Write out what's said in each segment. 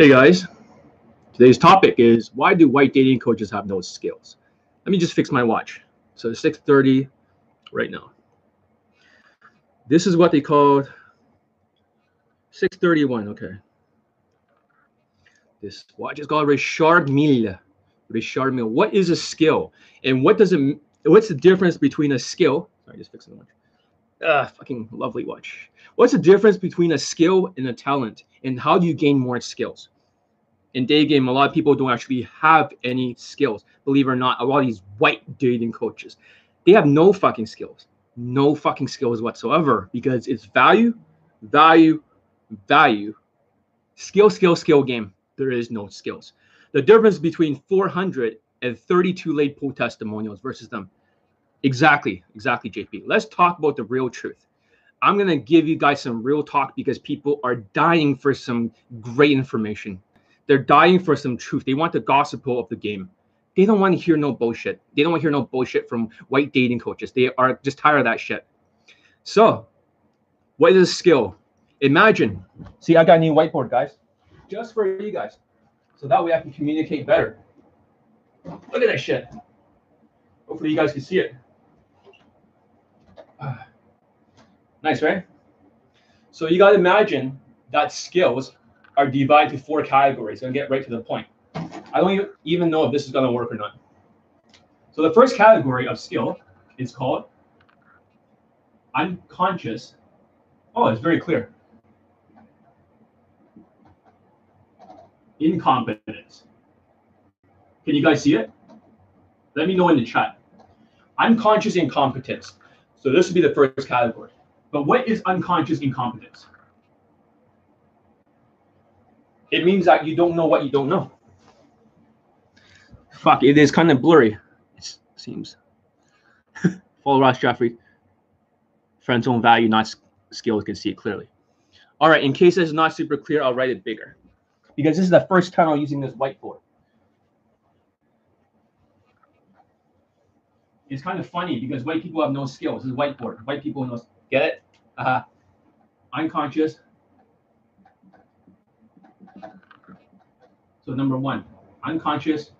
Hey guys, today's topic is why do white dating coaches have no skills? Let me just fix my watch. So 6:30 right now. This is what they called 6:31. Okay. This watch is called Richard Mille. Richard Mille. What is a skill, and what does it? What's the difference between a skill? Sorry, just fixing the watch. Ah, fucking lovely watch. What's the difference between a skill and a talent? And how do you gain more skills? In day game, a lot of people don't actually have any skills. Believe it or not, a lot of these white dating coaches, they have no fucking skills. No fucking skills whatsoever because it's value, value, value, skill, skill, skill game. There is no skills. The difference between 432 late poll testimonials versus them. Exactly, exactly, JP. Let's talk about the real truth. I'm going to give you guys some real talk because people are dying for some great information. They're dying for some truth. They want the gossip of the game. They don't want to hear no bullshit. They don't want to hear no bullshit from white dating coaches. They are just tired of that shit. So, what is a skill? Imagine. See, I got a new whiteboard, guys, just for you guys. So that way I can communicate better. Look at that shit. Hopefully, you guys can see it. Nice, right? So you got to imagine that skills are divided to four categories and get right to the point. I don't even know if this is going to work or not. So the first category of skill is called unconscious. Oh, it's very clear. Incompetence. Can you guys see it? Let me know in the chat. Unconscious incompetence. So this would be the first category. But what is unconscious incompetence? It means that you don't know what you don't know. Fuck, it is kind of blurry. It seems. Follow Ross Jeffrey. Friends own value, not skills, can see it clearly. All right, in case it's not super clear, I'll write it bigger. Because this is the first time I'm using this whiteboard. It's kind of funny because white people have no skills. This is whiteboard. White people know Get it? Uh, unconscious. So number one, unconscious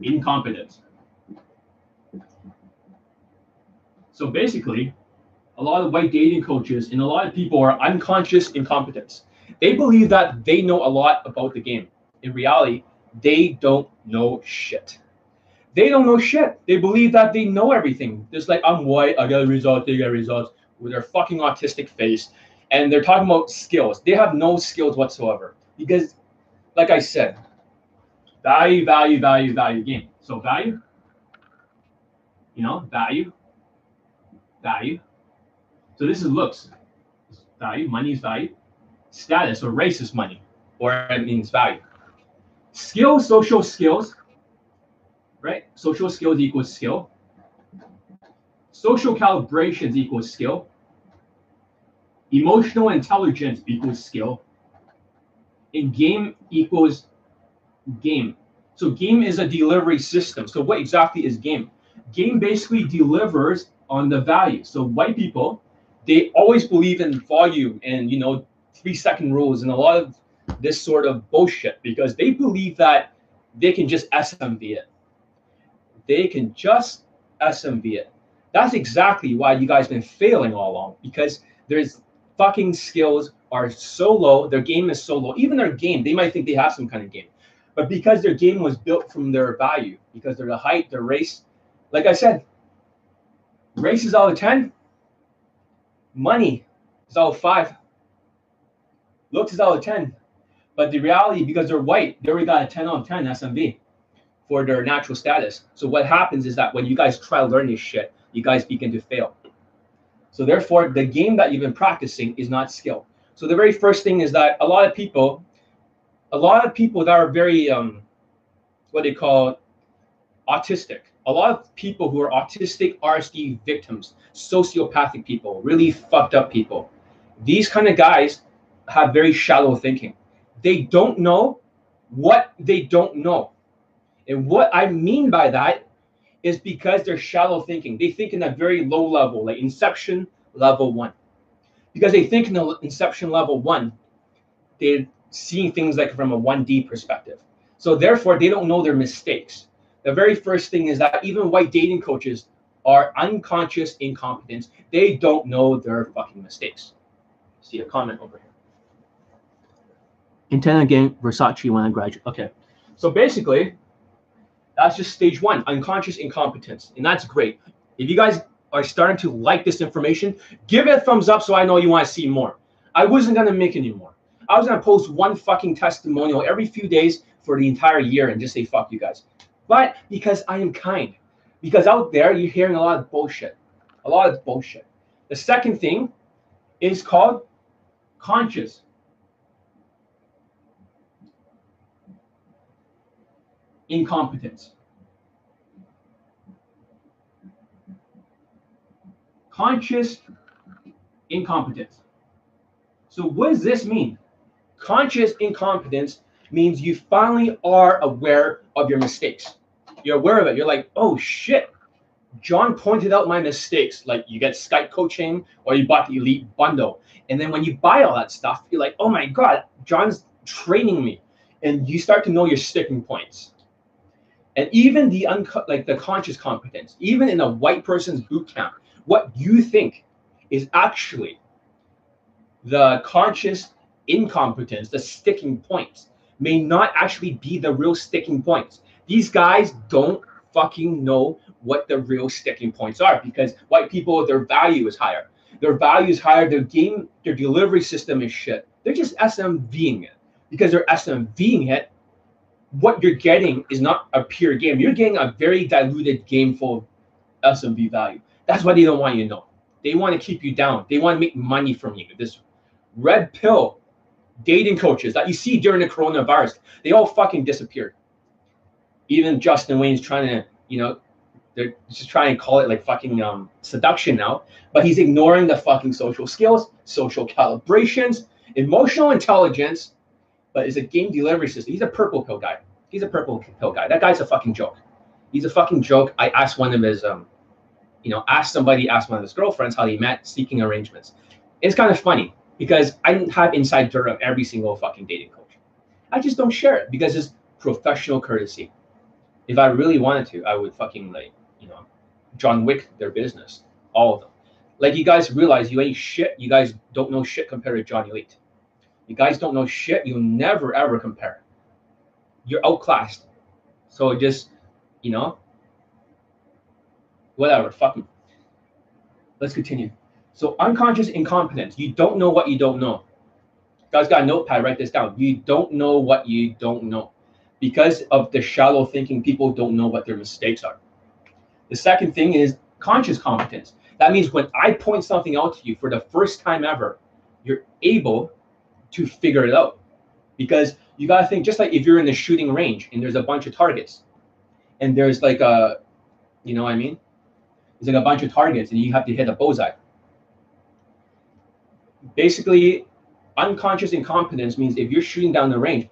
incompetence. So basically, a lot of white dating coaches and a lot of people are unconscious incompetence. They believe that they know a lot about the game. In reality, they don't know shit. They don't know shit. They believe that they know everything. Just like I'm white, I got results, they get results with their fucking autistic face, and they're talking about skills. They have no skills whatsoever because, like I said, value, value, value, value game. So value, you know, value, value. So this is looks, value, money is value, status or race is money, or it means value. Skills, social skills, right? Social skills equals skill. Social calibrations equals skill. Emotional intelligence equals skill. And game equals game. So game is a delivery system. So what exactly is game? Game basically delivers on the value. So white people, they always believe in volume and you know three second rules and a lot of this sort of bullshit because they believe that they can just SMV it. They can just SMV it. That's exactly why you guys been failing all along because there's fucking skills are so low, their game is so low. Even their game, they might think they have some kind of game, but because their game was built from their value, because they're the height, their race, like I said, race is out of 10, money is out of five, looks is out of 10. But the reality, because they're white, they already got a 10 out of 10 SMV for their natural status. So what happens is that when you guys try to learn this shit, you guys begin to fail. So therefore, the game that you've been practicing is not skill. So the very first thing is that a lot of people, a lot of people that are very, um, what they call autistic. A lot of people who are autistic RSD victims, sociopathic people, really fucked up people. These kind of guys have very shallow thinking. They don't know what they don't know. And what I mean by that is because they're shallow thinking. They think in a very low level, like inception level one. Because they think in the inception level one, they're seeing things like from a 1D perspective. So therefore, they don't know their mistakes. The very first thing is that even white dating coaches are unconscious incompetence. They don't know their fucking mistakes. See a comment over here. Intent again, Versace when I graduate. Okay. So basically, that's just stage one, unconscious incompetence. And that's great. If you guys are starting to like this information, give it a thumbs up so I know you want to see more. I wasn't gonna make any more. I was gonna post one fucking testimonial every few days for the entire year and just say fuck you guys. But because I am kind, because out there you're hearing a lot of bullshit, a lot of bullshit. The second thing is called conscious. Incompetence. Conscious incompetence. So, what does this mean? Conscious incompetence means you finally are aware of your mistakes. You're aware of it. You're like, oh shit, John pointed out my mistakes. Like you get Skype coaching or you bought the elite bundle. And then when you buy all that stuff, you're like, oh my God, John's training me. And you start to know your sticking points. And even the unco- like the conscious competence, even in a white person's boot camp, what you think is actually the conscious incompetence, the sticking points, may not actually be the real sticking points. These guys don't fucking know what the real sticking points are because white people, their value is higher. Their value is higher. Their game, their delivery system is shit. They're just SMVing it because they're SMVing it. What you're getting is not a pure game. You're getting a very diluted game full of SMV value. That's why they don't want you to know. They want to keep you down. They want to make money from you. This red pill dating coaches that you see during the coronavirus, they all fucking disappeared. Even Justin Wayne's trying to, you know, they're just trying to call it like fucking um, seduction now, but he's ignoring the fucking social skills, social calibrations, emotional intelligence, but it's a game delivery system. He's a purple pill guy. He's a purple pill guy. That guy's a fucking joke. He's a fucking joke. I asked one of his, um, you know, asked somebody, asked one of his girlfriends how they met, seeking arrangements. It's kind of funny because I don't have inside dirt of every single fucking dating coach. I just don't share it because it's professional courtesy. If I really wanted to, I would fucking like, you know, John Wick their business, all of them. Like you guys realize you ain't shit. You guys don't know shit compared to Johnny Elite. You guys don't know shit. You never ever compare. You're outclassed. So just, you know, whatever. Fuck me. Let's continue. So unconscious incompetence. You don't know what you don't know. Guys got a notepad, write this down. You don't know what you don't know. Because of the shallow thinking, people don't know what their mistakes are. The second thing is conscious competence. That means when I point something out to you for the first time ever, you're able to figure it out. Because you got to think, just like if you're in the shooting range and there's a bunch of targets, and there's like a, you know what I mean? There's like a bunch of targets and you have to hit a bullseye basically unconscious incompetence means if you're shooting down the range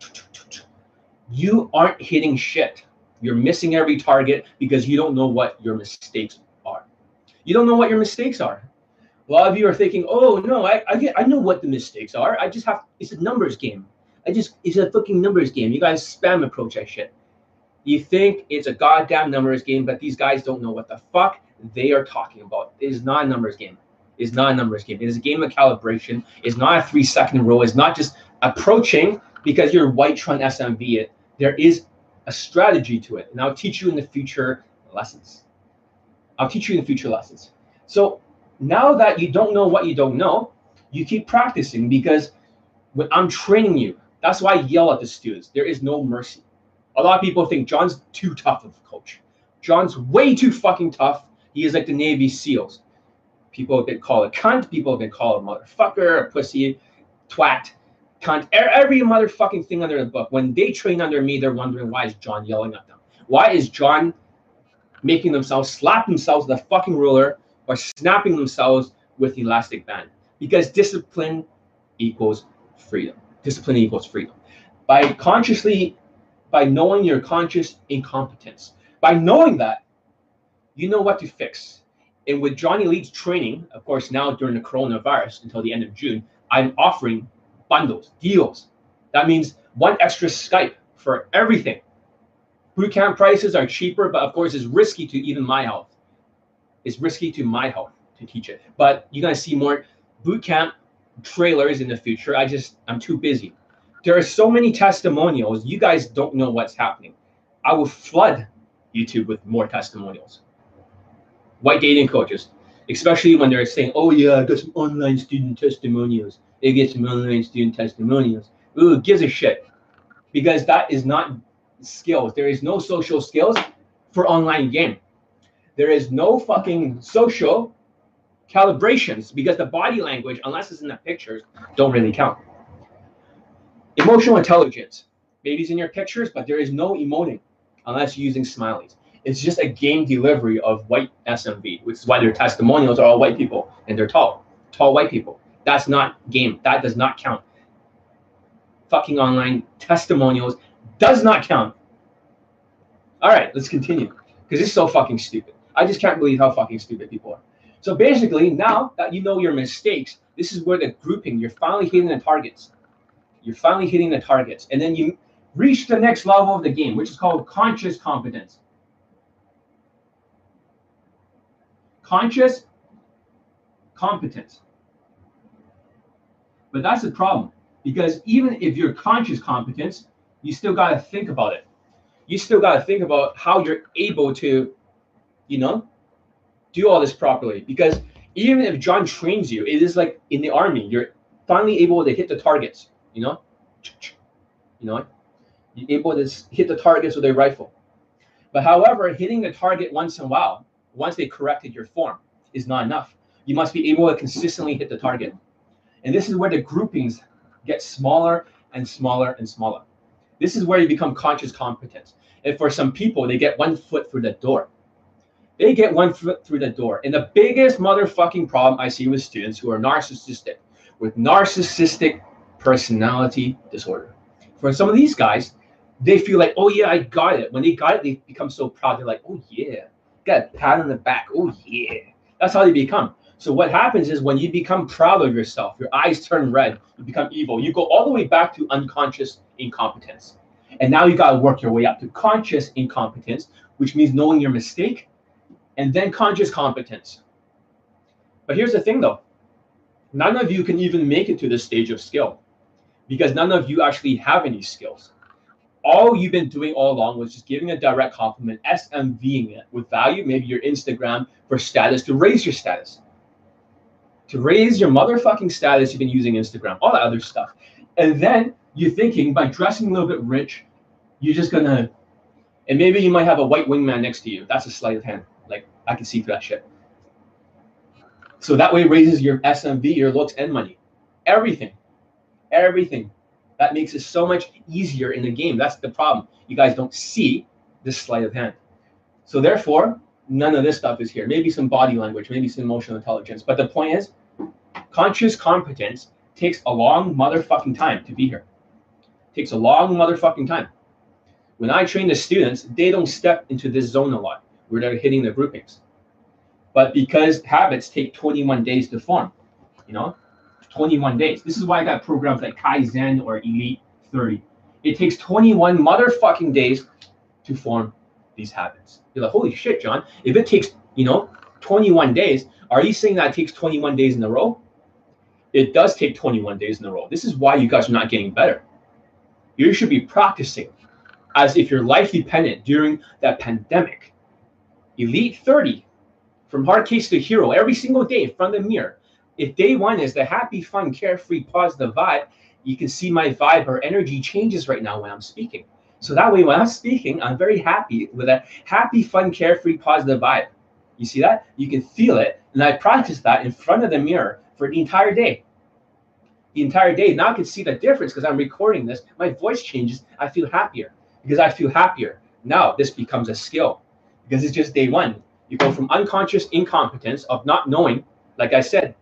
you aren't hitting shit you're missing every target because you don't know what your mistakes are you don't know what your mistakes are a lot of you are thinking oh no i i, get, I know what the mistakes are i just have it's a numbers game i just it's a fucking numbers game you guys spam approach that shit you think it's a goddamn numbers game but these guys don't know what the fuck they are talking about it is not a numbers game It is not a numbers game. It is a game of calibration. It's not a three second rule. It's not just approaching because you're white trying SMV it. There is a strategy to it. And I'll teach you in the future lessons. I'll teach you in the future lessons. So now that you don't know what you don't know, you keep practicing because when I'm training you, that's why I yell at the students. There is no mercy. A lot of people think John's too tough of a coach. John's way too fucking tough. He is like the Navy SEALs. People get called a cunt. People get called a motherfucker, a pussy, twat, cunt. Every motherfucking thing under the book. When they train under me, they're wondering why is John yelling at them? Why is John making themselves slap themselves with a fucking ruler or snapping themselves with the elastic band? Because discipline equals freedom. Discipline equals freedom. By consciously, by knowing your conscious incompetence, by knowing that, you know what to fix and with Johnny Lee's training, of course, now during the coronavirus until the end of June, I'm offering bundles, deals, That means one extra Skype for everything. Bootcamp prices are cheaper, but of course, it's risky to even my health. It's risky to my health to teach it. But you're gonna see more bootcamp trailers in the future. I just I'm too busy. There are so many testimonials. You guys don't know what's happening. I will flood YouTube with more testimonials. White dating coaches, especially when they're saying, "Oh yeah, I got some online student testimonials." They get some online student testimonials. Ooh, gives a shit, because that is not skills. There is no social skills for online game. There is no fucking social calibrations because the body language, unless it's in the pictures, don't really count. Emotional intelligence. Baby's in your pictures, but there is no emoting unless you're using smileys. It's just a game delivery of white SMV, which is why their testimonials are all white people and they're tall, tall white people. That's not game. That does not count. Fucking online testimonials does not count. All right, let's continue because it's so fucking stupid. I just can't believe how fucking stupid people are. So basically, now that you know your mistakes, this is where the grouping, you're finally hitting the targets. You're finally hitting the targets. And then you reach the next level of the game, which is called conscious competence. Conscious competence. But that's the problem because even if you're conscious competence, you still got to think about it. You still got to think about how you're able to, you know, do all this properly. Because even if John trains you, it is like in the army, you're finally able to hit the targets, you know, you know, you're able to hit the targets with a rifle. But however, hitting the target once in a while, once they corrected your form, is not enough. You must be able to consistently hit the target. And this is where the groupings get smaller and smaller and smaller. This is where you become conscious competence. And for some people, they get one foot through the door. They get one foot through the door. And the biggest motherfucking problem I see with students who are narcissistic, with narcissistic personality disorder. For some of these guys, they feel like, oh yeah, I got it. When they got it, they become so proud. They're like, oh yeah, got a pat on the back. Oh yeah. That's how they become. So what happens is when you become proud of yourself, your eyes turn red, you become evil. You go all the way back to unconscious incompetence. And now you got to work your way up to conscious incompetence, which means knowing your mistake, and then conscious competence. But here's the thing though none of you can even make it to this stage of skill because none of you actually have any skills all you've been doing all along was just giving a direct compliment, SMVing it with value, maybe your Instagram for status to raise your status. To raise your motherfucking status, you've been using Instagram, all that other stuff. And then you're thinking by dressing a little bit rich, you're just gonna, and maybe you might have a white wingman next to you. That's a sleight of hand. Like I can see through that shit. So that way raises your SMV, your looks, and money. Everything. Everything. That makes it so much easier in the game. That's the problem. You guys don't see this sleight of hand. So therefore, none of this stuff is here. Maybe some body language, maybe some emotional intelligence. But the point is, conscious competence takes a long motherfucking time to be here. It takes a long motherfucking time. When I train the students, they don't step into this zone a lot where they're hitting the groupings. But because habits take 21 days to form, you know, 21 days. This is why I got programs like Kaizen or Elite 30. It takes 21 motherfucking days to form these habits. You're like, holy shit, John. If it takes, you know, 21 days, are you saying that it takes 21 days in a row? It does take 21 days in a row. This is why you guys are not getting better. You should be practicing as if your life dependent during that pandemic. Elite 30 from hard case to hero every single day in front of the mirror if day one is the happy, fun, carefree, positive vibe, you can see my vibe or energy changes right now when I'm speaking. So that way, when I'm speaking, I'm very happy with that happy, fun, carefree, positive vibe. You see that? You can feel it. And I practice that in front of the mirror for the entire day. The entire day. Now I can see the difference because I'm recording this. My voice changes. I feel happier because I feel happier. Now this becomes a skill because it's just day one. You go from unconscious incompetence of not knowing, like I said,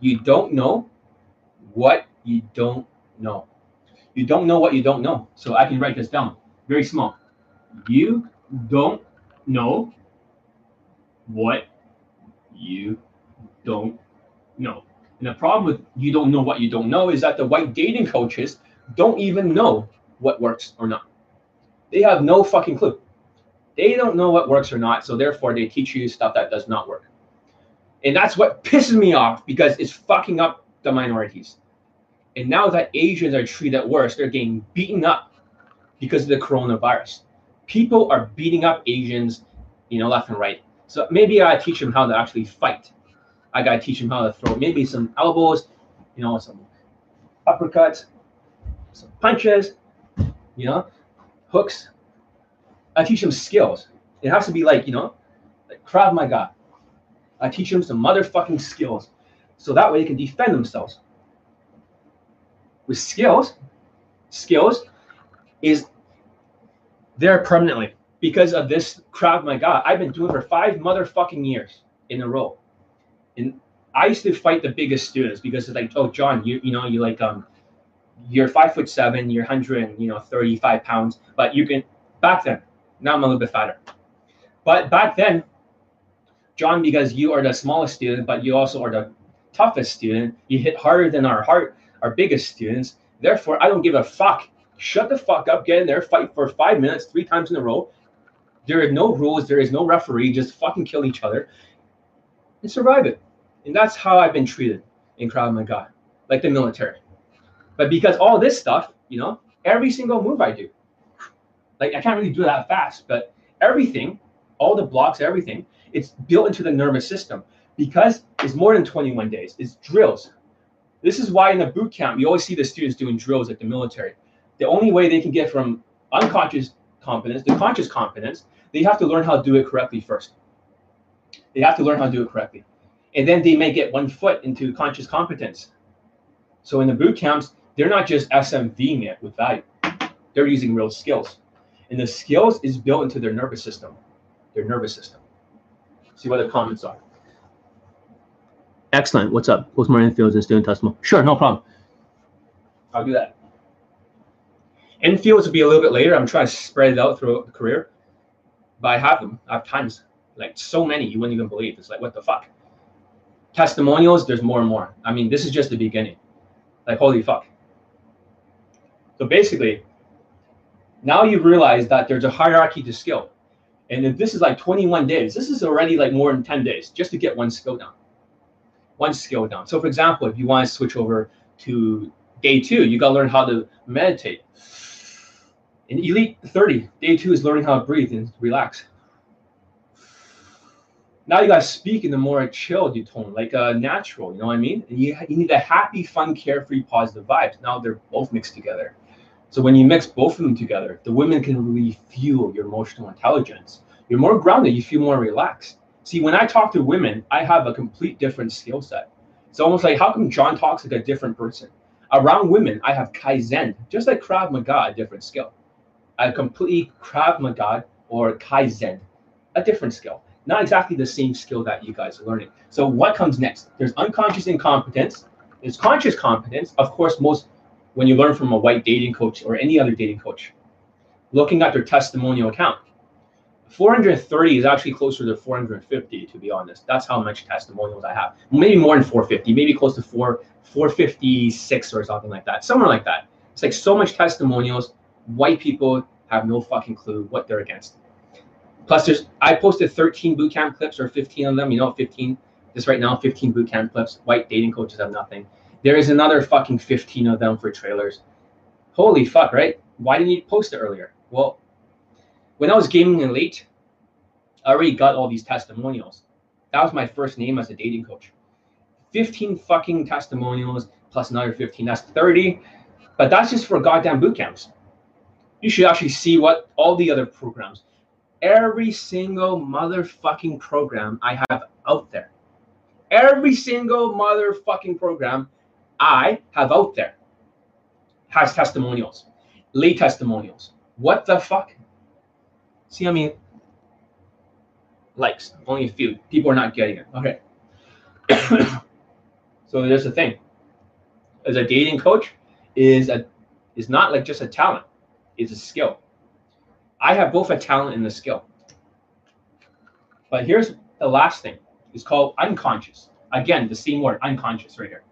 you don't know what you don't know. You don't know what you don't know. So I can write this down very small. You don't know what you don't know. And the problem with you don't know what you don't know is that the white dating coaches don't even know what works or not. They have no fucking clue. They don't know what works or not, so therefore they teach you stuff that does not work. And that's what pisses me off because it's fucking up the minorities. And now that Asians are treated worse, they're getting beaten up because of the coronavirus. People are beating up Asians, you know, left and right. So maybe I teach them how to actually fight. I gotta teach them how to throw maybe some elbows, you know, some uppercuts, some punches, you know, hooks. I teach them skills. It has to be like, you know, like Krav Maga. I teach them some motherfucking skills. So that way they can defend themselves. With skills, skills is there permanently because of this Krav Maga. I've been doing for five motherfucking years in a row. And I used to fight the biggest students because it's like, oh, John, you you know, you like um, you're five foot seven, you're hundred, you know, thirty five pounds, but you can back then. Now I'm a little bit fatter, but back then, John, because you are the smallest student, but you also are the toughest student, you hit harder than our heart, our biggest students. Therefore, I don't give a fuck. Shut the fuck up, get in there, fight for five minutes, three times in a row. There are no rules, there is no referee, just fucking kill each other and survive it. And that's how I've been treated in Krav Maga, like the military. But because all this stuff, you know, every single move I do, like I can't really do that fast, but everything, all the blocks, everything, it's built into the nervous system because it's more than 21 days. It's drills. This is why in the boot camp you always see the students doing drills at the military. The only way they can get from unconscious competence to conscious competence, they have to learn how to do it correctly first. They have to learn how to do it correctly. And then they may get one foot into conscious competence. So in the boot camps, they're not just SMVing it with value. They're using real skills. And the skills is built into their nervous system. Their nervous system. See what the comments are. Excellent. What's up? Postmortem infields and student testimony. Sure, no problem. I'll do that. Infields will be a little bit later. I'm trying to spread it out throughout the career. But I have them. I have tons like so many you wouldn't even believe. It's like what the fuck. Testimonials, there's more and more. I mean, this is just the beginning. Like holy fuck. So basically, now you realize that there's a hierarchy to skill. And if this is like 21 days, this is already like more than 10 days just to get one skill down. One skill down. So for example, if you want to switch over to day two, you gotta learn how to meditate. In Elite 30, day two is learning how to breathe and relax now you got to speak in a more chilled tone, like a uh, natural. You know what I mean? And you, you need a happy, fun, carefree, positive vibes. Now they're both mixed together. So when you mix both of them together, the women can really fuel your emotional intelligence. You're more grounded. You feel more relaxed. See, when I talk to women, I have a complete different skill set. It's almost like how come John talks like a different person? Around women, I have Kaizen, just like Krav Maga, a different skill. I completely Krav Maga or Kaizen, a different skill not exactly the same skill that you guys are learning. So what comes next? There's unconscious incompetence. There's conscious competence. Of course, most when you learn from a white dating coach or any other dating coach, looking at their testimonial account. 430 is actually closer to 450, to be honest. That's how much testimonials I have. Maybe more than 450, maybe close to 4 456 or something like that. Somewhere like that. It's like so much testimonials. White people have no fucking clue what they're against. Plus, there's I posted 13 bootcamp clips or 15 of them. You know, 15 just right now, 15 bootcamp clips. White dating coaches have nothing. There is another fucking 15 of them for trailers. Holy fuck, right? Why didn't you post it earlier? Well, when I was gaming Elite, I already got all these testimonials. That was my first name as a dating coach. 15 fucking testimonials plus another 15. That's 30. But that's just for goddamn boot camps. You should actually see what all the other programs every single motherfucking program I have out there. Every single motherfucking program I have out there has testimonials, lay testimonials. What the fuck? See, I mean, likes, only a few. People are not getting it. Okay. so there's the thing. As a dating coach, is a is not like just a talent, it's a skill. I have both a talent and a skill. But here's the last thing. It's called unconscious. Again, the same word, unconscious right here.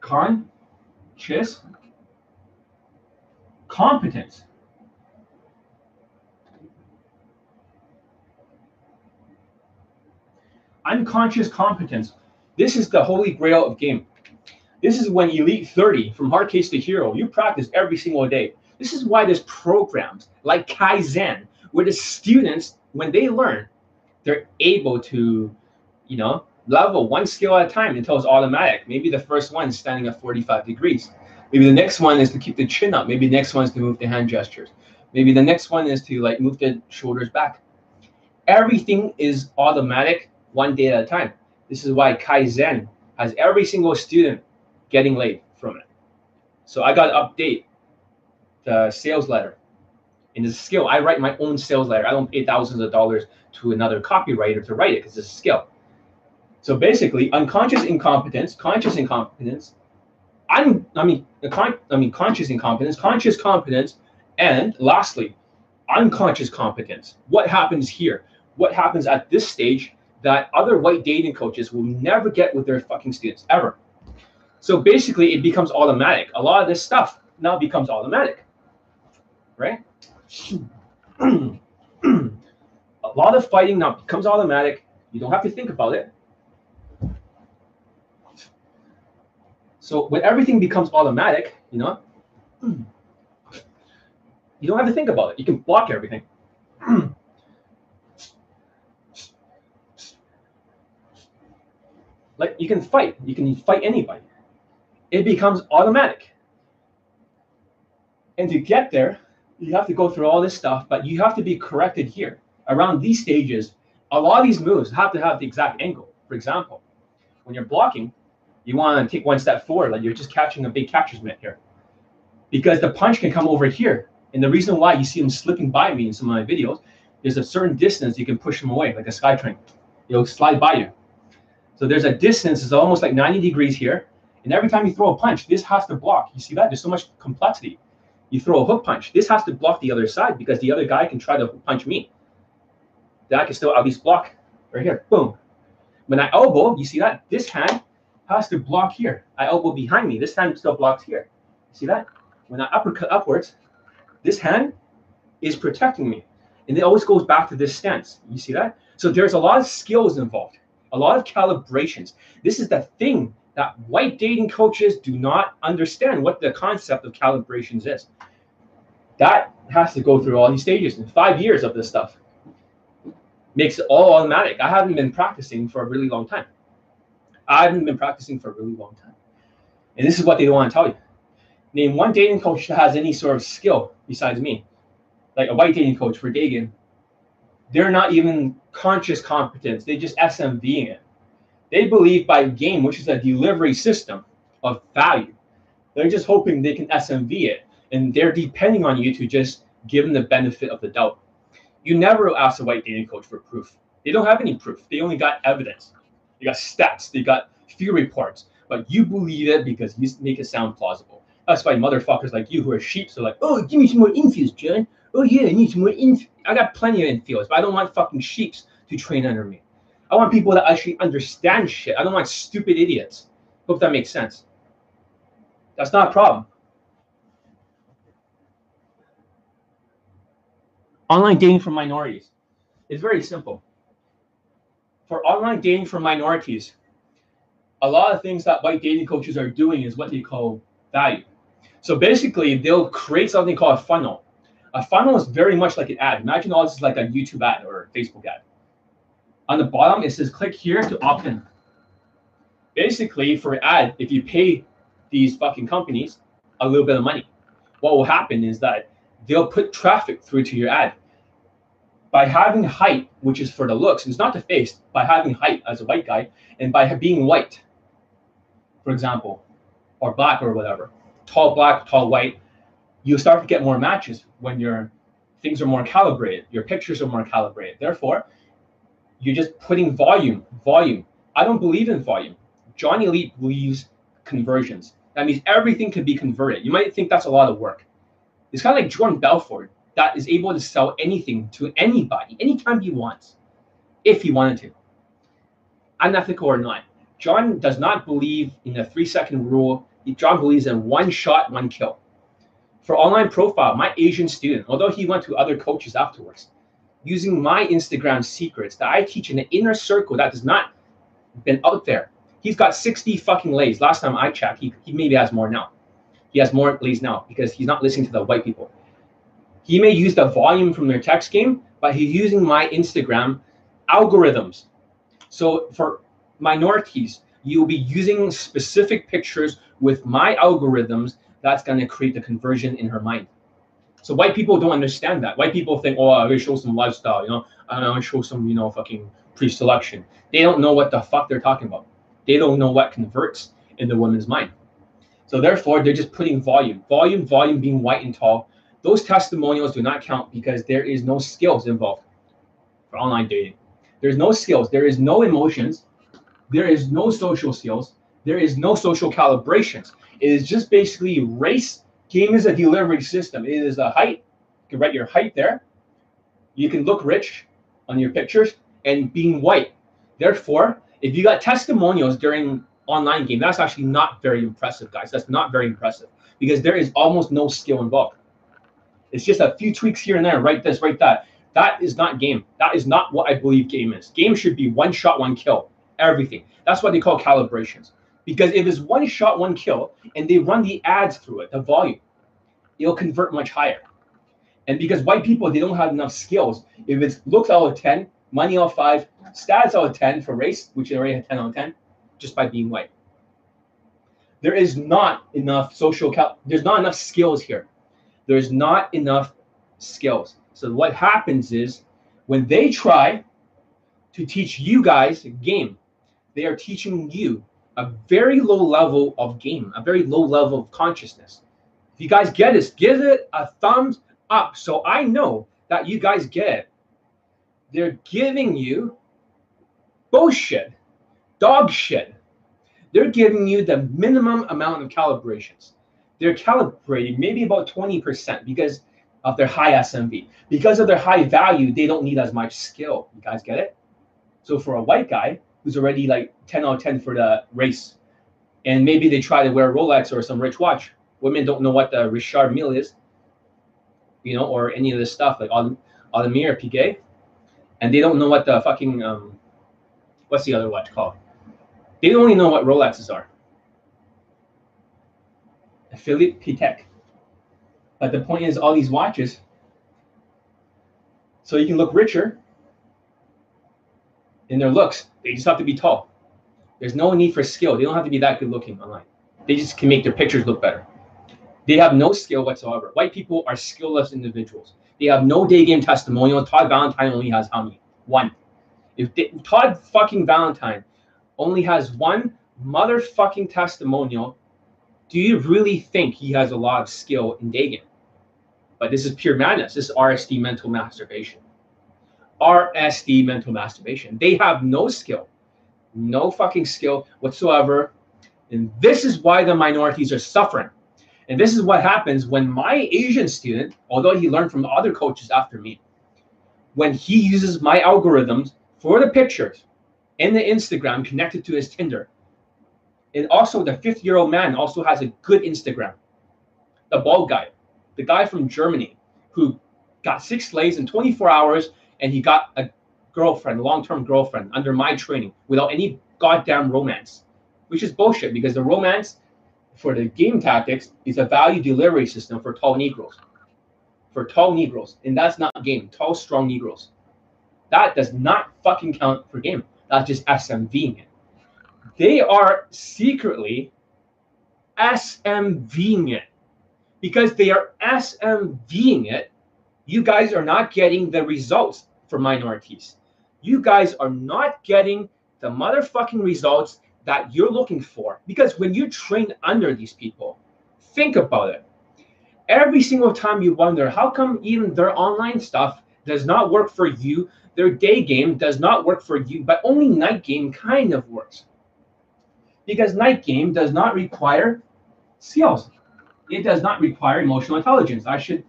Conscious competence. Unconscious competence. This is the holy grail of game. This is when Elite 30 from hard case to hero, you practice every single day. This is why there's programs like Kaizen, where the students, when they learn, they're able to, you know, level one skill at a time until it's automatic. Maybe the first one is standing at 45 degrees. Maybe the next one is to keep the chin up. Maybe the next one is to move the hand gestures. Maybe the next one is to like move the shoulders back. Everything is automatic one day at a time. This is why Kaizen has every single student getting laid from it. So I got to update the sales letter. In the skill, I write my own sales letter. I don't pay thousands of dollars to another copywriter to write it because it's a skill. So basically, unconscious incompetence, conscious incompetence, I'm, I mean, con- I mean, conscious incompetence, conscious competence, and lastly, unconscious competence. What happens here? What happens at this stage that other white dating coaches will never get with their fucking students ever? So basically, it becomes automatic. A lot of this stuff now becomes automatic, right? a lot of fighting now becomes automatic. You don't have to think about it. So when everything becomes automatic, you know, you don't have to think about it. You can block everything. like you can fight. You can fight anybody. It becomes automatic. And to get there, you have to go through all this stuff, but you have to be corrected here. Around these stages, a lot of these moves have to have the exact angle. For example, when you're blocking, you want to take one step forward, like you're just catching a big catcher's mitt here. Because the punch can come over here. And the reason why you see him slipping by me in some of my videos, there's a certain distance you can push him away, like a skytrain. It'll slide by you. So there's a distance, it's almost like 90 degrees here. And every time you throw a punch, this has to block. You see that? There's so much complexity. You throw a hook punch, this has to block the other side because the other guy can try to punch me. That I can still at least block right here. Boom. When I elbow, you see that? This hand has to block here. I elbow behind me. This hand still blocks here. See that? When I uppercut upwards, this hand is protecting me. And it always goes back to this stance. You see that? So there's a lot of skills involved, a lot of calibrations. This is the thing that white dating coaches do not understand what the concept of calibrations is. That has to go through all these stages in five years of this stuff. Makes it all automatic. I haven't been practicing for a really long time. I haven't been practicing for a really long time. And this is what they don't want to tell you. Name one dating coach that has any sort of skill besides me. Like a white dating coach for dating. They're not even conscious competence. They just SMVing it. They believe by game, which is a delivery system of value, they're just hoping they can SMV it. And they're depending on you to just give them the benefit of the doubt. You never ask a white dating coach for proof. They don't have any proof. They only got evidence. They got stats. They got few reports. But you believe it because you make it sound plausible. That's why motherfuckers like you who are sheep are like, oh, give me some more infields, John. Oh yeah, I need some more inf. I got plenty of infields, but I don't want fucking sheeps to train under me. I want people that actually understand shit. I don't want stupid idiots. Hope that makes sense. That's not a problem. Online dating for minorities. It's very simple for online dating for minorities, a lot of things that white dating coaches are doing is what they call value. So basically, they'll create something called a funnel. A funnel is very much like an ad. Imagine all this is like a YouTube ad or a Facebook ad. On the bottom, it says click here to opt in. Basically, for an ad, if you pay these fucking companies a little bit of money, what will happen is that they'll put traffic through to your ad by having height, which is for the looks, it's not the face, by having height as a white guy, and by being white, for example, or black or whatever, tall black, tall white, you start to get more matches when your things are more calibrated, your pictures are more calibrated. Therefore, you're just putting volume, volume. I don't believe in volume. Johnny Lee believes conversions. That means everything can be converted. You might think that's a lot of work. It's kind of like Jordan Belfort that is able to sell anything to anybody anytime he wants, if he wanted to. Unethical or not. John does not believe in the three second rule John believes in one shot, one kill. For online profile, my Asian student, although he went to other coaches afterwards, using my Instagram secrets that I teach in the inner circle that has not been out there. He's got 60 fucking lays. Last time I checked, he, he maybe has more now. He has more lays now because he's not listening to the white people. He may use the volume from their text game, but he's using my Instagram algorithms. So for minorities, you'll be using specific pictures with my algorithms that's going to create the conversion in her mind. So white people don't understand that. White people think, oh, I will show some lifestyle, you know, I to show some, you know, fucking pre-selection. They don't know what the fuck they're talking about. They don't know what converts in the woman's mind. So therefore, they're just putting volume, volume, volume, being white and tall. Those testimonials do not count because there is no skills involved for online dating. There's no skills. There is no emotions. There is no social skills. There is no social calibrations. It is just basically race. Game is a delivery system. It is a height. You can write your height there. You can look rich on your pictures and being white. Therefore, if you got testimonials during online game, that's actually not very impressive, guys. That's not very impressive because there is almost no skill involved. It's just a few tweaks here and there. Write this, write that. That is not game. That is not what I believe game is. Game should be one shot, one kill. Everything. That's what they call calibrations. Because if it's one shot, one kill, and they run the ads through it, the volume, it'll convert much higher. And because white people, they don't have enough skills. If it's looks out of 10, money out of 5, stats out of 10 for race, which they already had 10 out of 10, just by being white. There is not enough social, cal- there's not enough skills here. There's not enough skills. So what happens is when they try to teach you guys a game, they are teaching you a very low level of game, a very low level of consciousness. If you guys get this, give it a thumbs up so I know that you guys get it. They're giving you bullshit, dog shit. They're giving you the minimum amount of calibrations. They're calibrating maybe about 20% because of their high SMV. Because of their high value, they don't need as much skill. You guys get it? So for a white guy, who's already like 10 out of 10 for the race. And maybe they try to wear a Rolex or some rich watch. Women don't know what the Richard Mille is, you know, or any of this stuff like Audemars Piguet. And they don't know what the fucking, um, what's the other watch called? They only know what Rolexes are. Philippe Patek. But the point is, all these watches, so you can look richer in their looks. They just have to be tall. There's no need for skill. They don't have to be that good looking online. They just can make their pictures look better. They have no skill whatsoever. White people are skillless individuals. They have no day game testimonial. Todd Valentine only has how many? One. If they, Todd fucking Valentine only has one motherfucking testimonial, do you really think he has a lot of skill in day game? But this is pure madness. This is RSD mental masturbation. RSD mental masturbation. They have no skill, no fucking skill whatsoever. And this is why the minorities are suffering. And this is what happens when my Asian student, although he learned from other coaches after me, when he uses my algorithms for the pictures in the Instagram connected to his Tinder. And also, the 50 year old man also has a good Instagram. The bald guy, the guy from Germany who got six lays in 24 hours and he got a girlfriend, long-term girlfriend under my training without any goddamn romance, which is bullshit because the romance for the game tactics is a value delivery system for tall Negroes. For tall Negroes. And that's not game. Tall, strong Negroes. That does not fucking count for game. That's just SMVing it. They are secretly SMVing it. Because they are SMVing it, you guys are not getting the results for minorities. You guys are not getting the motherfucking results that you're looking for. Because when you train under these people, think about it. Every single time you wonder, how come even their online stuff does not work for you? Their day game does not work for you, but only night game kind of works. Because night game does not require skills. It does not require emotional intelligence. I should,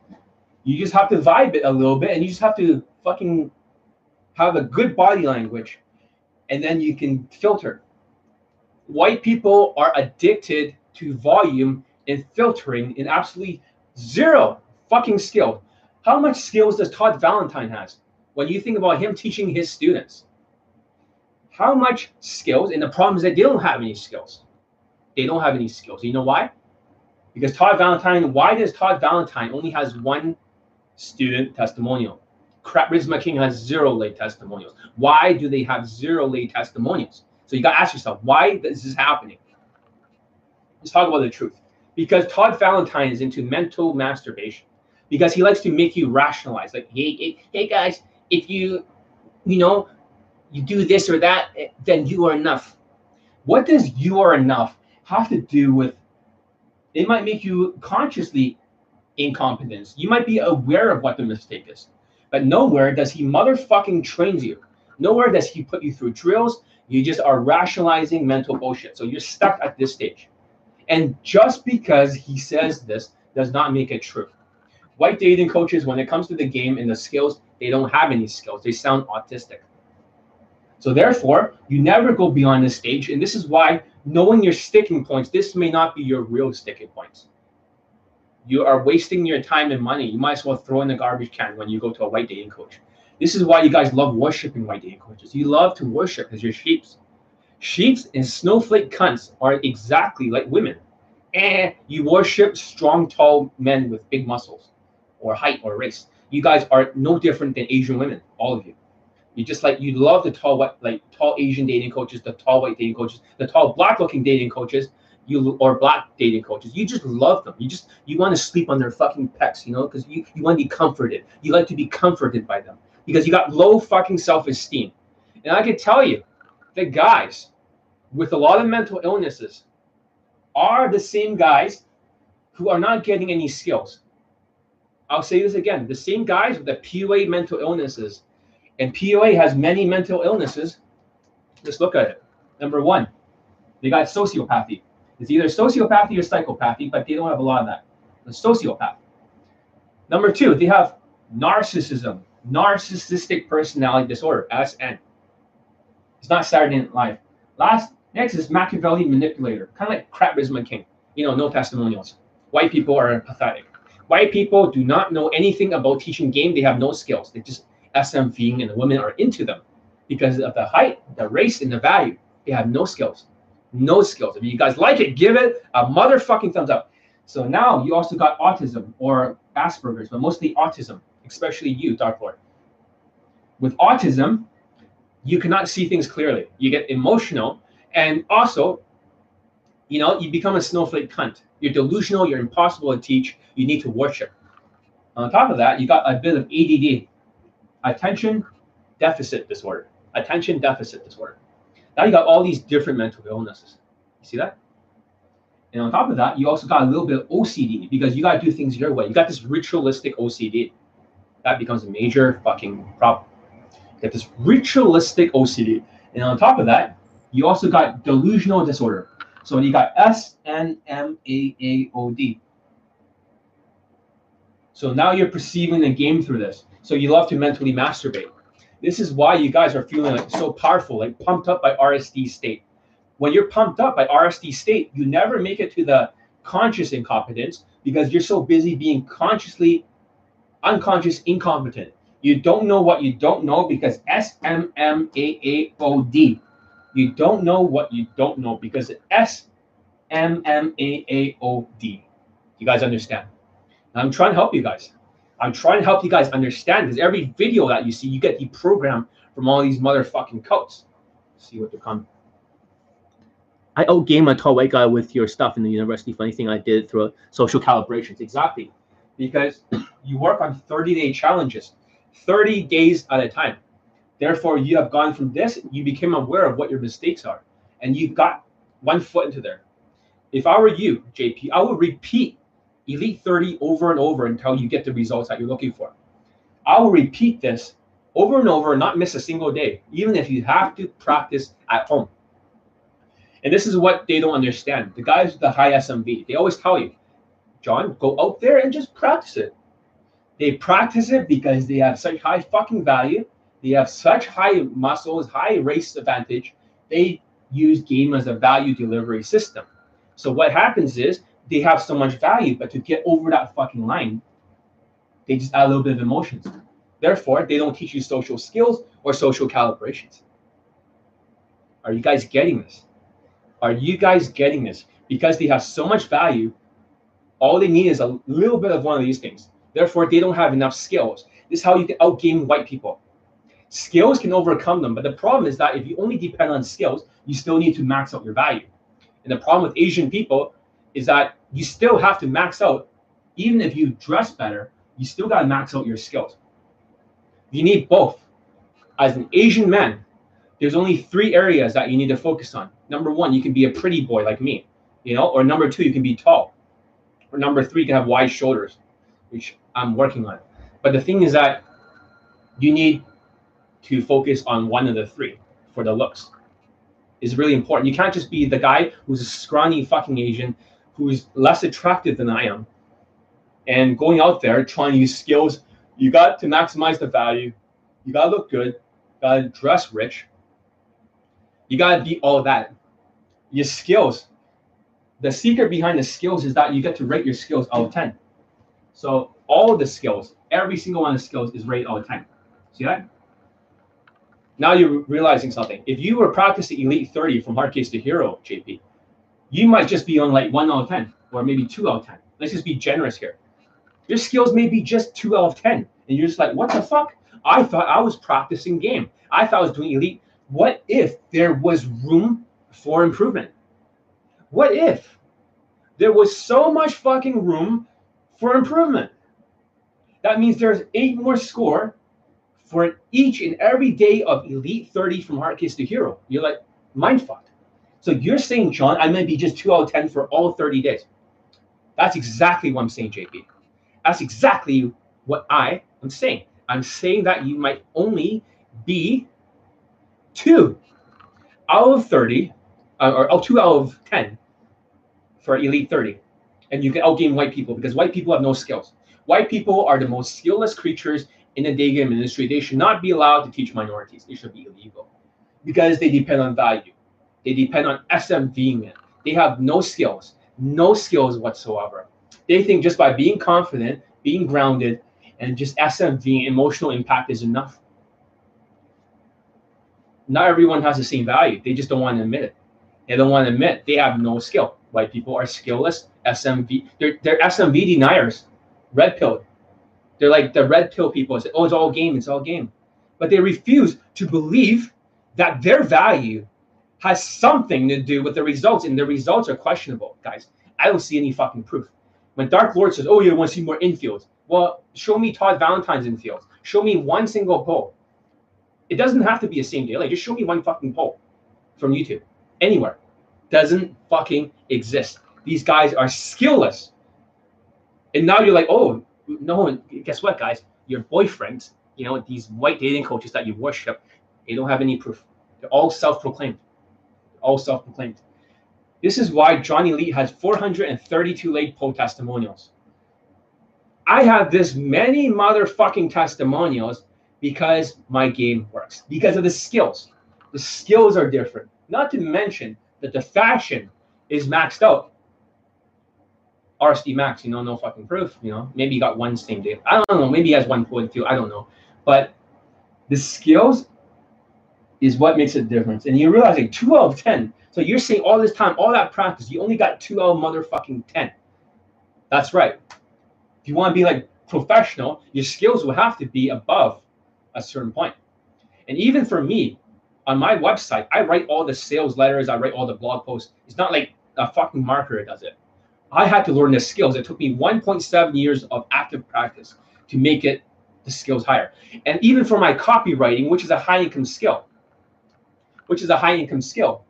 you just have to vibe it a little bit and you just have to fucking have a good body language and then you can filter. White people are addicted to volume and filtering in absolutely zero fucking skill. How much skills does Todd Valentine has when you think about him teaching his students? How much skills? And the problem is that they don't have any skills. They don't have any skills. You know why? Because Todd Valentine, why does Todd Valentine only has one student testimonial? Charisma King has zero lay testimonials. Why do they have zero lay testimonials? So you got to ask yourself, why this is happening? Let's talk about the truth. Because Todd Valentine is into mental masturbation. Because he likes to make you rationalize, like, hey, hey, hey guys, if you, you know, you do this or that, eh, then you are enough. What does you are enough have to do with? It might make you consciously incompetence. You might be aware of what the mistake is, but nowhere does he motherfucking trains you. Nowhere does he put you through drills. You just are rationalizing mental bullshit. So you're stuck at this stage. And just because he says this does not make it true. White dating coaches, when it comes to the game and the skills, they don't have any skills. They sound autistic. So therefore, you never go beyond this stage. And this is why knowing your sticking points, this may not be your real sticking points. You are wasting your time and money. You might as well throw in the garbage can when you go to a white dating coach. This is why you guys love worshiping white dating coaches. You love to worship because you're sheeps. Sheeps and snowflake cunts are exactly like women. And you worship strong, tall men with big muscles or height or race. You guys are no different than Asian women, all of you. You just like you love the tall white, like tall Asian dating coaches, the tall white dating coaches, the tall black looking dating coaches, you or black dating coaches. You just love them. You just you want to sleep on their fucking pecs, you know, because you, you want to be comforted. You like to be comforted by them because you got low fucking self-esteem. And I can tell you, the guys with a lot of mental illnesses are the same guys who are not getting any skills. I'll say this again: the same guys with the PUA mental illnesses and PUA has many mental illnesses. Just look at it. Number one, they got sociopathy. It's either sociopathy or psychopathy, but they don't have a lot of that. The sociopath. Number two, they have narcissism, narcissistic personality disorder, SN. It's not Saturday Night Live. Last, next is Machiavelli manipulator, kind of like Charisma King. You know, no testimonials. White people are pathetic. White people do not know anything about teaching game. They have no skills. They just SMVing and the women are into them because of the height, the race, and the value. They have no skills. No skills. If you guys like it, give it a motherfucking thumbs up. So now you also got autism or Asperger's, but mostly autism, especially you, Dark Lord. With autism, you cannot see things clearly. You get emotional, and also, you know, you become a snowflake cunt. You're delusional. You're impossible to teach. You need to worship. On top of that, you got a bit of ADD, attention deficit disorder. Attention deficit disorder. Now you got all these different mental illnesses. You see that? And on top of that, you also got a little bit of OCD because you got to do things your way. You got this ritualistic OCD. That becomes a major fucking problem. You got this ritualistic OCD. And on top of that, you also got delusional disorder. So you got SNMAAOD. So now you're perceiving the game through this. So you love to mentally masturbate. This is why you guys are feeling like so powerful, like pumped up by RSD state. When you're pumped up by RSD state, you never make it to the conscious incompetence because you're so busy being consciously unconscious incompetent. You don't know what you don't know because SMMAAOD. You don't know what you don't know because SMMAAOD. You guys understand? I'm trying to help you guys. I'm trying to help you guys understand because every video that you see, you get deprogrammed from all these motherfucking cults. See what they're coming. I outgame a tall white guy with your stuff in the university. Funny thing I did through social calibrations. Exactly. Because you work on 30 day challenges, 30 days at a time. Therefore, you have gone from this, you became aware of what your mistakes are, and you've got one foot into there. If I were you, JP, I would repeat Elite 30 over and over until you get the results that you're looking for. I will repeat this over and over and not miss a single day, even if you have to practice at home. And this is what they don't understand. The guys with the high SMV, they always tell you, John, go out there and just practice it. They practice it because they have such high fucking value. They have such high muscles, high race advantage. They use game as a value delivery system. So what happens is they have so much value, but to get over that fucking line, they just add a little bit of emotions. Therefore, they don't teach you social skills or social calibrations. Are you guys getting this? Are you guys getting this? Because they have so much value, all they need is a little bit of one of these things. Therefore, they don't have enough skills. This is how you can outgame white people. Skills can overcome them, but the problem is that if you only depend on skills, you still need to max out your value. And the problem with Asian people is that you still have to max out, even if you dress better, you still got to max out your skills. You need both. As an Asian man, there's only three areas that you need to focus on. Number one, you can be a pretty boy like me, you know, or number two, you can be tall, or number three, you can have wide shoulders, which I'm working on. But the thing is that you need to focus on one of the three for the looks. Is really important. You can't just be the guy who's a scrawny fucking Asian who's less attractive than I am and going out there trying to use skills. You got to maximize the value. You got to look good. You got to dress rich. You got to be all of that. Your skills. The secret behind the skills is that you get to rate your skills out of 10. So all the skills, every single one of the skills is rated out of 10. See that? Now you're realizing something. If you were practicing Elite 30 from hard case to hero, JP, you might just be on like 1 out of 10 or maybe 2 out of 10. Let's just be generous here. Your skills may be just 2 out of 10. And you're just like, what the fuck? I thought I was practicing game. I thought I was doing Elite. What if there was room for improvement? What if there was so much fucking room for improvement? That means there's eight more score for each and every day of Elite 30 from hard case to hero. You're like, mind fucked. So you're saying, John, I might be just two out of 10 for all 30 days. That's exactly what I'm saying, JP. That's exactly what I am saying. I'm saying that you might only be two out of 30, uh, or oh, two out of 10 for Elite 30. And you can outgame white people because white people have no skills. White people are the most skillless creatures in the day game industry. They should not be allowed to teach minorities. They should be illegal because they depend on value. They depend on SMVing it. They have no skills, no skills whatsoever. They think just by being confident, being grounded, and just SMVing emotional impact is enough. Not everyone has the same value. They just don't want to admit it. They don't want to admit they have no skill. White people are skillless. SMV, they're, they're SMV deniers, red pill. They're like the red pill people say, oh, it's all game, it's all game. But they refuse to believe that their value has something to do with the results, and the results are questionable, guys. I don't see any fucking proof. When Dark Lord says, "Oh, you want to see more infields," well, show me Todd Valentine's infields. Show me one single poll. It doesn't have to be a same day. Like, just show me one fucking poll from YouTube anywhere. Doesn't fucking exist. These guys are skillless. And now you're like, oh no. Guess what, guys? Your boyfriends, you know, these white dating coaches that you worship, they don't have any proof. They're all self-proclaimed. All self-proclaimed. This is why Johnny Lee has 432 late poll testimonials. I have this many motherfucking testimonials because my game works, because of the skills. The skills are different. Not to mention that the fashion is maxed out. RSD Max, you know, no fucking proof. You know, maybe he got one same day. I don't know. Maybe he has one point two. I don't know. But the skills is what makes a difference. And you realize like two out of ten so you're saying all this time, all that practice, you only got two out of motherfucking 10. That's right. If you want to be like professional, your skills will have to be above a certain point. And even for me, on my website, I write all the sales letters, I write all the blog posts. It's not like a fucking marketer does it. I had to learn the skills. It took me 1.7 years of active practice to make it the skills higher. And even for my copywriting, which is a high income skill, which is a high income skill,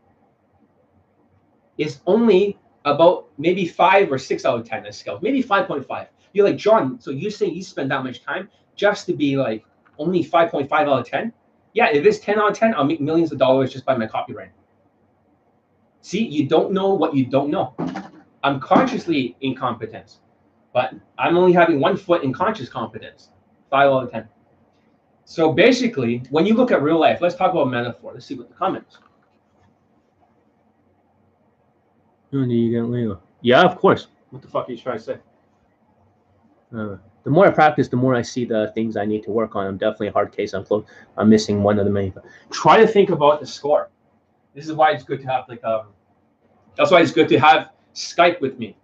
is only about maybe five or six out of 10 as skills, maybe 5.5. You're like, John, so you say you spend that much time just to be like only 5.5 out of 10? Yeah, if it's 10 out of 10, I'll make millions of dollars just by my copywriting. See, you don't know what you don't know. I'm consciously incompetent, but I'm only having one foot in conscious competence, five out of 10. So basically, when you look at real life, let's talk about metaphor. Let's see what the comments. Yeah, of course. What the fuck are you trying to say? Uh, the more I practice, the more I see the things I need to work on. I'm definitely a hard case. I'm close. I'm missing one of the many. Try to think about the score. This is why it's good to have like um. That's why it's good to have Skype with me.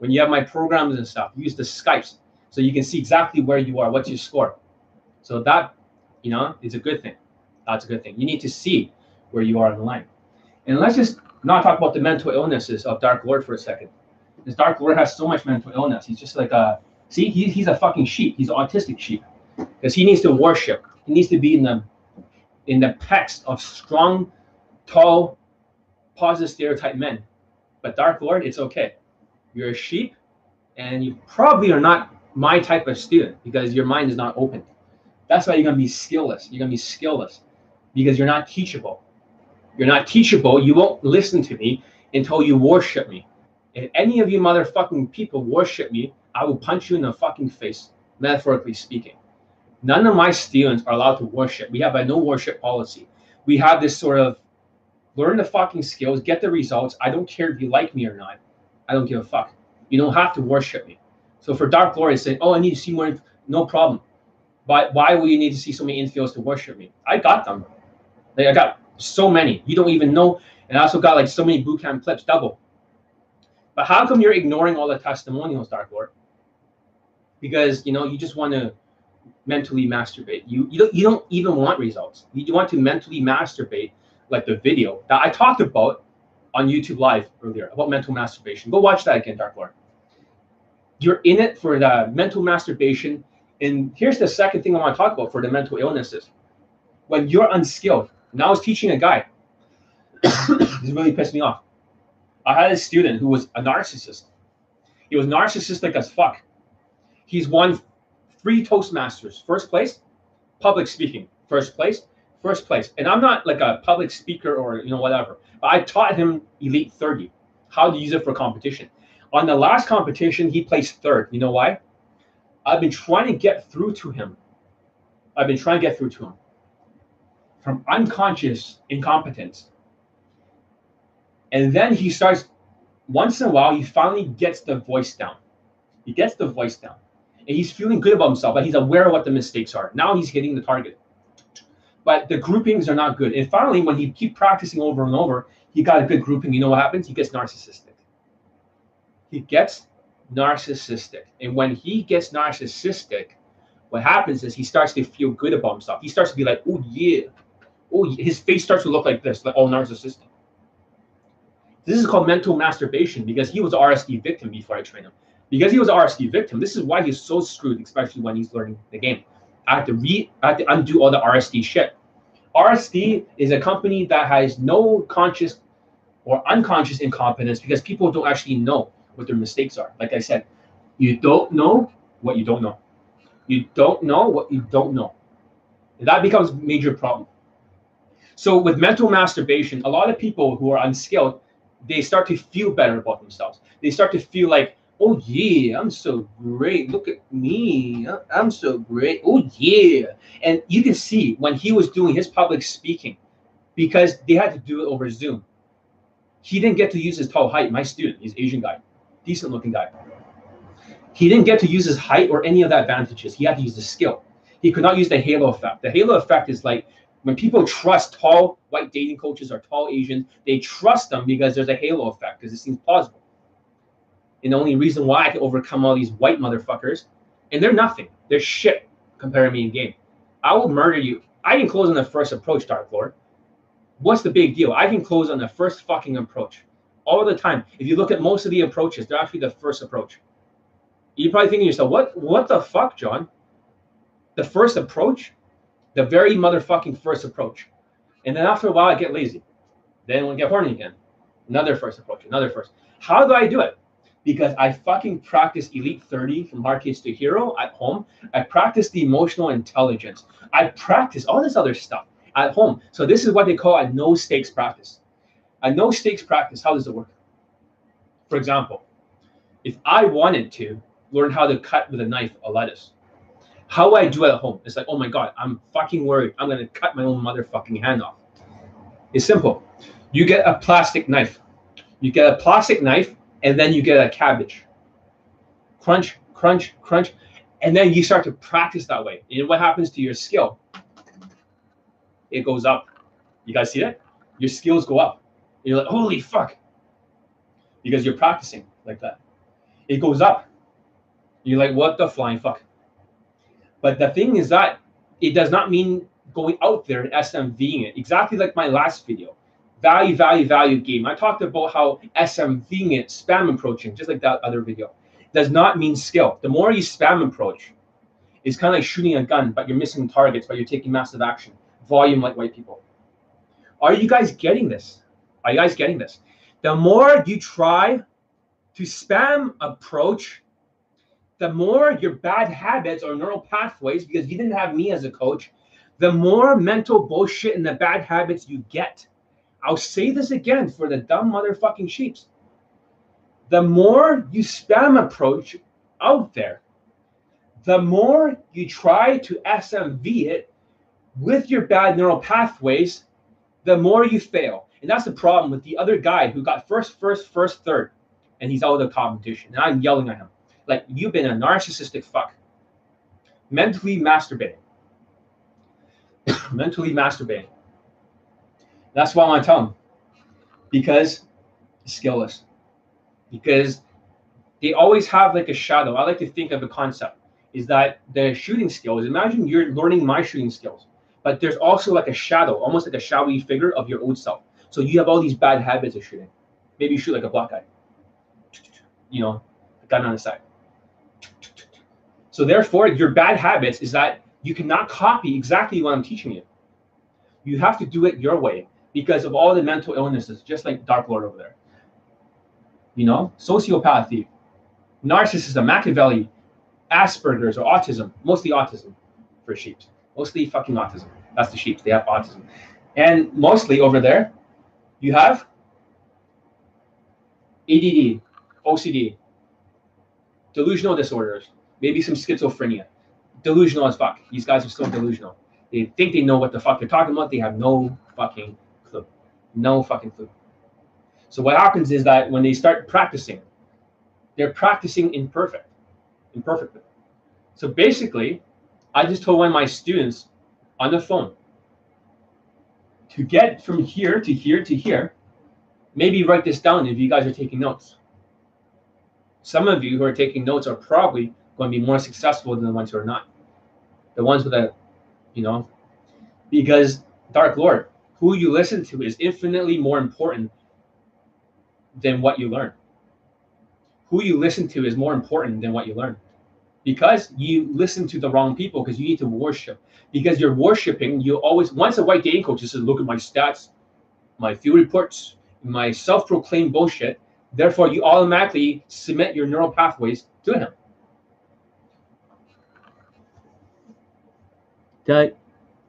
When you have my programs and stuff, use the Skypes so you can see exactly where you are, what's your score. So that, you know, it's a good thing. That's a good thing. You need to see where you are in the line. And let's just not talk about the mental illnesses of Dark Lord for a second. This Dark Lord has so much mental illness. He's just like a see, he, he's a fucking sheep. He's an autistic sheep because he needs to worship. He needs to be in the in the text of strong, tall, positive stereotype men. But Dark Lord, it's okay. You're a sheep, and you probably are not my type of student because your mind is not open. That's why you're gonna be skillless. You're gonna be skillless because you're not teachable. You're not teachable. You won't listen to me until you worship me. If any of you motherfucking people worship me, I will punch you in the fucking face, metaphorically speaking. None of my students are allowed to worship. We have a no worship policy. We have this sort of learn the fucking skills, get the results. I don't care if you like me or not. I don't give a fuck. You don't have to worship me. So for Dark Lord, saying, "Oh, I need to see more," no problem. But why will you need to see so many infields to worship me? I got them. Like I got so many. You don't even know. And I also got like so many bootcamp clips, double. But how come you're ignoring all the testimonials, Dark Lord? Because you know you just want to mentally masturbate. You you don't you don't even want results. You want to mentally masturbate, like the video that I talked about on YouTube Live earlier about mental masturbation. Go watch that again, Dark Lord. You're in it for the mental masturbation and here's the second thing I want to talk about for the mental illnesses. When you're unskilled, and I was teaching a guy, this really pissed me off. I had a student who was a narcissist. He was narcissistic as fuck. He's won three Toastmasters. First place, public speaking. First place, first place. And I'm not like a public speaker or you know whatever. But I taught him Elite 30, how to use it for competition. On the last competition, he placed third. You know why? I've been trying to get through to him. I've been trying to get through to him from unconscious incompetence. And then he starts, once in a while, he finally gets the voice down. He gets the voice down. And he's feeling good about himself, but he's aware of what the mistakes are. Now he's hitting the target. But the groupings are not good. And finally, when he keep practicing over and over, he got a good grouping. You know what happens? He gets narcissistic. He gets narcissistic. And when he gets narcissistic, what happens is he starts to feel good about himself. He starts to be like, oh yeah. Oh, his face starts to look like this, like all narcissistic. This is called mental masturbation because he was an RSD victim before I trained him. Because he was an RSD victim, this is why he's so screwed, especially when he's learning the game. I have to re I have to undo all the RSD shit. RSD is a company that has no conscious or unconscious incompetence because people don't actually know what their mistakes are. Like I said, you don't know what you don't know. You don't know what you don't know. And that becomes a major problem. So with mental masturbation, a lot of people who are unskilled, they start to feel better about themselves. They start to feel like, oh yeah, I'm so great. Look at me. I'm so great. Oh yeah. And you can see when he was doing his public speaking, because they had to do it over Zoom. He didn't get to use his tall height. My student, he's Asian guy decent looking guy. He didn't get to use his height or any of the advantages. He had to use the skill. He could not use the halo effect. The halo effect is like when people trust tall white dating coaches or tall Asians, they trust them because there's a halo effect because it seems plausible. And the only reason why I can overcome all these white motherfuckers, and they're nothing. They're shit compared to me in game. I will murder you. I can close on the first approach, Dark Lord. What's the big deal? I can close on the first fucking approach all the time. If you look at most of the approaches, they're actually the first approach. You're probably thinking to yourself, what what the fuck, John? The first approach? The very motherfucking first approach. And then after a while I get lazy. Then we get horny again. Another first approach, another first. How do I do it? Because I fucking practice Elite 30 from hard case to hero at home. I practice the emotional intelligence. I practice all this other stuff at home. So this is what they call a no stakes practice. A no stakes practice, how does it work? For example, if I wanted to learn how to cut with a knife a lettuce, how I do it at home? It's like, oh my God, I'm fucking worried. I'm going to cut my own motherfucking hand off. It's simple. You get a plastic knife. You get a plastic knife, and then you get a cabbage. Crunch, crunch, crunch, and then you start to practice that way. And what happens to your skill? It goes up. You guys see that? Your skills go up. You're like, holy fuck. Because you're practicing like that. It goes up. You're like, what the flying fuck? But the thing is that it does not mean going out there and SMVing it. Exactly like my last video. Value, value, value game. I talked about how SMVing it, spam approaching, just like that other video, does not mean skill. The more you spam approach, it's kind of like shooting a gun, but you're missing targets, but you're taking massive action. Volume like white people. Are you guys getting this? Are you guys getting this? The more you try to spam approach, the more your bad habits or neural pathways, because you didn't have me as a coach, the more mental bullshit and the bad habits you get. I'll say this again for the dumb motherfucking sheeps. The more you spam approach out there, the more you try to SMV it with your bad neural pathways, the more you fail. And that's the problem with the other guy who got first, first, first, third, and he's out of the competition. And I'm yelling at him like, you've been a narcissistic fuck. Mentally masturbating. Mentally masturbating. That's why I want to tell him. Because skillless. Because they always have like a shadow. I like to think of a concept is that the shooting skills, imagine you're learning my shooting skills, but there's also like a shadow, almost like a shadowy figure of your old self. So you have all these bad habits of shooting. Maybe you shoot like a black guy. You know, gun on the side. So therefore, your bad habits is that you cannot copy exactly what I'm teaching you. You have to do it your way because of all the mental illnesses, just like Dark Lord over there. You know, sociopathy, narcissism, Machiavelli, Asperger's or autism, mostly autism for sheep. Mostly fucking autism. That's the sheep. They have autism. And mostly over there, you have ADD, OCD, delusional disorders, maybe some schizophrenia. Delusional as fuck. These guys are still delusional. They think they know what the fuck they're talking about. They have no fucking clue. No fucking clue. So what happens is that when they start practicing, they're practicing imperfect, imperfectly. So basically, I just told one of my students on the phone to get from here to here to here, maybe write this down if you guys are taking notes. Some of you who are taking notes are probably going to be more successful than the ones who are not. The ones with a, you know, because Dark Lord, who you listen to is infinitely more important than what you learn. Who you listen to is more important than what you learn. Because you listen to the wrong people because you need to worship. Because you're worshiping, you always, once a white dating coach says, look at my stats, my field reports, my self proclaimed bullshit, therefore you automatically submit your neural pathways to him. that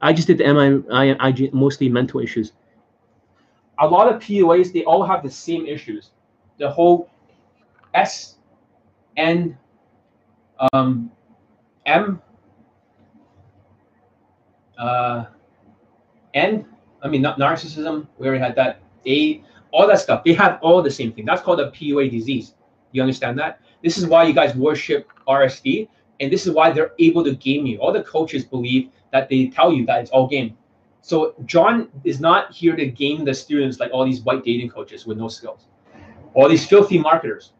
I just did the MI, mostly mental issues. A lot of PUAs, they all have the same issues. The whole S, N, um, M, uh, N, I mean, not narcissism, we already had that. A, all that stuff, they have all the same thing. That's called a PUA disease. You understand that? This is why you guys worship RSD, and this is why they're able to game you. All the coaches believe that they tell you that it's all game. So John is not here to game the students like all these white dating coaches with no skills, all these filthy marketers.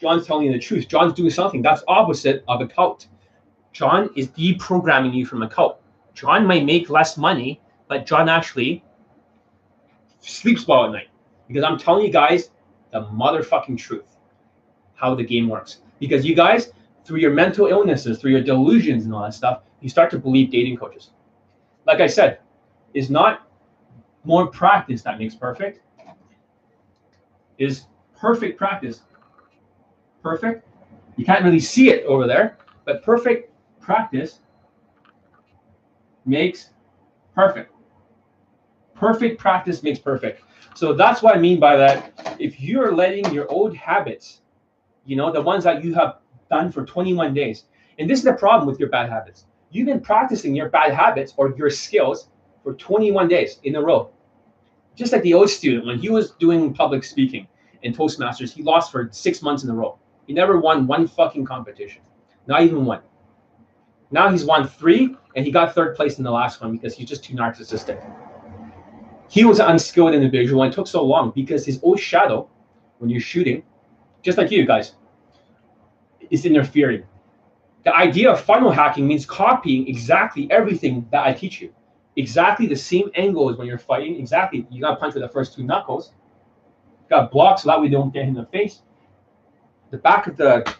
John's telling you the truth. John's doing something that's opposite of a cult. John is deprogramming you from a cult. John might make less money, but John actually sleeps well at night because I'm telling you guys the motherfucking truth, how the game works. Because you guys, through your mental illnesses, through your delusions and all that stuff, you start to believe dating coaches. Like I said, is not more practice that makes perfect. Is perfect practice perfect? You can't really see it over there, but perfect practice makes perfect. Perfect practice makes perfect. So that's what I mean by that. If you're letting your old habits, you know, the ones that you have done for 21 days, and this is the problem with your bad habits You've been practicing your bad habits or your skills for 21 days in a row. Just like the old student, when he was doing public speaking in Toastmasters, he lost for six months in a row. He never won one fucking competition, not even one. Now he's won three, and he got third place in the last one because he's just too narcissistic. He was an unskilled individual and took so long because his old shadow, when you're shooting, just like you guys, is interfering. The idea of funnel hacking means copying exactly everything that I teach you. Exactly the same angles when you're fighting. Exactly, you got punch with the first two knuckles. Got blocks so that you don't get in the face. The back of the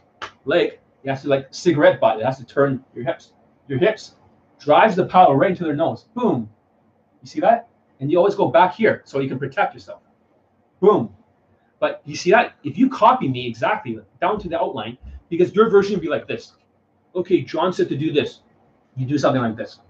leg, you have to like cigarette butt. It has to turn your hips. Your hips drives the power right into their nose. Boom. You see that? And you always go back here so you can protect yourself. Boom. But you see that? If you copy me exactly down to the outline, because your version would be like this. Okay, John said to do this. You do something like this.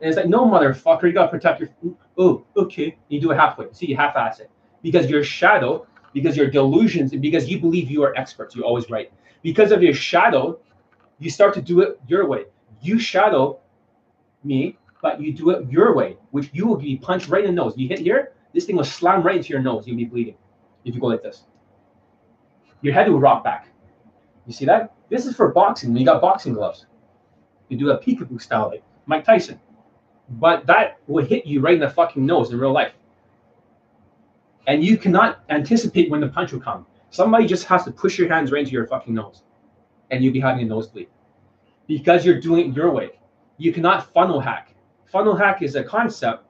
And it's like, no, motherfucker, you gotta protect your. Oh, okay. You do it halfway. See, you half-ass it because your shadow, because your delusions, and because you believe you are experts. You're always right. Because of your shadow, you start to do it your way. You shadow me, but you do it your way, which you will be punched right in the nose. You hit here, this thing will slam right into your nose. You'll be bleeding if you go like this. Your head will rock back. You see that? This is for boxing. You got boxing gloves. You do a peekaboo style like Mike Tyson. But that will hit you right in the fucking nose in real life. And you cannot anticipate when the punch will come. Somebody just has to push your hands right into your fucking nose. And you'll be having a nosebleed. Because you're doing it your way. You cannot funnel hack. Funnel hack is a concept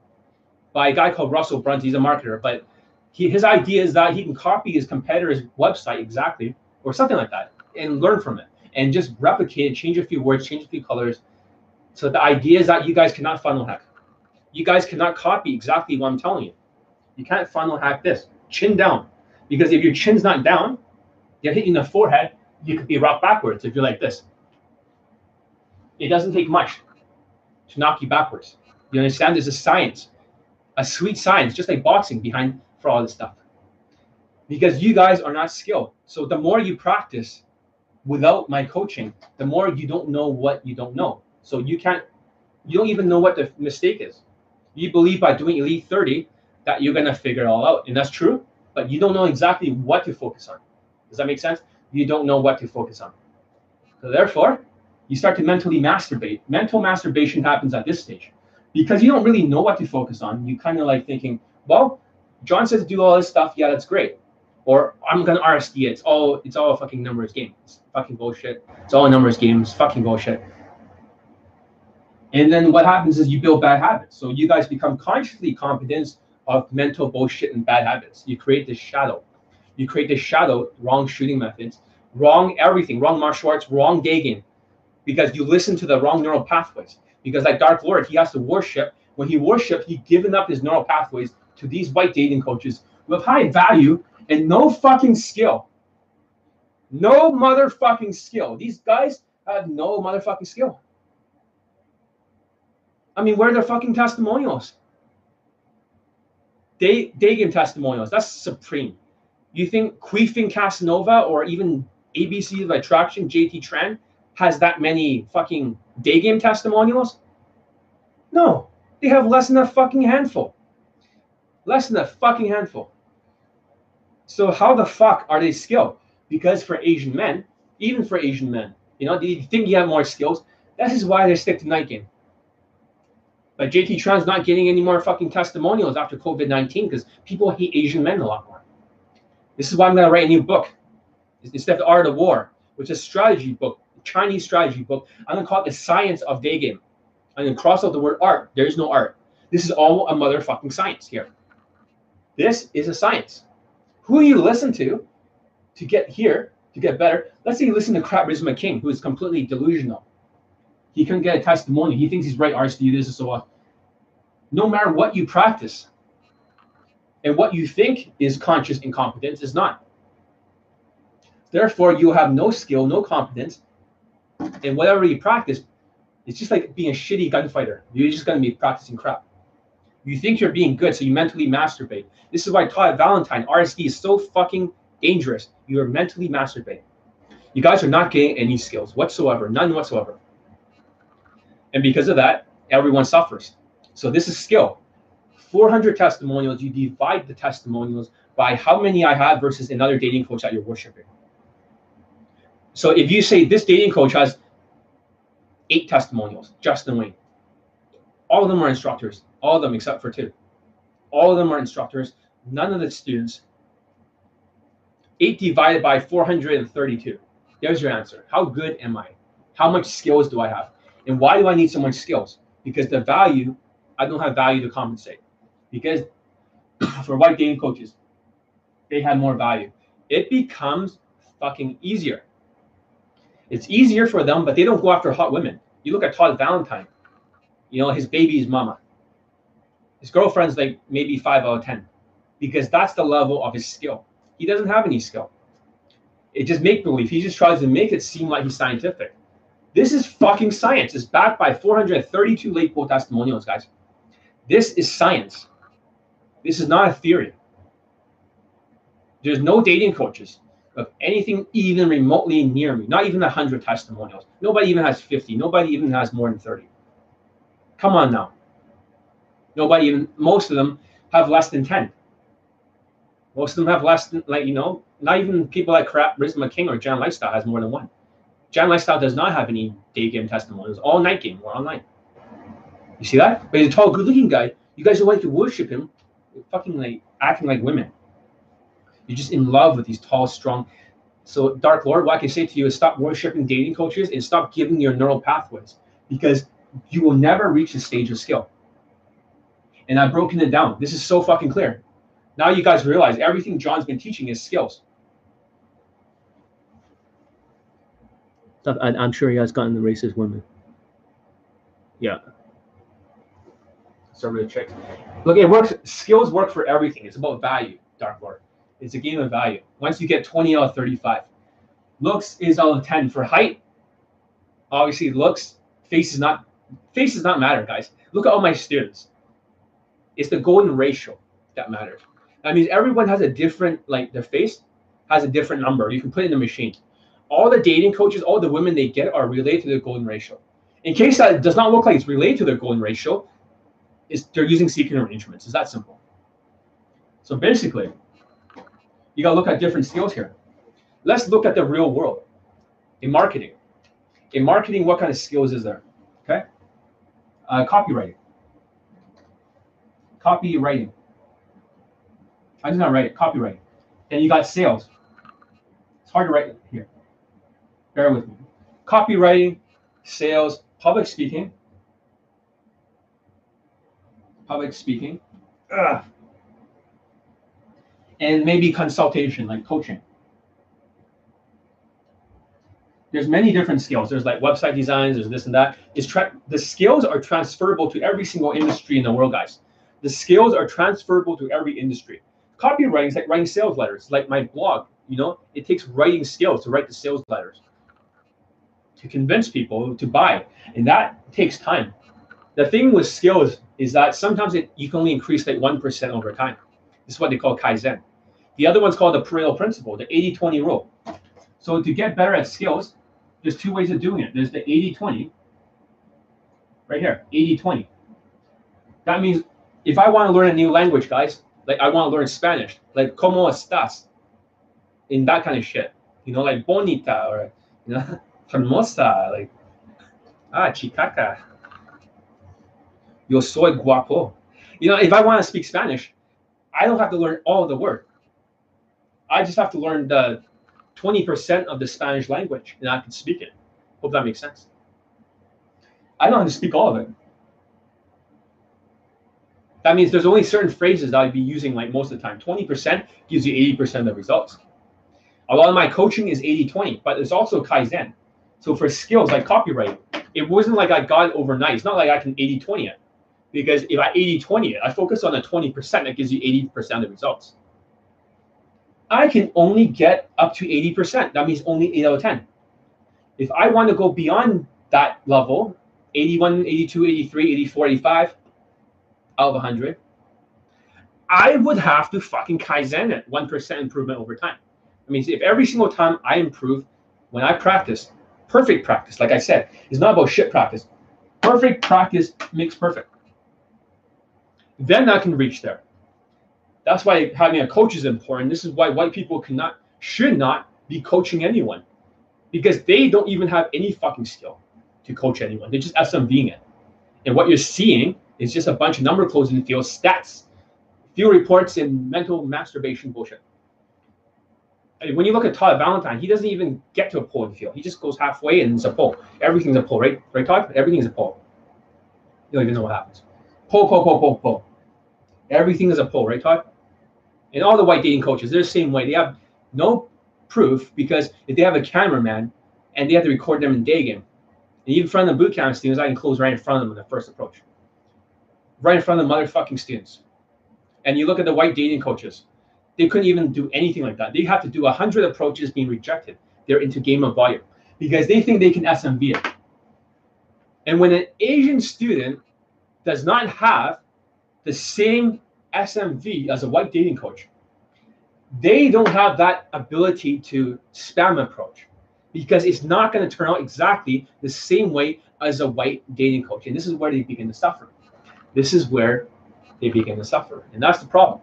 by a guy called Russell Brunson. He's a marketer, but he, his idea is that he can copy his competitor's website exactly, or something like that, and learn from it, and just replicate it, change a few words, change a few colors. So the idea is that you guys cannot funnel hack. You guys cannot copy exactly what I'm telling you. You can't funnel hack this. Chin down, because if your chin's not down, you hit you in the forehead, you could be rocked backwards if you're like this. It doesn't take much to knock you backwards. You understand? There's a science, a sweet science, just like boxing behind for all this stuff. Because you guys are not skilled. So the more you practice without my coaching, the more you don't know what you don't know. So you can't, you don't even know what the mistake is. You believe by doing Elite 30 that you're to figure it all out. And that's true, but you don't know exactly what to focus on. Does that make sense? You don't know what to focus on. So therefore, you start to mentally masturbate. Mental masturbation happens at this stage because you don't really know what to focus on. You kind of like thinking, well, John says do all this stuff. Yeah, that's great. Or I'm gonna RSD it. It's all it's all a fucking numbers game. It's fucking bullshit. It's all a numbers game. It's fucking bullshit. And then what happens is you build bad habits. So you guys become consciously competent of mental bullshit and bad habits. You create this shadow. You create this shadow, wrong shooting methods, wrong everything, wrong martial arts, wrong day because you listen to the wrong neural pathways. Because like Dark Lord, he has to worship. When he worshipped, he given up his neural pathways to these white dating coaches with high value and no fucking skill. No motherfucking skill. These guys have no motherfucking skill. I mean, where are their fucking testimonials? Day, game testimonials. That's supreme. You think Queefing Casanova or even ABC of Attraction, JT Tran, has that many fucking day game testimonials? No, they have less than a fucking handful. Less than a fucking handful. So how the fuck are they skilled? Because for Asian men, even for Asian men, you know, you think you have more skills? That is why they stick to night game. But JT Tran's not getting any more fucking testimonials after COVID 19 because people hate Asian men a lot more. This is why I'm going to write a new book. Instead of The Art of War, which is a strategy book, Chinese strategy book, I'm going to call it The Science of Day Game. I'm going to cross out the word art. There is no art. This is all a motherfucking science here. This is a science. Who you listen to to get here, to get better, let's say you listen to Charisma King, who is completely delusional. He couldn't get a testimony. He thinks he's right, RSD, this and so on. No matter what you practice, and what you think is conscious incompetence is not. Therefore, you have no skill, no competence, and whatever you practice, it's just like being a shitty gunfighter. You're just going to be practicing crap. You think you're being good, so you mentally masturbate. This is why Todd Valentine RSD is so fucking dangerous. You are mentally masturbating. You guys are not getting any skills whatsoever, none whatsoever. And because of that, everyone suffers. So this is skill. 400 testimonials, you divide the testimonials by how many I have versus another dating coach that you're worshiping. So if you say this dating coach has eight testimonials, Justin Wayne, all of them are instructors, all of them except for two. All of them are instructors, none of the students. Eight divided by 432. There's your answer. How good am I? How much skills do I have? And why do I need so much skills? Because the value, I don't have value to compensate. Because for white dating coaches, they have more value. It becomes fucking easier. It's easier for them, but they don't go after hot women. You look at Todd Valentine, you know, his baby's mama. His girlfriend's like maybe five out of 10 because that's the level of his skill. He doesn't have any skill. It just make believe. He just tries to make it seem like he's scientific. This is fucking science. It's backed by 432 late poll testimonials, guys. This is science. This is not a theory. There's no dating coaches of anything even remotely near me, not even 100 testimonials. Nobody even has 50. Nobody even has more than 30. Come on now. Nobody even, most of them have less than 10. Most of them have less than, like, you know, not even people like crap, King or Jan Lifestyle has more than one. Jan Lifestyle does not have any day game testimonials, all night game or online. You see that? But he's a tall, good looking guy. You guys are like to worship him, fucking like acting like women. You're just in love with these tall, strong. So, Dark Lord, what I can say to you is stop worshiping dating coaches and stop giving your neural pathways because you will never reach the stage of skill. And I've broken it down. This is so fucking clear. Now you guys realize everything John's been teaching is skills. I, am sure he has gotten the racist women. Yeah. Conservative chicks. Look, it works. Skills work for everything. It's about value, Dark Lord. It's a game of value. Once you get 20 out of 35. Looks is out of 10. For height, obviously looks, face is not face does not matter, guys. Look at all my students. It's the golden ratio that matters. That means everyone has a different, like their face has a different number. You can put in the machine. All the dating coaches, all the women they get are related to the golden ratio. In case that does not look like it's related to their golden ratio, is they're using seeking arrangements. It's that simple. So basically, you gotta look at different skills here. Let's look at the real world. In marketing. In marketing, what kind of skills is there? Okay. Uh, copywriting. Copywriting. I did not write it. Copywriting. Then you got sales. It's hard to write here. Bear with me. Copywriting, sales, public speaking. Public speaking. Ugh. And maybe consultation, like coaching. There's many different skills. There's like website designs, there's this and that. It's tra- the skills are transferable to every single industry in the world, guys. The skills are transferable to every industry. Copywriting is like writing sales letters, like my blog. You know, it takes writing skills to write the sales letters to convince people to buy, and that takes time. The thing with skills is that sometimes it, you can only increase like one percent over time. This is what they call kaizen. The other one's called the Pareto principle, the 80-20 rule. So to get better at skills, there's two ways of doing it. There's the 80-20, right here, 80-20. That means if I want to learn a new language, guys, like I want to learn Spanish, like ¿Cómo estás? In that kind of shit. You know, like bonita or you know, hermosa, like ah, chicaca. Yo soy guapo. You know, if I want to speak Spanish, I don't have to learn all the word. I just have to learn the 20% of the Spanish language and I can speak it. Hope that makes sense. I don't have to speak all of it. That means there's only certain phrases that I'd be using like most of the time. 20% gives you 80% of the results. A lot of my coaching is 80-20, but there's also Kaizen. So for skills like copyright, it wasn't like I got it overnight. It's not like I can 80-20 it. Because if I 80-20 it, I focus on the 20% that gives you 80% of the results. I can only get up to 80%. That means only 8 out of 10. If I want to go beyond that level, 81, 82, 83, 84, 85, out of 100, I would have to fucking Kaizen it 1% improvement over time. I mean, if every single time I improve, when I practice, perfect practice, like I said, it's not about shit practice. Perfect practice makes perfect. Then I can reach there. That's why having a coach is important. This is why white people cannot, should not be coaching anyone because they don't even have any fucking skill to coach anyone. They're just SMVing it. And what you're seeing is just a bunch of number closing field stats, field reports, and mental masturbation bullshit. I mean, when you look at Todd Valentine, he doesn't even get to a pull in field. He just goes halfway and it's a pull. Everything's a pull, right? Right, Todd? Everything's a pull. You don't even know what happens. Pull, pull, pull, pull, pull. Everything is a pull, right, Todd? And all the white dating coaches, they're the same way. They have no proof because if they have a cameraman and they have to record them in day game, and even in front of the boot camp students, I can close right in front of them in the first approach. Right in front of the motherfucking students. And you look at the white dating coaches, they couldn't even do anything like that. They have to do 100 approaches being rejected. They're into game of volume because they think they can SMV it. And when an Asian student does not have the same SMV as a white dating coach, they don't have that ability to spam approach because it's not going to turn out exactly the same way as a white dating coach. And this is where they begin to suffer. This is where they begin to suffer. And that's the problem.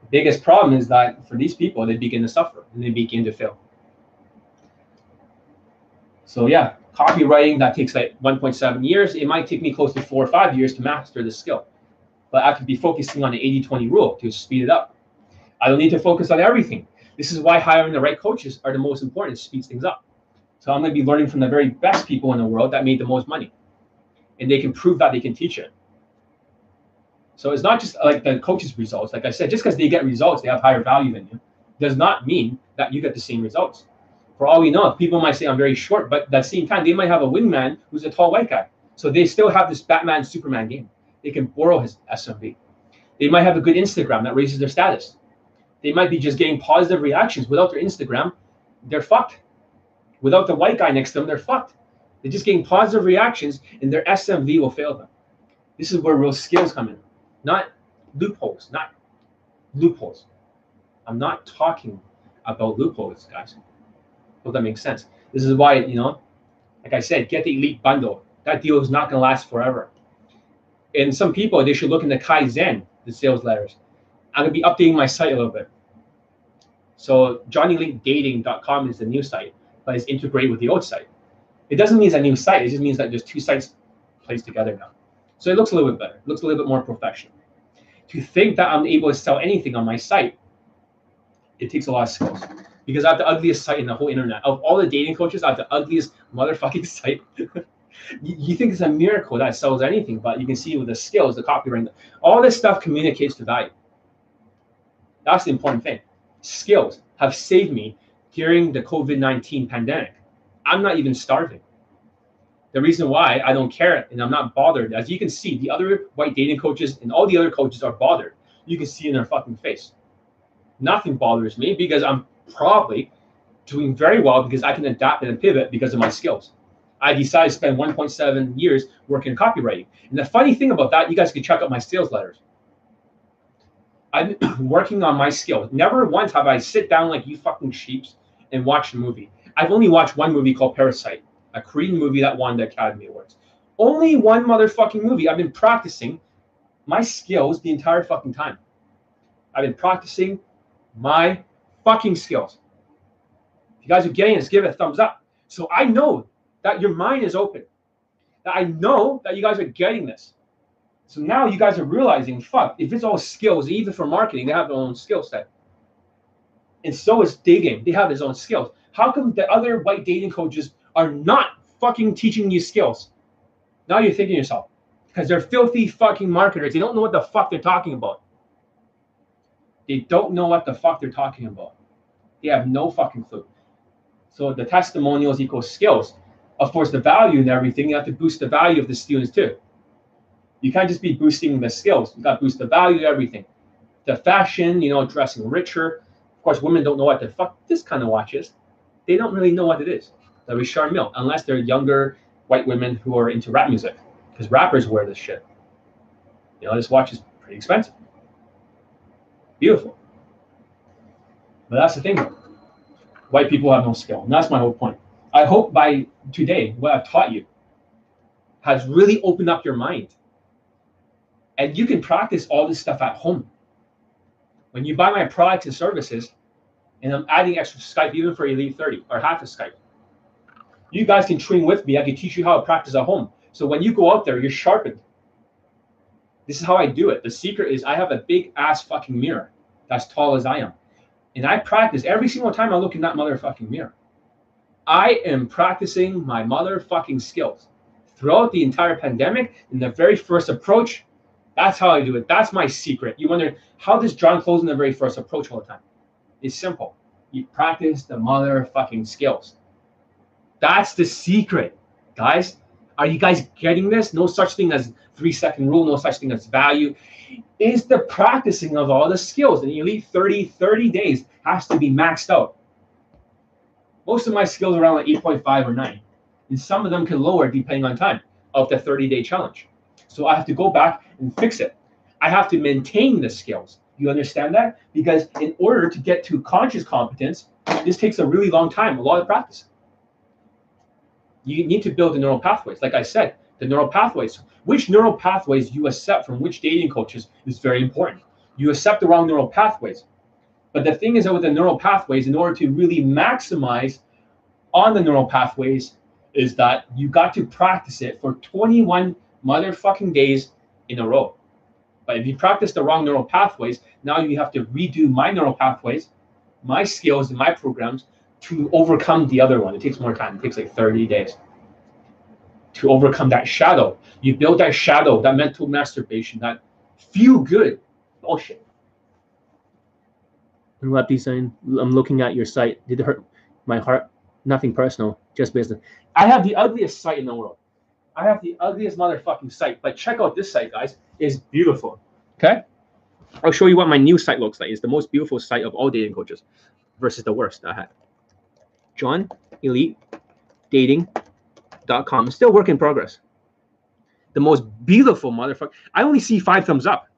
The biggest problem is that for these people, they begin to suffer and they begin to fail. So, yeah, copywriting that takes like 1.7 years. It might take me close to four or five years to master the skill. But I could be focusing on the 80 20 rule to speed it up. I don't need to focus on everything. This is why hiring the right coaches are the most important. Speeds things up. So I'm going to be learning from the very best people in the world that made the most money, and they can prove that they can teach it. So it's not just like the coaches' results. Like I said, just because they get results, they have higher value than you, does not mean that you get the same results. For all we know, people might say I'm very short, but at the same time, they might have a wingman who's a tall white guy. So they still have this Batman Superman game. They can borrow his SMV. They might have a good Instagram that raises their status they might be just getting positive reactions without their Instagram. They're fucked. Without the white guy next to them, they're fucked. They're just getting positive reactions, and their SMV will fail them. This is where real skills come in, not loopholes, not loopholes. I'm not talking about loopholes, guys. Hope that makes sense. This is why, you know, like I said, get the elite bundle. That deal is not going to last forever. And some people, they should look into Kaizen, the sales letters. I'm gonna be updating my site a little bit. So johnnylinkdating.com is the new site, but it's integrated with the old site. It doesn't mean it's a new site. It just means that there's two sites placed together now. So it looks a little bit better. It looks a little bit more professional. To think that I'm able to sell anything on my site, it takes a lot of skills. Because I have the ugliest site in the whole internet. Of all the dating coaches, I have the ugliest motherfucking site. You, think it's a miracle that sells anything, but you can see with the skills, the copywriting, all this stuff communicates to value. That's the important thing. Skills have saved me during the COVID 19 pandemic. I'm not even starving. The reason why I don't care and I'm not bothered, as you can see, the other white dating coaches and all the other coaches are bothered. You can see in their fucking face. Nothing bothers me because I'm probably doing very well because I can adapt and pivot because of my skills. I decided to spend 1.7 years working in copywriting. And the funny thing about that, you guys can check out my sales letters. I'm working on my skill. Never once have I sit down like you fucking sheeps and watched a movie. I've only watched one movie called Parasite, a Korean movie that won the Academy Awards. Only one motherfucking movie. I've been practicing my skills the entire fucking time. I've been practicing my fucking skills. If you guys are getting this, give it a thumbs up. So I know that your mind is open. That I know that you guys are getting this. So now you guys are realizing, fuck, if it's all skills, even for marketing, they have their own skill set. And so is dating. They have his own skills. How come the other white dating coaches are not fucking teaching you skills? Now you're thinking to yourself, because they're filthy fucking marketers. They don't know what the fuck they're talking about. They don't know what the fuck they're talking about. They have no fucking clue. So the testimonials equals skills. Of course, the value and everything, you have to boost the value of the students too. You can't just be boosting the skills. You got to boost the value, of everything. The fashion, you know, dressing richer. Of course, women don't know what the fuck this kind of watch is. They don't really know what it is. The Richard Mille, unless they're younger white women who are into rap music, because rappers wear this shit. You know, this watch is pretty expensive. Beautiful. But that's the thing. White people have no skill. And that's my whole point. I hope by today, what I've taught you has really opened up your mind And you can practice all this stuff at home. When you buy my products and services, and I'm adding extra Skype even for Elite 30 or half a Skype, you guys can train with me. I can teach you how to practice at home. So when you go out there, you're sharpened. This is how I do it. The secret is I have a big ass fucking mirror that's tall as I am. And I practice every single time I look in that motherfucking mirror. I am practicing my motherfucking skills throughout the entire pandemic. In the very first approach, that's how I do it. That's my secret. You wonder how does John close in the very first approach all the time? It's simple. You practice the motherfucking skills. That's the secret, guys. Are you guys getting this? No such thing as three second rule, no such thing as value. Is the practicing of all the skills. And elite 30, 30 days has to be maxed out. Most of my skills are around like 8.5 or 9. And some of them can lower depending on time of the 30 day challenge. So I have to go back and fix it. I have to maintain the skills. You understand that? Because in order to get to conscious competence, this takes a really long time, a lot of practice you need to build the neural pathways. Like I said, the neural pathways. Which neural pathways you accept from which dating coaches is very important. You accept the wrong neural pathways. But the thing is that with the neural pathways, in order to really maximize on the neural pathways, is that you got to practice it for 21 motherfucking days in a row. But if you practice the wrong neural pathways, now you have to redo my neural pathways, my skills, and my programs to overcome the other one. It takes more time. It takes like 30 days to overcome that shadow. You build that shadow, that mental masturbation, that feel good bullshit. And saying, I'm looking at your site. Did it hurt my heart? Nothing personal, just business. I have the ugliest site in the world. I have the ugliest motherfucking site. But check out this site, guys. It's beautiful. Okay? I'll show you what my new site looks like. It's the most beautiful site of all dating coaches versus the worst I had. John Elite Dating.com. Still work in progress. The most beautiful motherfucker. I only see five thumbs up.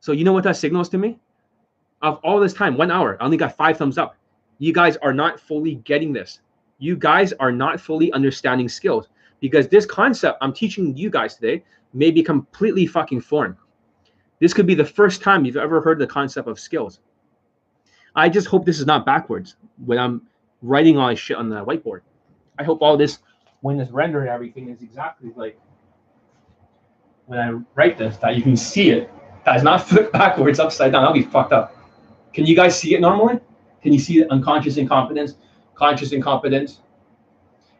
So you know what that signals to me? Of all this time, one hour, I only got five thumbs up. You guys are not fully getting this. You guys are not fully understanding skills because this concept I'm teaching you guys today may be completely fucking foreign. This could be the first time you've ever heard the concept of skills. I just hope this is not backwards when I'm writing all this shit on the whiteboard. I hope all this, when it's rendered, everything is exactly like when I write this, that you can see it. That is not flipped backwards, upside down. That'll be fucked up. Can you guys see it normally? Can you see the unconscious incompetence, conscious incompetence?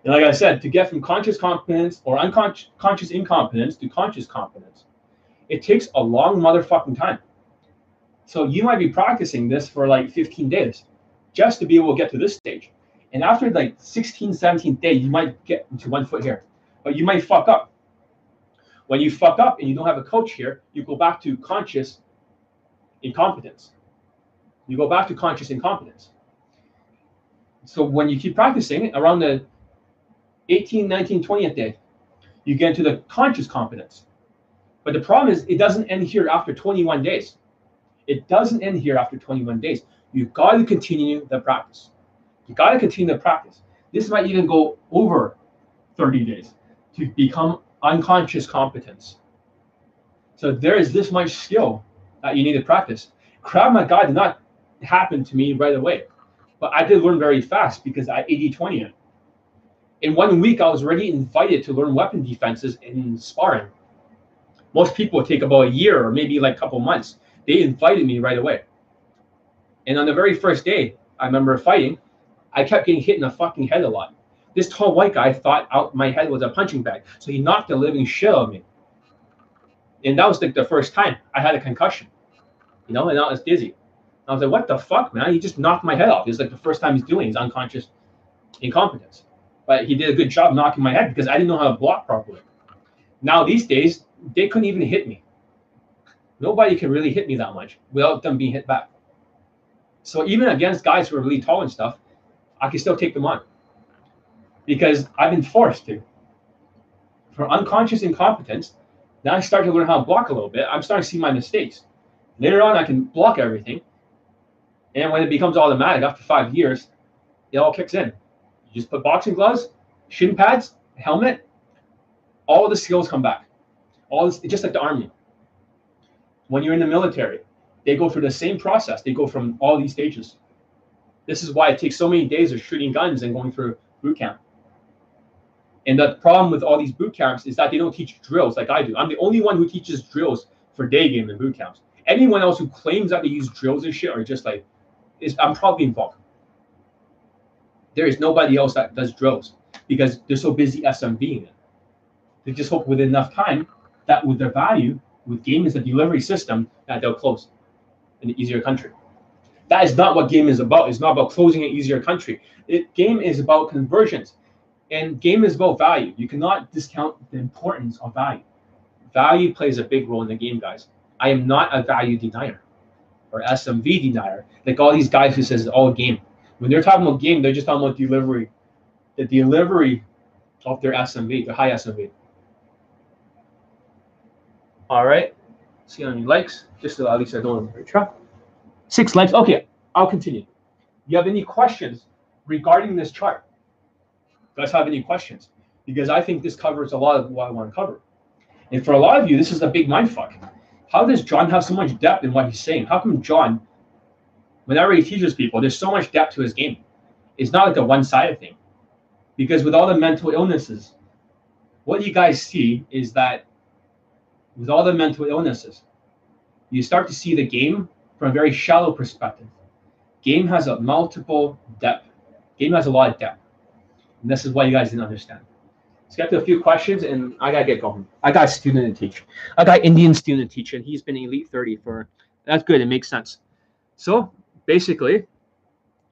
And like I said, to get from conscious competence or unconscious incompetence to conscious competence, it takes a long motherfucking time. So you might be practicing this for like 15 days just to be able to get to this stage. And after like 16, 17 days, you might get into one foot here, but you might fuck up. When you fuck up and you don't have a coach here, you go back to conscious incompetence. You go back to conscious incompetence. So when you keep practicing around the 18, 19, 20th day, you get into the conscious competence. But the problem is it doesn't end here after 21 days. It doesn't end here after 21 days. You've got to continue the practice. You got to continue the practice. This might even go over 30 days to become unconscious competence. So there is this much skill that you need to practice. Krav Maga did not happen to me right away, but I did learn very fast because I 80 20 it. In one week, I was already invited to learn weapon defenses in sparring. Most people take about a year or maybe like a couple months. They invited me right away. And on the very first day, I remember fighting, I kept getting hit in the fucking head a lot. This tall white guy thought out my head was a punching bag, so he knocked the living shit out of me. And that was like the first time I had a concussion, you know, and I was dizzy. I was like, what the fuck, man? He just knocked my head off. It's like the first time he's doing his unconscious incompetence. But he did a good job knocking my head because I didn't know how to block properly. Now these days, they couldn't even hit me. Nobody can really hit me that much without them being hit back. So even against guys who are really tall and stuff, I can still take them on because I've been forced to. For unconscious incompetence, now I start to learn how to block a little bit. I'm starting to see my mistakes. Later on, I can block everything. And when it becomes automatic after five years, it all kicks in. You just put boxing gloves, shin pads, helmet, all the skills come back. All this, just like the army. when you're in the military, they go through the same process. They go from all these stages. This is why it takes so many days of shooting guns and going through boot camp. And the problem with all these boot camps is that they don't teach drills like I do. I'm the only one who teaches drills for day game and boot camps. Anyone else who claims that they use drills and shit are just like, is I'm probably involved. There is nobody else that does drills because they're so busy SMVing it. They just hope with enough time that with their value, with game as a delivery system, that they'll close an easier country. That is not what game is about. It's not about closing an easier country. It, game is about conversions. And game is about value. You cannot discount the importance of value. Value plays a big role in the game, guys. I am not a value denier or SMV denier, like all these guys who says all game. When they're talking about game, they're just talking about delivery, the delivery of their SMV, their high SMV. All right. See how many likes, just so at least I don't track. Six likes. Okay, I'll continue. You have any questions regarding this chart? guys have any questions? Because I think this covers a lot of what I want to cover. And for a lot of you, this is a big mindfuck. How does John have so much depth in what he's saying? How come John, whenever he teaches people, there's so much depth to his game? It's not like a one-sided thing. Because with all the mental illnesses, what you guys see is that with all the mental illnesses, you start to see the game from a very shallow perspective. Game has a multiple depth. Game has a lot of depth. And this is why you guys didn't understand. To a few questions, and I gotta get going. I got a student to teach. I got Indian student teaching. He's been elite 30 for. That's good. It makes sense. So basically,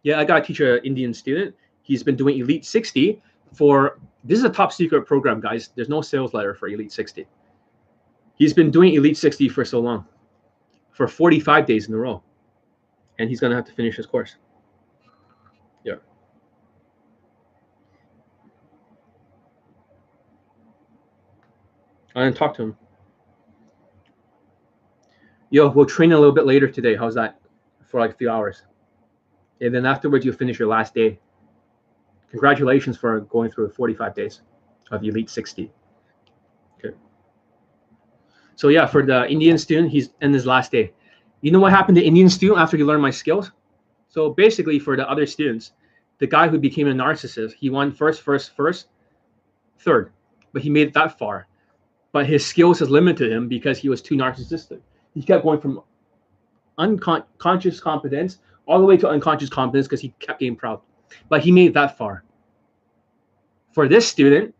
yeah, I got to teach an Indian student. He's been doing elite 60 for. This is a top secret program, guys. There's no sales letter for elite 60. He's been doing elite 60 for so long, for 45 days in a row, and he's gonna have to finish his course. Yeah. I didn't talk to him. Yo, we'll train a little bit later today. How's that? For like a few hours. And then afterwards, you'll finish your last day. Congratulations for going through 45 days of Elite 60. Okay. So yeah, for the Indian student, he's in his last day. You know what happened to Indian student after he learned my skills? So basically, for the other students, the guy who became a narcissist, he won first, first, first, third, but he made it that far but his skills has limited him because he was too narcissistic. He kept going from unconscious competence all the way to unconscious competence because he kept getting proud. But he made that far. For this student,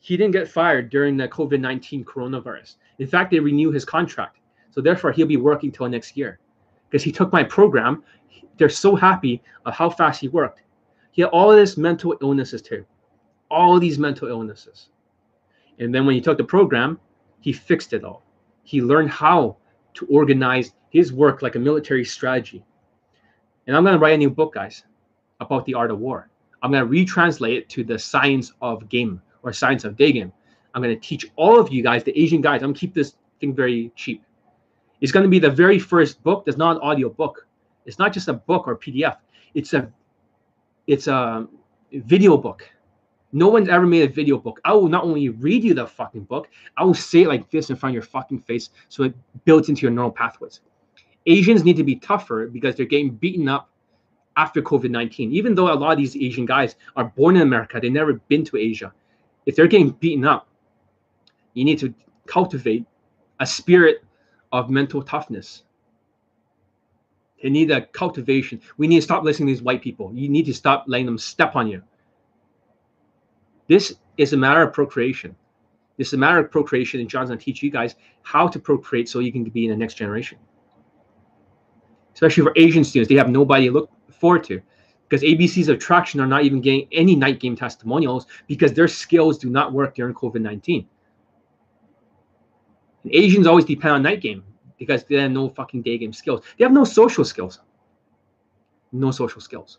he didn't get fired during the COVID 19 coronavirus. In fact, they renew his contract. So therefore, he'll be working till next year because he took my program. They're so happy of how fast he worked. He had all of this mental illnesses too, all of these mental illnesses. And then when he took the program, he fixed it all. He learned how to organize his work like a military strategy. And I'm going to write a new book, guys, about the art of war. I'm going to retranslate it to the science of game or science of day game. I'm going to teach all of you guys, the Asian guys, I'm going to keep this thing very cheap. It's going to be the very first book that's not an audio book. It's not just a book or PDF. It's a it's a video book no one's ever made a video book. I will not only read you the fucking book, I will say it like this in front of your fucking face so it builds into your neural pathways. Asians need to be tougher because they're getting beaten up after COVID 19. Even though a lot of these Asian guys are born in America, they've never been to Asia. If they're getting beaten up, you need to cultivate a spirit of mental toughness. They need a cultivation. We need to stop listening to these white people. You need to stop letting them step on you. This is a matter of procreation. This is a matter of procreation, and John's going to teach you guys how to procreate so you can be in the next generation. Especially for Asian students, they have nobody to look forward to because ABCs of Attraction are not even getting any night game testimonials because their skills do not work during COVID 19. Asians always depend on night game because they have no fucking day game skills. They have no social skills. No social skills.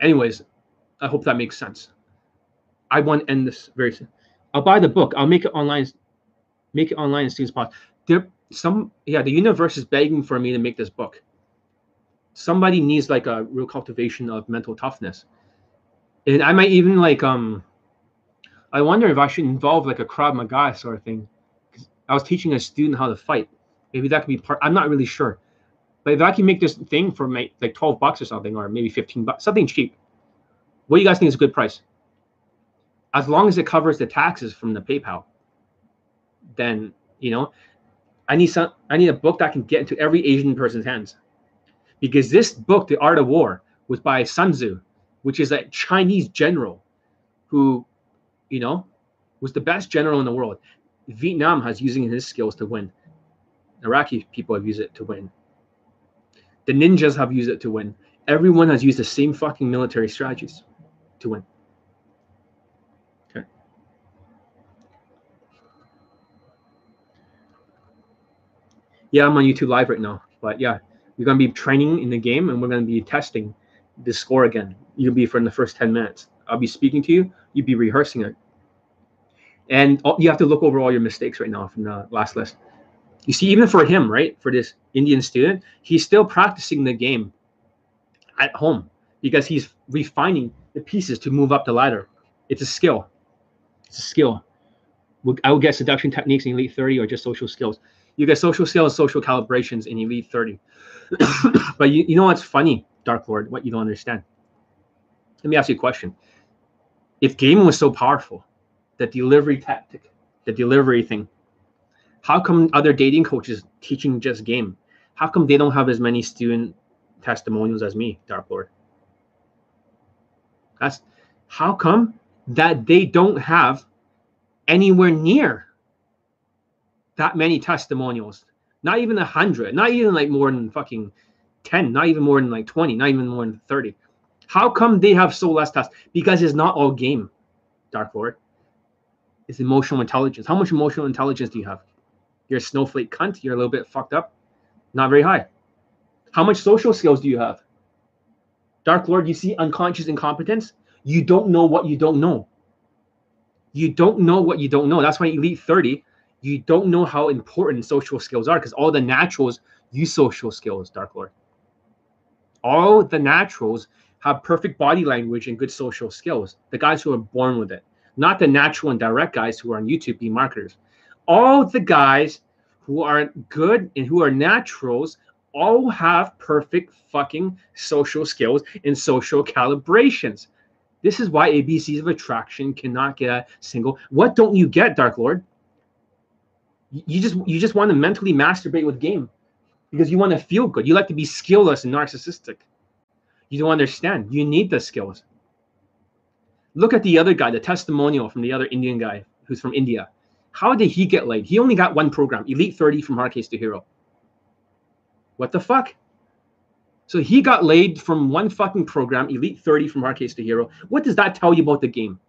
Anyways, I hope that makes sense. I want to end this very soon. I'll buy the book. I'll make it online. Make it online as soon as possible. There, some yeah, the universe is begging for me to make this book. Somebody needs like a real cultivation of mental toughness, and I might even like um. I wonder if I should involve like a Krav Maga sort of thing. I was teaching a student how to fight, Maybe that could be part. I'm not really sure. But if I can make this thing for my, like 12 bucks or something, or maybe 15 bucks, something cheap, what do you guys think is a good price? As long as it covers the taxes from the PayPal, then you know, I need some. I need a book that can get into every Asian person's hands, because this book, The Art of War, was by Sun Tzu, which is a Chinese general, who, you know, was the best general in the world. Vietnam has using his skills to win. Iraqi people have used it to win. The ninjas have used it to win. Everyone has used the same fucking military strategies to win. Yeah, I'm on YouTube Live right now. But yeah, we're gonna be training in the game and we're gonna be testing the score again. You'll be from the first 10 minutes. I'll be speaking to you, you'll be rehearsing it. And you have to look over all your mistakes right now from the last list. You see, even for him, right, for this Indian student, he's still practicing the game at home because he's refining the pieces to move up the ladder. It's a skill. It's a skill. I would get seduction techniques in Elite 30 or just social skills. You get social skills, social calibrations in Elite 30. but you, you know what's funny, Dark Lord, what you don't understand? Let me ask you a question. If game was so powerful, the delivery tactic, the delivery thing, how come other dating coaches teaching just game? How come they don't have as many student testimonials as me, Dark Lord? That's how come that they don't have anywhere near that many testimonials. Not even a hundred, not even like more than fucking 10, not even more than like 20, not even more than 30. How come they have so less tests? Because it's not all game, Dark Lord. It's emotional intelligence. How much emotional intelligence do you have? You're a snowflake cunt. You're a little bit fucked up. Not very high. How much social skills do you have? Dark Lord, you see unconscious incompetence? You don't know what you don't know. You don't know what you don't know. That's why Elite 30, you don't know how important social skills are because all the naturals use social skills, Dark Lord. All the naturals have perfect body language and good social skills. The guys who are born with it, not the natural and direct guys who are on YouTube being marketers all the guys who are good and who are naturals all have perfect fucking social skills and social calibrations. This is why ABCs of attraction cannot get a single. What don't you get, Dark Lord? You just you just want to mentally masturbate with game because you want to feel good. You like to be skillless and narcissistic. You don't understand. You need the skills. Look at the other guy, the testimonial from the other Indian guy who's from India. How did he get laid? He only got one program, Elite 30 from Hard Case to Hero. What the fuck? So he got laid from one fucking program, Elite 30 from Hard Case to Hero. What does that tell you about the game?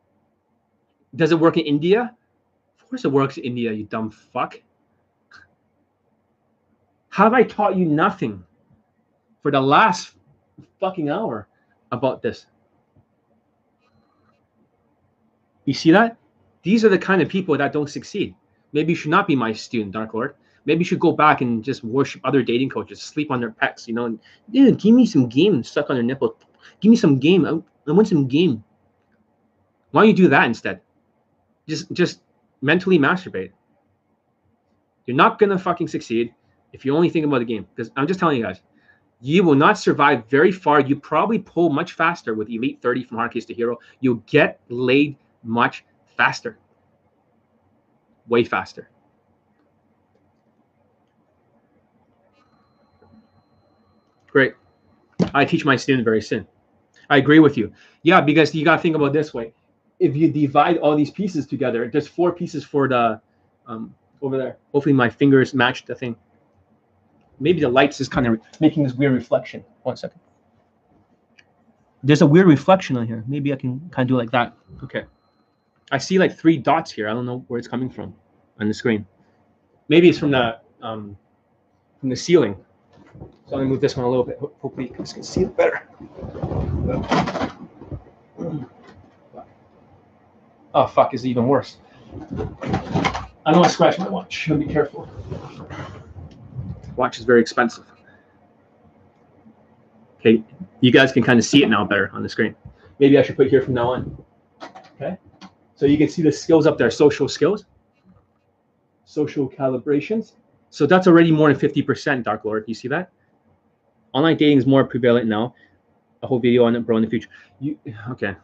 Does it work in India? Course it works in India, you dumb fuck. Have I taught you nothing for the last fucking hour about this? You see that? These are the kind of people that don't succeed. Maybe you should not be my student, Dark Lord. Maybe you should go back and just worship other dating coaches, sleep on their pecs, you know, and give me some game stuck on their nipple. Give me some game. I, I want some game. Why don't you do that instead? Just just mentally masturbate. You're not gonna fucking succeed if you only think about the game. Because I'm just telling you guys, you will not survive very far. You probably pull much faster with Elite 30 from Hard Case to Hero. You'll get laid much faster, way faster. Great. I teach my students very soon. I agree with you. Yeah, because you got to think about this way. If you divide all these pieces together, there's four pieces for the um, over there. Hopefully my fingers match the thing. Maybe the lights is kind of making this weird reflection. One second. There's a weird reflection on here. Maybe I can kind of do like that. Okay. I see like three dots here. I don't know where it's coming from on the screen. Maybe it's from the um, from the ceiling. So I'm gonna move this one a little bit. Hopefully you guys can see it better. Oh fuck, is even worse. I don't want to scratch my watch. I'll be careful. Watch is very expensive. Okay, you guys can kind of see it now better on the screen. Maybe I should put it here from now on. Okay. So you can see the skills up there, social skills, social calibrations, So that's already more than 50%, Dark Lord. You see that? Online dating is more prevalent now. A whole video on it, bro, in the future. You okay?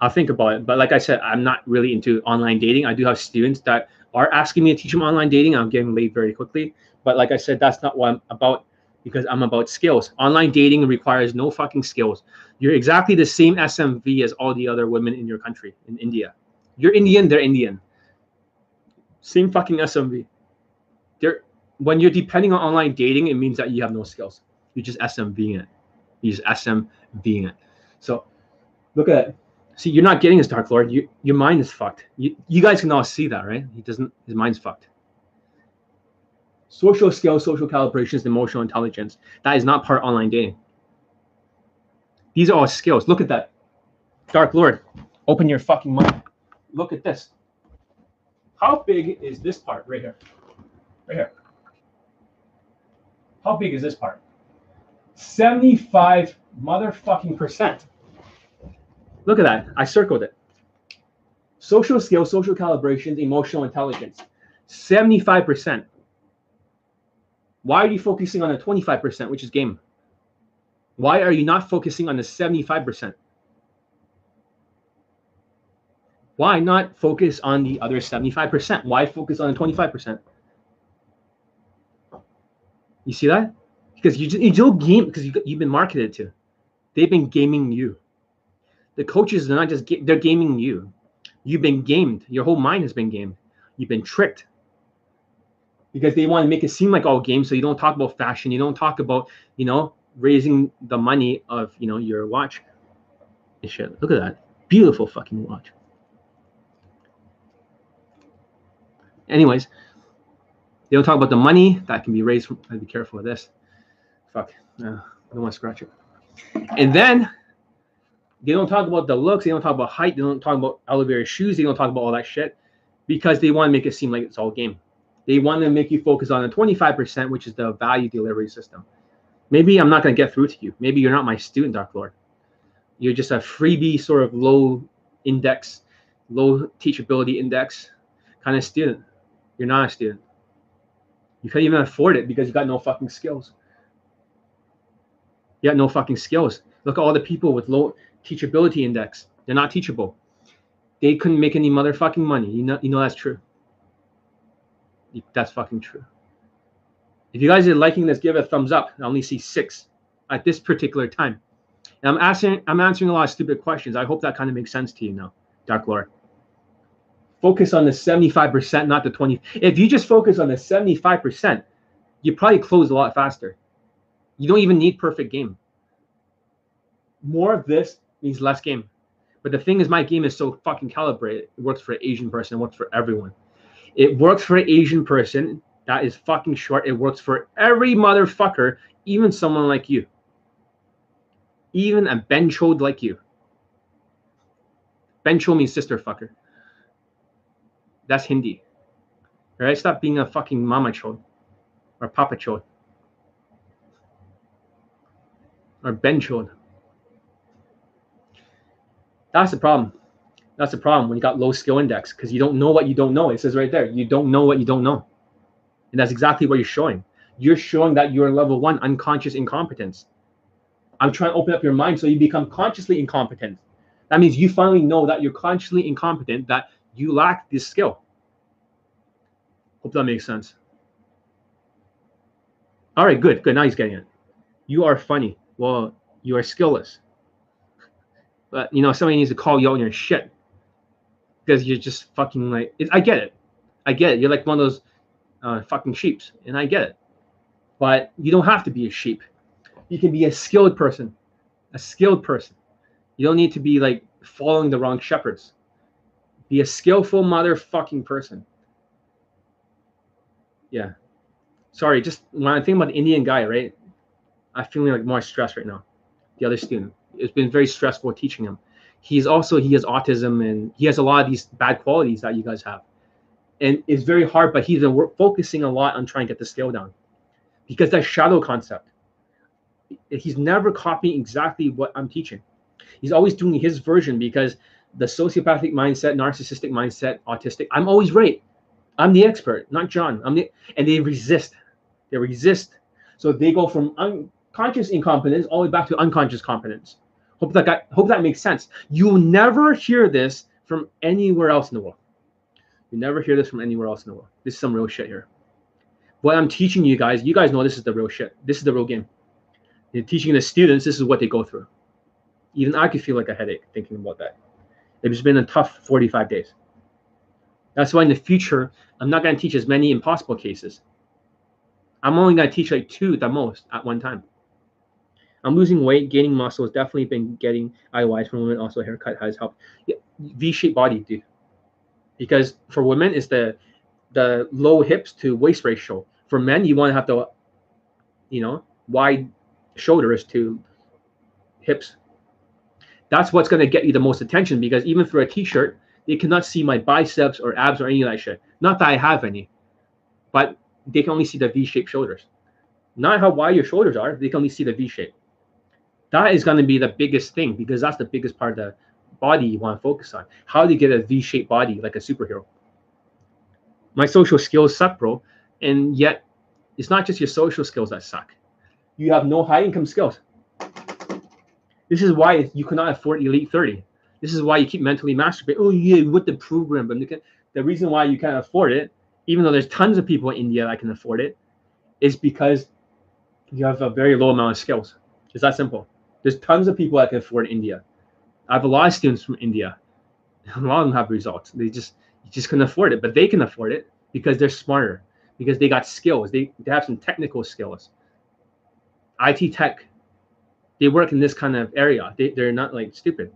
I'll think about it. But like I said, I'm not really into online dating. I do have students that are asking me to teach them online dating. I'm getting late very quickly. But like I said, that's not what I'm about because I'm about skills. Online dating requires no fucking skills. You're exactly the same SMV as all the other women in your country in India. You're Indian, they're Indian. Same fucking SMV. They're when you're depending on online dating, it means that you have no skills. You're just SMVing it. You just SMVing it. So look at it. See, you're not getting his Dark Lord. You, your mind is fucked. You, you guys can all see that, right? He doesn't. His mind's fucked. Social skills, social calibrations, emotional intelligence. That is not part online dating. These are all skills. Look at that. Dark Lord, open your fucking mind. Look at this. How big is this part right here? Right here. How big is this part? 75 motherfucking percent. Look at that. I circled it. Social skills, social calibrations, emotional intelligence. 75%. Why are you focusing on the 25%, which is game? Why are you not focusing on the 75%? Why not focus on the other 75%? Why focus on the 25%? You see that? Because you you don't game because you, you've been marketed to. They've been gaming you. The coaches are not just they're gaming you. You've been gamed. Your whole mind has been gamed. You've been tricked because they want to make it seem like all games. So you don't talk about fashion. You don't talk about you know raising the money of you know your watch. Shit, look at that beautiful fucking watch. Anyways, they don't talk about the money that can be raised. I'd be careful of this. Fuck, I don't want to scratch it. And then they don't talk about the looks. They don't talk about height. They don't talk about elevator shoes. They don't talk about all that shit because they want to make it seem like it's all game. They want to make you focus on the 25%, which is the value delivery system. Maybe I'm not going to get through to you. Maybe you're not my student, Dark Lord. You're just a freebie, sort of low index, low teachability index kind of student. You're not a student. You can't even afford it because you got no fucking skills. You got no fucking skills. Look at all the people with low teachability index. They're not teachable. They couldn't make any motherfucking money. You know, you know that's true. That's fucking true. If you guys are liking this, give it a thumbs up. I only see six at this particular time. And I'm asking, I'm answering a lot of stupid questions. I hope that kind of makes sense to you now, Dark Lord. Focus on the 75%, not the 20. If you just focus on the 75%, you probably close a lot faster. You don't even need perfect game. More of this means less game. But the thing is, my game is so fucking calibrated. It works for an Asian person. It works for everyone. It works for an Asian person that is fucking short. It works for every motherfucker, even someone like you. Even a benchode like you. Bencho means sister fucker. That's Hindi. All right? Stop being a fucking mama chode or papa chode or benchode. That's the problem. That's the problem when you got low skill index because you don't know what you don't know. It says right there, you don't know what you don't know. And that's exactly what you're showing. You're showing that you're level one unconscious incompetence. I'm trying to open up your mind so you become consciously incompetent. That means you finally know that you're consciously incompetent, that you lack this skill. Hope that makes sense. All right, good, good. Now he's getting it. You are funny. Well, you are skillless. But you know, somebody needs to call you on your shit because you're just fucking like. It, I get it. I get it. You're like one of those uh, fucking sheeps, and I get it. But you don't have to be a sheep. You can be a skilled person, a skilled person. You don't need to be like following the wrong shepherds. Be a skillful motherfucking person. Yeah. Sorry, just when I think about the Indian guy, right? I'm feeling like more stressed right now. The other student. It's been very stressful teaching him. He's also he has autism and he has a lot of these bad qualities that you guys have and it's very hard but he's been focusing a lot on trying to get the scale down because that shadow concept he's never copying exactly what i'm teaching he's always doing his version because the sociopathic mindset narcissistic mindset autistic i'm always right I'm the expert, not John. I'm the and they resist. They resist. So they go from unconscious incompetence all the way back to unconscious competence. Hope that got, hope that makes sense. You'll never hear this from anywhere else in the world. You never hear this from anywhere else in the world. This is some real shit here. What I'm teaching you guys, you guys know this is the real shit. This is the real game. You're teaching the students, this is what they go through. Even I could feel like a headache thinking about that. It's been a tough 45 days. That's why in the future, I'm not going to teach as many impossible cases. I'm only going to teach like two at the most at one time. I'm losing weight, gaining muscle. Has definitely been getting IOIs from women. Also, haircut has helped. Yeah, V-shaped body, dude. Because for women, it's the the low hips to waist ratio. For men, you want to have the, you know, wide shoulders to hips. That's what's going to get you the most attention because even through a t-shirt, they cannot see my biceps or abs or any of that shit. Not that I have any, but they can only see the V-shaped shoulders. Not how wide your shoulders are. They can only see the V shape. That is going to be the biggest thing because that's the biggest part of the body you want to focus on. How do you get a V-shaped body like a superhero? My social skills suck, bro. And yet, it's not just your social skills that suck. You have no high income skills. This is why you cannot afford Elite 30. This is why you keep mentally masturbating. Oh, yeah, with the program. But the reason why you can't afford it, even though there's tons of people in India that can afford it, is because you have a very low amount of skills. It's that simple. There's tons of people that can afford India. I have a lot of students from India. A lot of them have results. They just just can afford it, but they can afford it because they're smarter, because they got skills. They, they have some technical skills. IT tech, they work in this kind of area. They, they're not like stupid.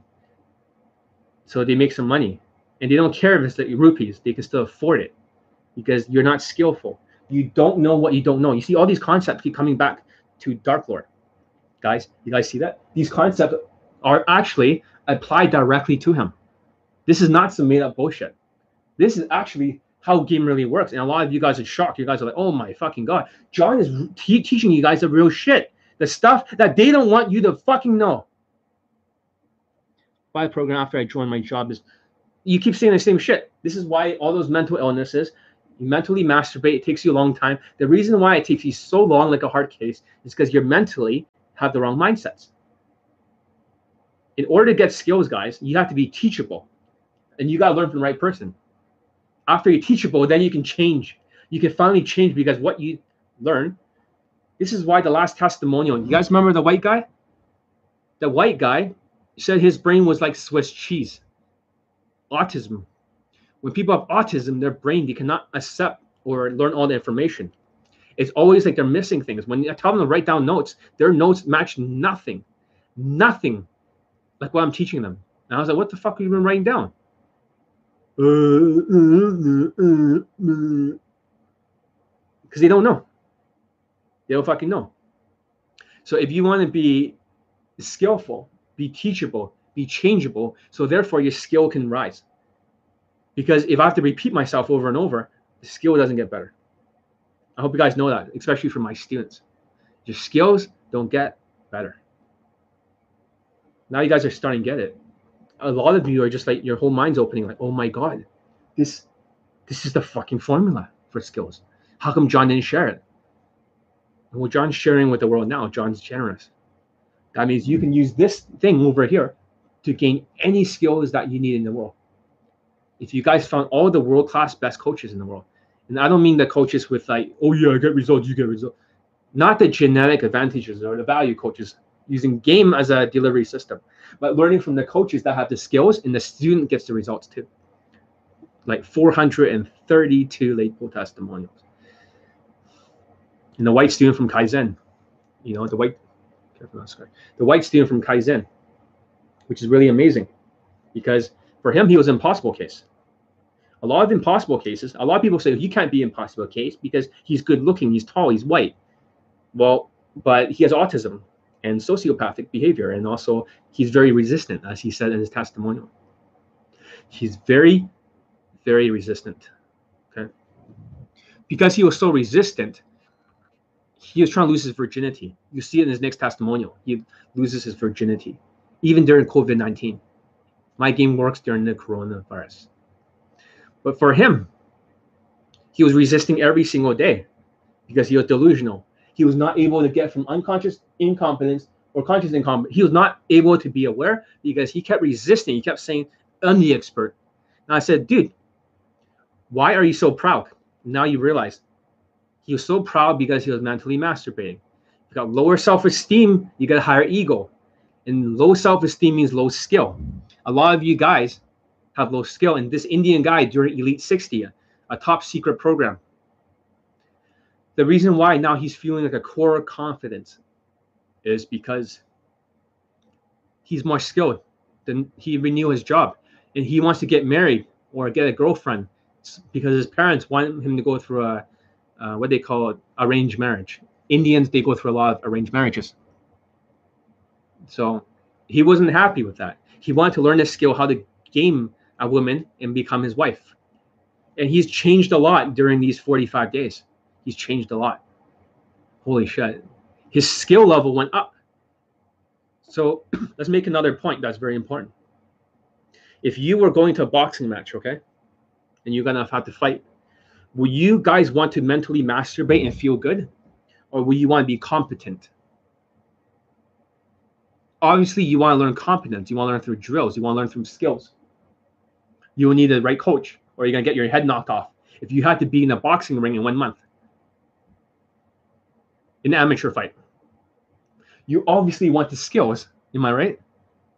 So they make some money. And they don't care if it's the rupees, they can still afford it because you're not skillful. You don't know what you don't know. You see, all these concepts keep coming back to Dark Lord guys. You guys see that? These concepts are actually applied directly to him. This is not some made up bullshit. This is actually how game really works. And a lot of you guys are shocked. You guys are like, oh my fucking God. John is te- teaching you guys the real shit. The stuff that they don't want you to fucking know. By the program after I joined my job is you keep saying the same shit. This is why all those mental illnesses, you mentally masturbate, it takes you a long time. The reason why it takes you so long, like a hard case, is because you're mentally have the wrong mindsets. In order to get skills, guys, you have to be teachable. And you got to learn from the right person. After you're teachable, then you can change. You can finally change because what you learn. This is why the last testimonial, you guys remember the white guy? The white guy said his brain was like Swiss cheese. Autism. When people have autism, their brain, they cannot accept or learn all the information. It's always like they're missing things. When I tell them to write down notes, their notes match nothing, nothing like what I'm teaching them. And I was like, what the fuck are you been writing down? Because they don't know. They don't fucking know. So if you want to be skillful, be teachable, be changeable, so therefore your skill can rise. Because if I have to repeat myself over and over, the skill doesn't get better. I hope you guys know that, especially for my students. Your skills don't get better. Now you guys are starting to get it. A lot of you are just like your whole mind's opening, like, oh my god, this this is the fucking formula for skills. How come John didn't share it? Well, John's sharing with the world now. John's generous. That means you can use this thing over here to gain any skills that you need in the world. If you guys found all the world class best coaches in the world, and I don't mean the coaches with like, oh yeah, I get results, you get results. Not the genetic advantages or the value coaches using game as a delivery system, but learning from the coaches that have the skills and the student gets the results too. Like 432 late pool testimonials. And the white student from Kaizen, you know, the white, the white student from Kaizen, which is really amazing because for him, he was an impossible case a lot of impossible cases, a lot of people say he can't be impossible case because he's good looking, he's tall, he's white. Well, but he has autism and sociopathic behavior, and also he's very resistant, as he said in his testimonial. He's very, very resistant. Okay. Because he was so resistant, he was trying to lose his virginity. You see it in his next testimonial. He loses his virginity, even during COVID 19. My game works during the coronavirus. But for him, He was resisting every single day because he was delusional. He was not able to get from unconscious incompetence or conscious incompetence. He was not able to be aware because he kept resisting. He kept saying, I'm the expert. And I said, dude, why are you so proud? Now you realize he was so proud because he was mentally masturbating. You got lower self-esteem, you got a higher ego. And low self-esteem means low skill. A lot of you guys have low skill. And this Indian guy during Elite 60, a top secret program, the reason why now he's feeling like a core confidence is because he's more skilled than he renew his job. And he wants to get married or get a girlfriend because his parents want him to go through a uh, what they call it, arranged marriage. Indians they go through a lot of arranged marriages. So he wasn't happy with that. He wanted to learn this skill how to game a woman and become his wife. And he's changed a lot during these 45 days. He's changed a lot. Holy shit. His skill level went up. So let's make another point that's very important. If you were going to a boxing match okay and you're gonna have to fight will you guys want to mentally masturbate and feel good? Or will you want to be competent? Obviously you want to learn competence. You want to learn through drills. You want to learn through skills you will need the right coach or you're going to get your head knocked off if you had to be in a boxing ring in one month. In an amateur fight. You obviously want the skills am i right?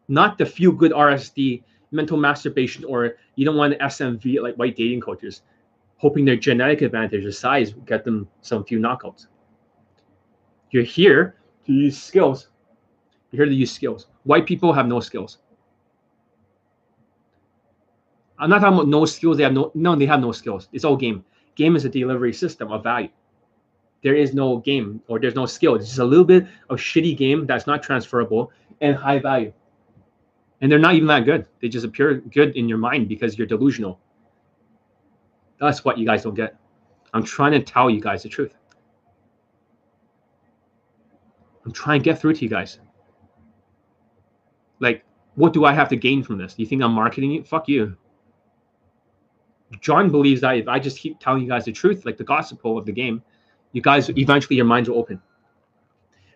Not the feel good rsd mental masturbation or you don't want an smv like white dating coaches hoping their genetic advantage or size get them some few knockouts. You're here to use skills. You're here to use skills. White people have no skills i'm not talking about no skills they have no no they have no skills it's all game game is a delivery system of value there is no game or there's no skill. It's just a little bit of shitty game that's not transferable and high value. And they're not even that good. They just appear good in your mind because you're delusional. That's what you guys don't get. I'm trying to tell you guys the truth. I'm trying to get through to you guys. Like, what do I have to gain from this? Do you think I'm marketing it? Fuck you. John believes that if I just keep telling you guys the truth, like the gospel of the game, you guys eventually your minds will open.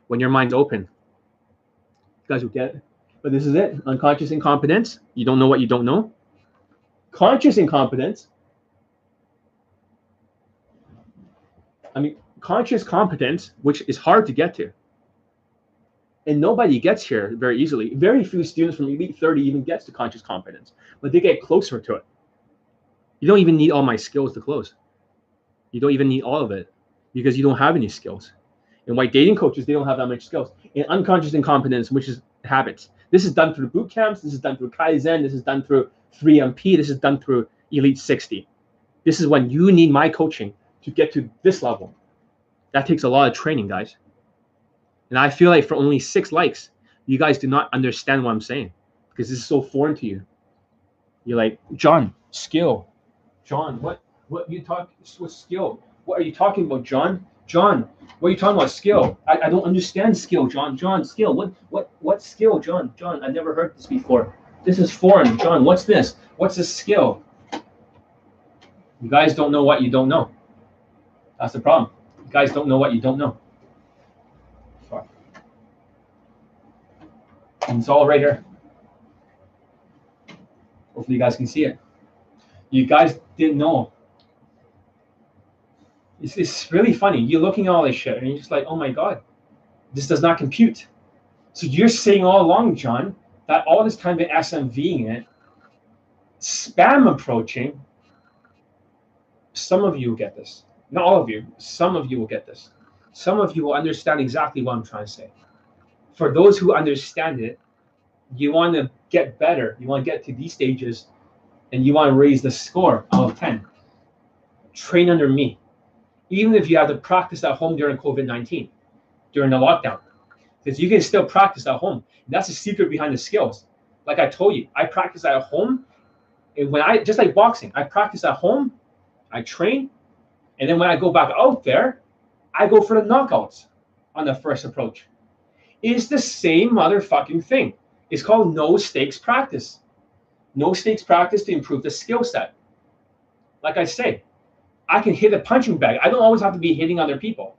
When your mind's open, you guys will get it. But this is it. Unconscious incompetence. You don't know what you don't know. Conscious incompetence. I mean, conscious competence, which is hard to get to. And nobody gets here very easily. Very few students from Elite 30 even gets to conscious competence, but they get closer to it. You don't even need all my skills to close. You don't even need all of it because you don't have any skills. And white dating coaches, they don't have that much skills. And unconscious incompetence, which is habits. This is done through boot camps. This is done through Kaizen. This is done through 3MP. This is done through Elite 60. This is when you need my coaching to get to this level. That takes a lot of training, guys. And I feel like for only six likes, you guys do not understand what I'm saying because this is so foreign to you. You're like, John, skill. John, what what you talk what skill? What are you talking about, John? John, what are you talking about? Skill. I, I don't understand skill, John. John, skill. What what what skill, John? John, I never heard this before. This is foreign. John, what's this? What's a skill? You guys don't know what you don't know. That's the problem. You guys don't know what you don't know. And it's all right here. Hopefully you guys can see it. You guys didn't know it's, it's really funny. You're looking at all this shit and you're just like, oh my God, this does not compute. So you're saying all along, John, that all this time been SMVing it, spam approaching, some of you will get this. Not all of you, some of you will get this. Some of you will understand exactly what I'm trying to say. For those who understand it, you want to get better. You want to get to these stages and you want to raise the score out of 10. Train under me even if you have to practice at home during COVID 19, during the lockdown. Because you can still practice at home. That's the secret behind the skills. Like I told you, I practice at home. And when I, just like boxing, I practice at home, I train. And then when I go back out there, I go for the knockouts on the first approach. It's the same motherfucking thing. It's called no stakes practice. No stakes practice to improve the skill set. Like I say, I can hit a punching bag. I don't always have to be hitting other people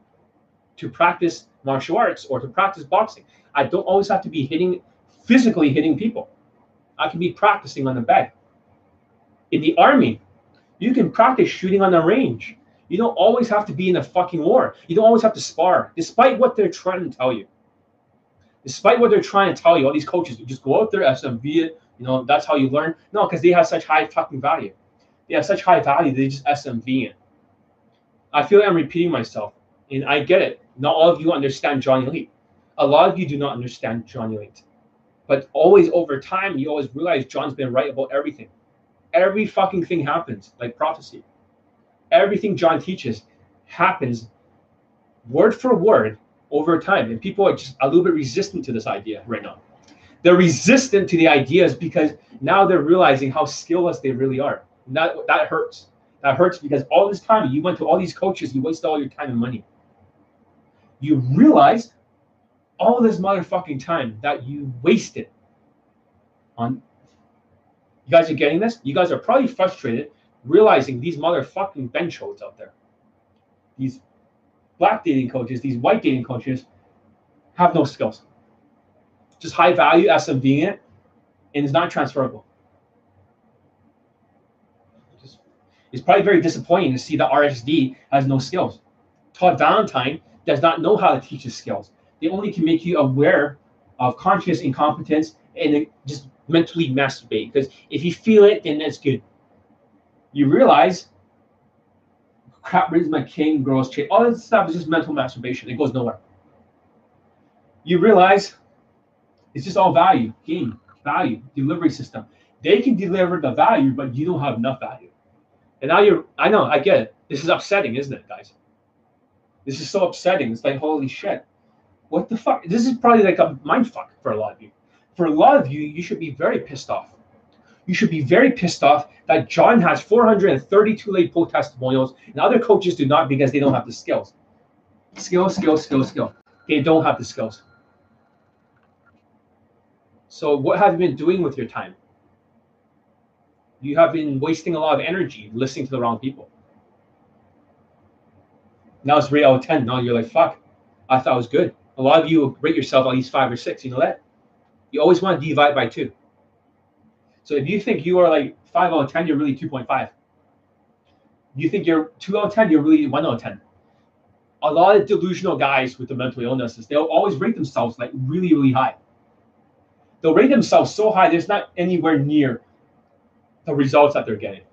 to practice martial arts or to practice boxing. I don't always have to be hitting physically hitting people. I can be practicing on the bag. In the army, you can practice shooting on the range. You don't always have to be in a fucking war. You don't always have to spar, despite what they're trying to tell you. Despite what they're trying to tell you, all these coaches, you just go out there, as SMV it, you know, that's how you learn. No, because they have such high fucking value. They have such high value, they just SMV it. I feel like I'm repeating myself, and I get it. Not all of you understand Johnny Elite. A lot of you do not understand Johnny Elite. But always over time, you always realize John's been right about everything. Every fucking thing happens like prophecy. Everything John teaches happens word for word over time. And people are just a little bit resistant to this idea right now. They're resistant to the ideas because now they're realizing how skillless they really are. That, that hurts. That hurts because all this time you went to all these coaches, you wasted all your time and money. You realize all this motherfucking time that you wasted on. You guys are getting this? You guys are probably frustrated realizing these motherfucking bench holds out there, these black dating coaches, these white dating coaches have no skills. Just high value SMV it, and it's not transferable. Just, it's probably very disappointing to see that RSD has no skills. Todd Valentine does not know how to teach his skills. They only can make you aware of conscious incompetence and just mentally masturbate. Because if you feel it, then that's good. You realize crap brings my king, girls chain. All this stuff is just mental masturbation. It goes nowhere. You realize it's just all value, game, value, delivery system. They can deliver the value, but you don't have enough value. And now you're, I know, I get it. This is upsetting, isn't it, guys? This is so upsetting. It's like, holy shit. What the fuck? This is probably like a mind fuck for a lot of you. For a lot of you, you should be very pissed off. You should be very pissed off that John has 432 late pull testimonials and other coaches do not because they don't have the skills. Skill, skill, skill, skill. They don't have the skills. So, what have you been doing with your time? You have been wasting a lot of energy listening to the wrong people. Now it's rate out of 10. Now you're like, fuck, I thought it was good. A lot of you rate yourself at least five or six. You know that? You always want to divide by two. So if you think you are like five out of 10, you're really 2.5. You think you're two out of 10, you're really one out of 10. A lot of delusional guys with the mental illnesses, they'll always rate themselves like really, really high. They'll rate themselves so high, there's not anywhere near the results that they're getting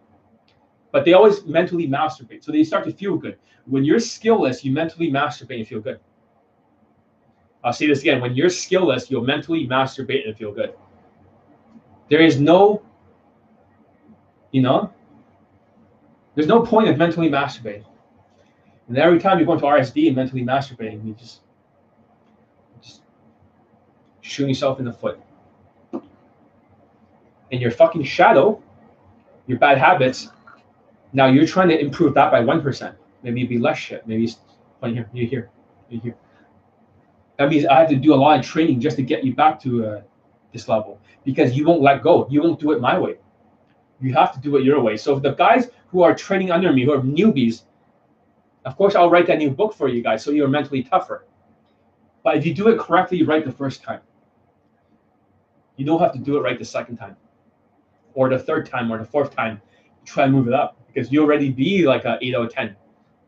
but they always mentally masturbate. So they start to feel good. When you're skillless, you mentally masturbate and feel good. I'll say this again. When you're skillless, you'll mentally masturbate and feel good. There is no, you know, there's no point of mentally masturbating. And every time you go into RSD and mentally masturbating, you just, just shooting yourself in the foot. And your fucking shadow, your bad habits, now you're trying to improve that by 1%. Maybe it'd be less shit. Maybe it's here, you here, you here. That means I have to do a lot of training just to get you back to uh, this level because you won't let go. You won't do it my way. You have to do it your way. So the guys who are training under me, who are newbies, of course, I'll write that new book for you guys so you're mentally tougher. But if you do it correctly, right the first time. You don't have to do it right the second time, or the third time, or the fourth time. Try and move it up because you already be like a 8 out of 10.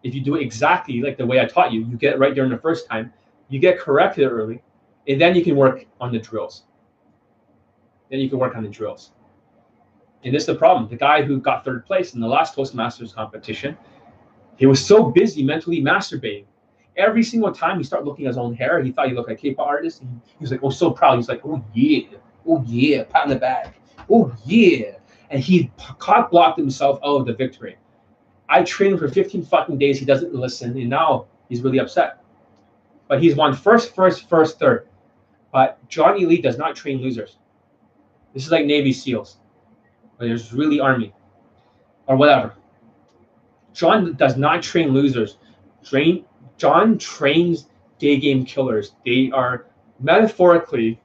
If you do it exactly like the way I taught you, you get it right during the first time, you get corrected early, and then you can work on the drills. Then you can work on the drills. And this is the problem. The guy who got third place in the last Toastmasters competition, he was so busy mentally masturbating. Every single time he started looking at his own hair, he thought he looked like a K-pop artist. And he was like, oh, so proud. He's like, oh, yeah. Oh, yeah. Pat on the back. Oh, yeah and he cock blocked himself out of the victory. I trained him for 15 fucking days. He doesn't listen, and now he's really upset. But he's won first, first, first, third. But Johnny Elite does not train losers. This is like Navy SEALs, or there's really Army, or whatever. John does not train losers. Train John trains day game killers. They are metaphorically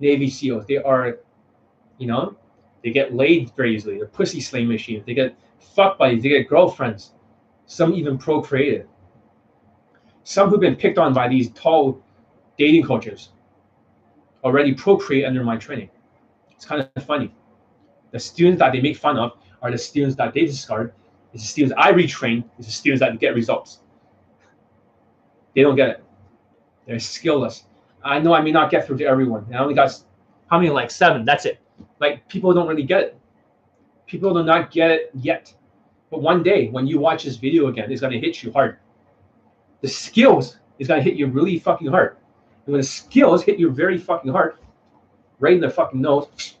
Navy SEALs. They are, you know, they get laid very easily. They're pussy slaying machines. They get fuck buddies. They get girlfriends. Some even procreated. Some who've been picked on by these tall dating coaches already procreate under my training. It's kind of funny. The students that they make fun of are the students that they discard. It's the students I retrain. It's the students that get results. They don't get it. They're skillless. I know I may not get through to everyone. I only got how many like seven. That's it. Like people don't really get it. People do not get it yet. But one day when you watch this video again, it's gonna hit you hard. The skills is gonna hit you really fucking hard. And when the skills hit you very fucking hard, right in the fucking nose,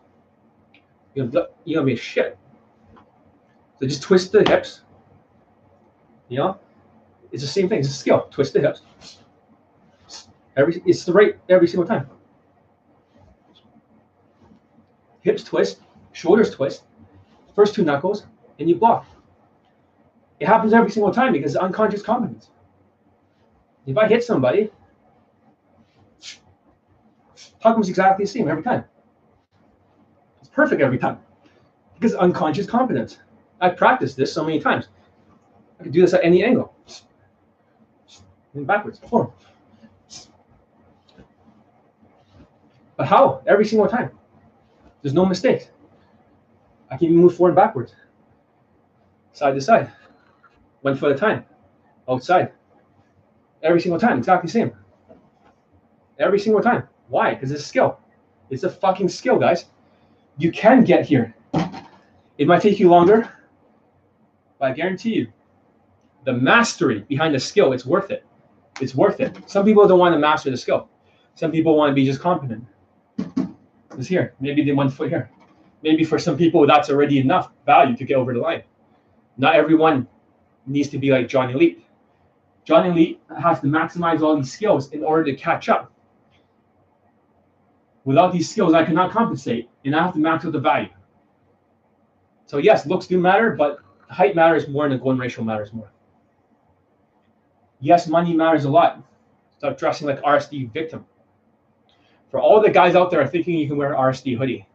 you're gonna, you're gonna be shit. So just twist the hips. You know, it's the same thing. It's a skill. Twist the hips. Every it's the right every single time. Hips twist, shoulders twist, first two knuckles, and you block. It happens every single time because it's unconscious competence. If I hit somebody, is exactly the same every time. It's perfect every time because unconscious competence. I've practiced this so many times. I can do this at any angle. And backwards, forward. But how? Every single time. There's no mistakes. I can move forward and backwards, side to side, one foot at a time, outside. Every single time, exactly the same. Every single time. Why? Because it's a skill. It's a fucking skill, guys. You can get here. It might take you longer, but I guarantee you, the mastery behind the skill, it's worth it. It's worth it. Some people don't want to master the skill. Some people want to be just competent. It's here. Maybe they one foot here. Maybe for some people that's already enough value to get over the line. Not everyone needs to be like Johnny Elite. Johnny Elite has to maximize all these skills in order to catch up. Without these skills, I cannot compensate, and I have to max out the value. So yes, looks do matter, but height matters more, and the golden ratio matters more. Yes, money matters a lot. Stop dressing like RSD victim. For all the guys out there thinking you can wear an RSD hoodie,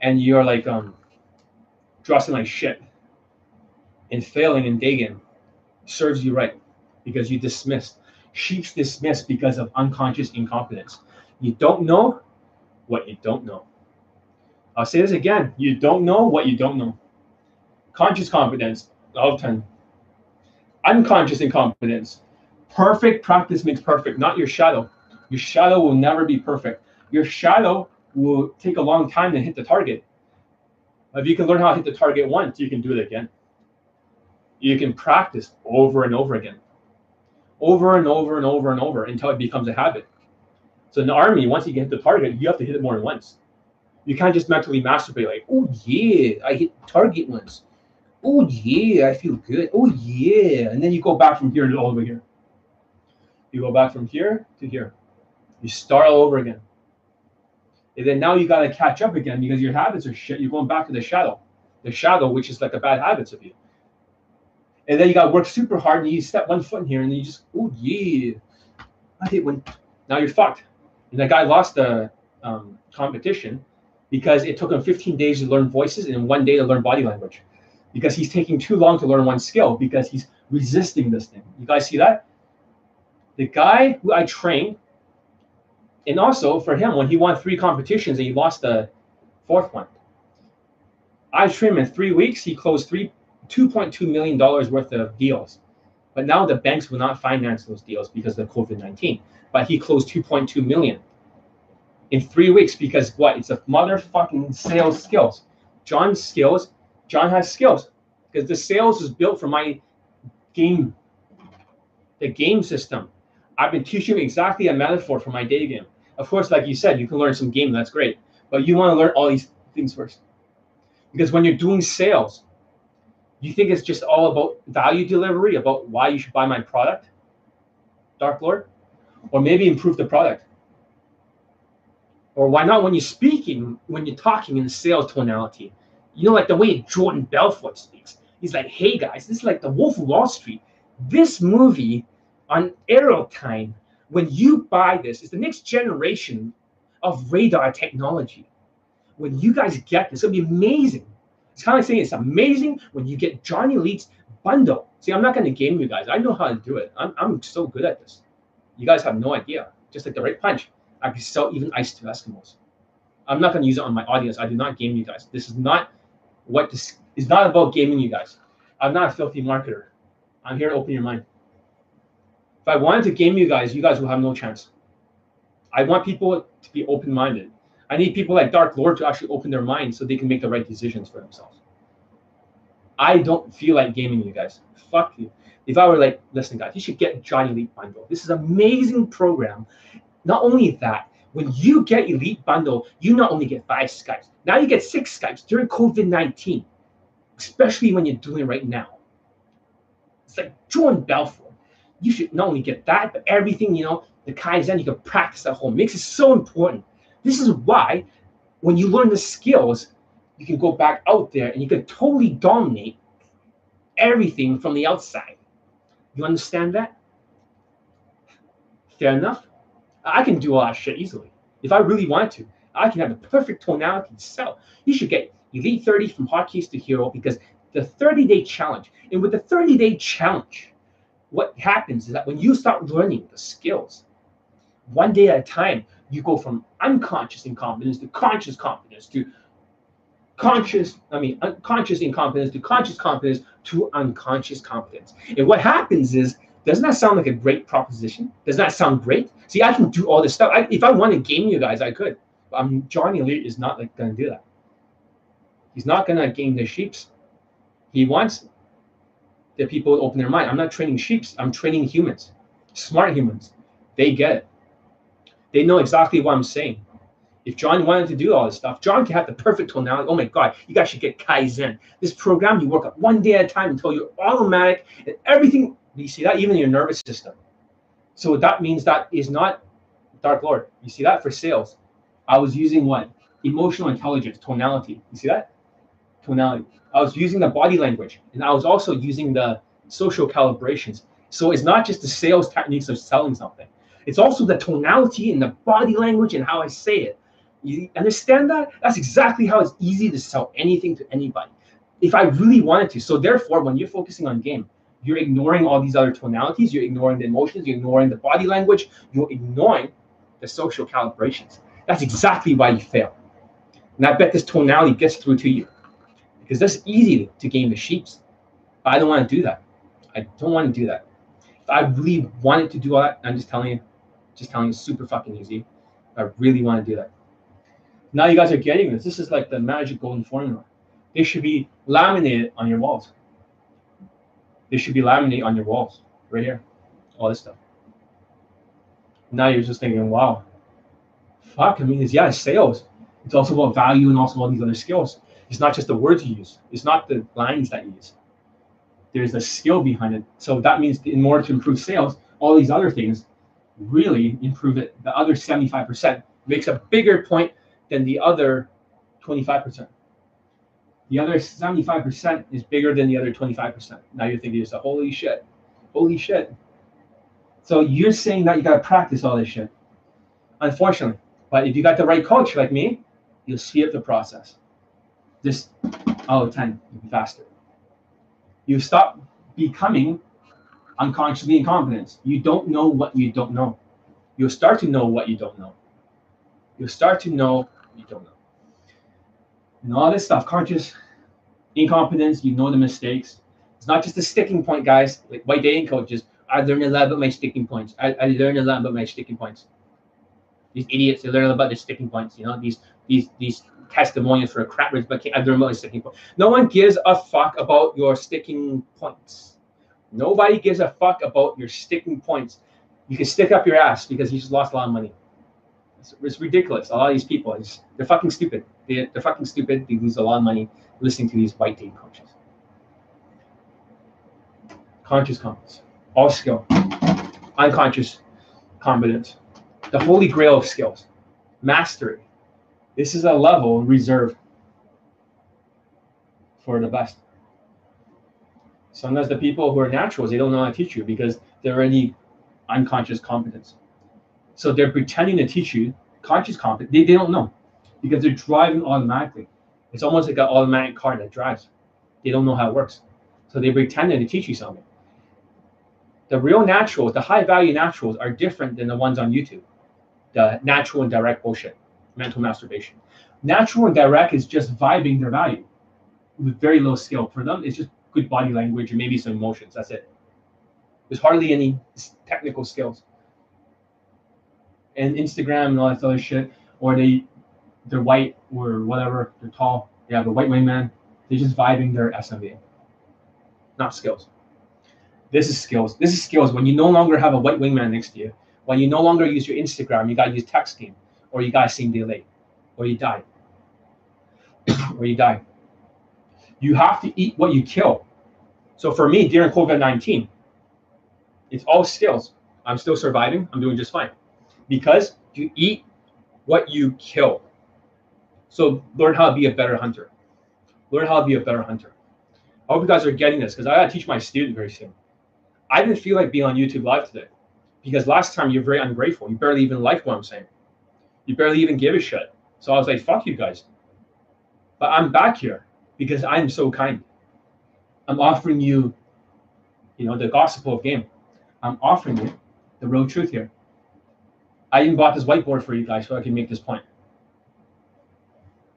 and you're like um dressing like shit and failing in day game, serves you right because you dismissed. Sheep's dismissed because of unconscious incompetence. You don't know what you don't know. I'll say this again. You don't know what you don't know. Conscious competence, time. Unconscious incompetence. Perfect practice makes perfect, not your shadow. Your shadow will never be perfect. Your shadow will take a long time to hit the target. If you can learn how to hit the target once, you can do it again. You can practice over and over again, over and over and over and over until it becomes a habit. So in the army, once you hit the target, you have to hit it more than once. You can't just mentally masturbate like, oh yeah, I hit target once. Oh yeah, I feel good. Oh yeah, and then you go back from here to all here. You go back from here to here. You start all over again. And then now you got to catch up again because your habits are shit. You're going back to the shadow, the shadow, which is like the bad habits of you. And then you got to work super hard and you step one foot in here and you just, oh yeah, I hit one. Now you're fucked. And that guy lost the um, competition because it took him 15 days to learn voices and one day to learn body language because he's taking too long to learn one skill because he's resisting this thing. You guys see that? The guy who I trained, and also for him, when he won three competitions and he lost the fourth one, I him in three weeks. He closed three, $2.2 million worth of deals. But now the banks will not finance those deals because of COVID 19 but he closed 2.2 million in three weeks because what? It's a motherfucking sales skills. John's skills. John has skills because the sales is built for my game, the game system. I've been teaching exactly a metaphor for my day game. Of course, like you said, you can learn some game. That's great, but you want to learn all these things first because when you're doing sales, you think it's just all about value delivery, about why you should buy my product, Dark Lord or maybe improve the product. Or why not when you're speaking, when you're talking in sales tonality? You know, like the way Jordan Belfort speaks. He's like, hey guys, this is like the Wolf of Wall Street. This movie on Aerotime, when you buy this, it's the next generation of radar technology. When you guys get this, it'll be amazing. It's kind of like saying it's amazing when you get Johnny Elite's bundle. See, I'm not going to game you guys. I know how to do it. I'm, I'm so good at this. You guys have no idea. Just like the right punch, I can sell even ice to Eskimos. I'm not going to use it on my audience. I do not game you guys. This is not what this is not about gaming you guys. I'm not a filthy marketer. I'm here to open your mind. If I wanted to game you guys, you guys will have no chance. I want people to be open minded. I need people like Dark Lord to actually open their minds so they can make the right decisions for themselves. I don't feel like gaming you guys. Fuck you. If I were like, listen, guys, you should get Johnny Elite Bundle. This is an amazing program. Not only that, when you get Elite Bundle, you not only get five Skypes, now you get six Skypes during COVID 19, especially when you're doing it right now. It's like Jordan Belfort. You should not only get that, but everything, you know, the Kaizen, you can practice at home. Makes it so important. This is why when you learn the skills, you can go back out there and you can totally dominate everything from the outside. You understand that? Fair enough. I can do all that shit easily. If I really want to, I can have the perfect tonality to sell. You should get Elite 30 from Hard Case to Hero because the 30 day challenge, and with the 30 day challenge, what happens is that when you start learning the skills, one day at a time, you go from unconscious incompetence to conscious competence to conscious, I mean, unconscious incompetence to conscious competence to unconscious competence. And what happens is, doesn't that sound like a great proposition? Does that sound great? See, I can do all this stuff. I, if I want to game you guys, I could. But I'm, Johnny Elite is not like going to do that. He's not going to game the sheeps. He wants the people to open their mind. I'm not training sheeps. I'm training humans, smart humans. They get it. They know exactly what I'm saying. If John wanted to do all this stuff, John can have the perfect tonality. Oh my God, you guys should get Kaizen. This program, you work up one day at a time until you're automatic and everything. You see that? Even your nervous system. So that means that is not Dark Lord. You see that for sales? I was using what? Emotional intelligence, tonality. You see that? Tonality. I was using the body language and I was also using the social calibrations. So it's not just the sales techniques of selling something. It's also the tonality and the body language and how I say it. You understand that? That's exactly how it's easy to sell anything to anybody. If I really wanted to. So therefore, when you're focusing on game, you're ignoring all these other tonalities, you're ignoring the emotions, you're ignoring the body language, you're ignoring the social calibrations. That's exactly why you fail. And I bet this tonality gets through to you. Because that's easy to game the sheeps. I don't want to do that. I don't want to do that. If I really wanted to do all that, I'm just telling you, just telling you, super fucking easy. I really want to do that. Now you guys are getting this. This is like the magic golden formula. They should be laminated on your walls. They should be laminated on your walls, right here. All this stuff. Now you're just thinking, wow, fuck. I mean, it's yeah, it's sales. It's also about value and also all these other skills. It's not just the words you use. It's not the lines that you use. There's a skill behind it. So that means in order to improve sales, all these other things really improve it. The other 75% makes a bigger point than the other 25%. The other 75% is bigger than the other 25%. Now you're thinking, yourself, holy shit, holy shit. So you're saying that you got to practice all this shit. Unfortunately. But if you got the right coach like me, you'll up the process. Just all the time, faster. You stop becoming unconsciously incompetent. You don't know what you don't know. You'll start to know what you don't know. You'll start to know you don't know. And all this stuff, conscious incompetence, you know the mistakes. It's not just a sticking point, guys. Like white dating coaches, I learned a lot about my sticking points. I, I learned a lot about my sticking points. These idiots, they learn about their sticking points. You know, these these these testimonials for a crap rich, but about my sticking point. No one gives a fuck about your sticking points. Nobody gives a fuck about your sticking points. You can stick up your ass because you just lost a lot of money. It's, it's ridiculous. A lot of these people, they're fucking stupid. They, they're fucking stupid. They lose a lot of money listening to these white dating coaches. Conscious competence, all skill, unconscious competence, the holy grail of skills, mastery. This is a level reserved for the best. Sometimes the people who are naturals, they don't know how to teach you because they're already unconscious competence. So they're pretending to teach you conscious competence. They, they don't know because they're driving automatically. It's almost like an automatic car that drives. They don't know how it works. So they pretended to teach you something. The real naturals, the high value naturals, are different than the ones on YouTube. The natural and direct bullshit, mental masturbation. Natural and direct is just vibing their value with very low skill. For them, it's just good body language and maybe some emotions. That's it. There's hardly any technical skills. And Instagram and all that other shit, or they they're white or whatever, they're tall, they have a white wingman, they're just vibing their SMV. Not skills. This is skills. This is skills when you no longer have a white wingman next to you, when you no longer use your Instagram, you gotta use texting, or you same day late, or you die. or you die. You have to eat what you kill. So for me, during COVID 19, it's all skills. I'm still surviving. I'm doing just fine because you eat what you kill. So learn how to be a better hunter. Learn how to be a better hunter. I hope you guys are getting this because I gotta teach my student very soon. I didn't feel like being on YouTube Live today because last time you're very ungrateful. You barely even liked what I'm saying. You barely even give a shit. So I was like, fuck you guys. But I'm back here because I'm so kind. I'm offering you, you know, the gospel of game. I'm offering you the real truth here. I even bought this whiteboard for you guys so I can make this point.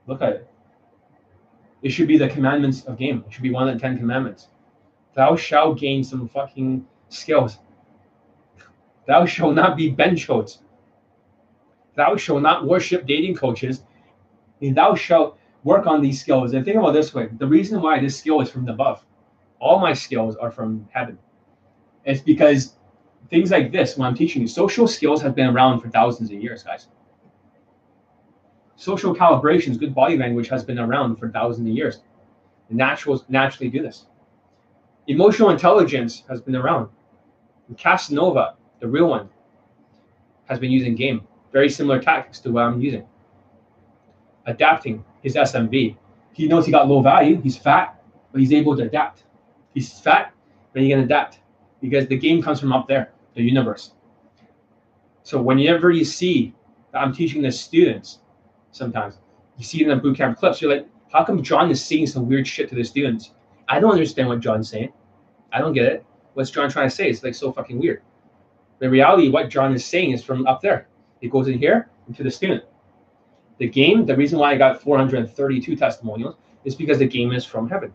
Look at it. It should be the commandments of game. It should be one of the Ten Commandments. Thou shalt gain some fucking skills. Thou shalt not be bench coats. Thou shalt not worship dating coaches. And thou shalt work on these skills. And think about this way the reason why this skill is from above, all my skills are from heaven. It's because things like this, when I'm teaching you, social skills have been around for thousands of years, guys. Social calibrations, good body language has been around for thousands of years. The naturals naturally do this. Emotional intelligence has been around. And Casanova, the real one, has been using game. Very similar tactics to what I'm using. Adapting his SMV. He knows he got low value. He's fat, but he's able to adapt. He's fat, but he can adapt because the game comes from up there, the universe. So whenever you see that I'm teaching the students, sometimes you see in the boot camp clips, you're like, how come John is saying some weird shit to the students? I don't understand what John's saying. I don't get it. What's John trying to say? It's like so fucking weird. The reality, what John is saying is from up there. It goes in here into the student. The game, the reason why I got 432 testimonials is because the game is from heaven.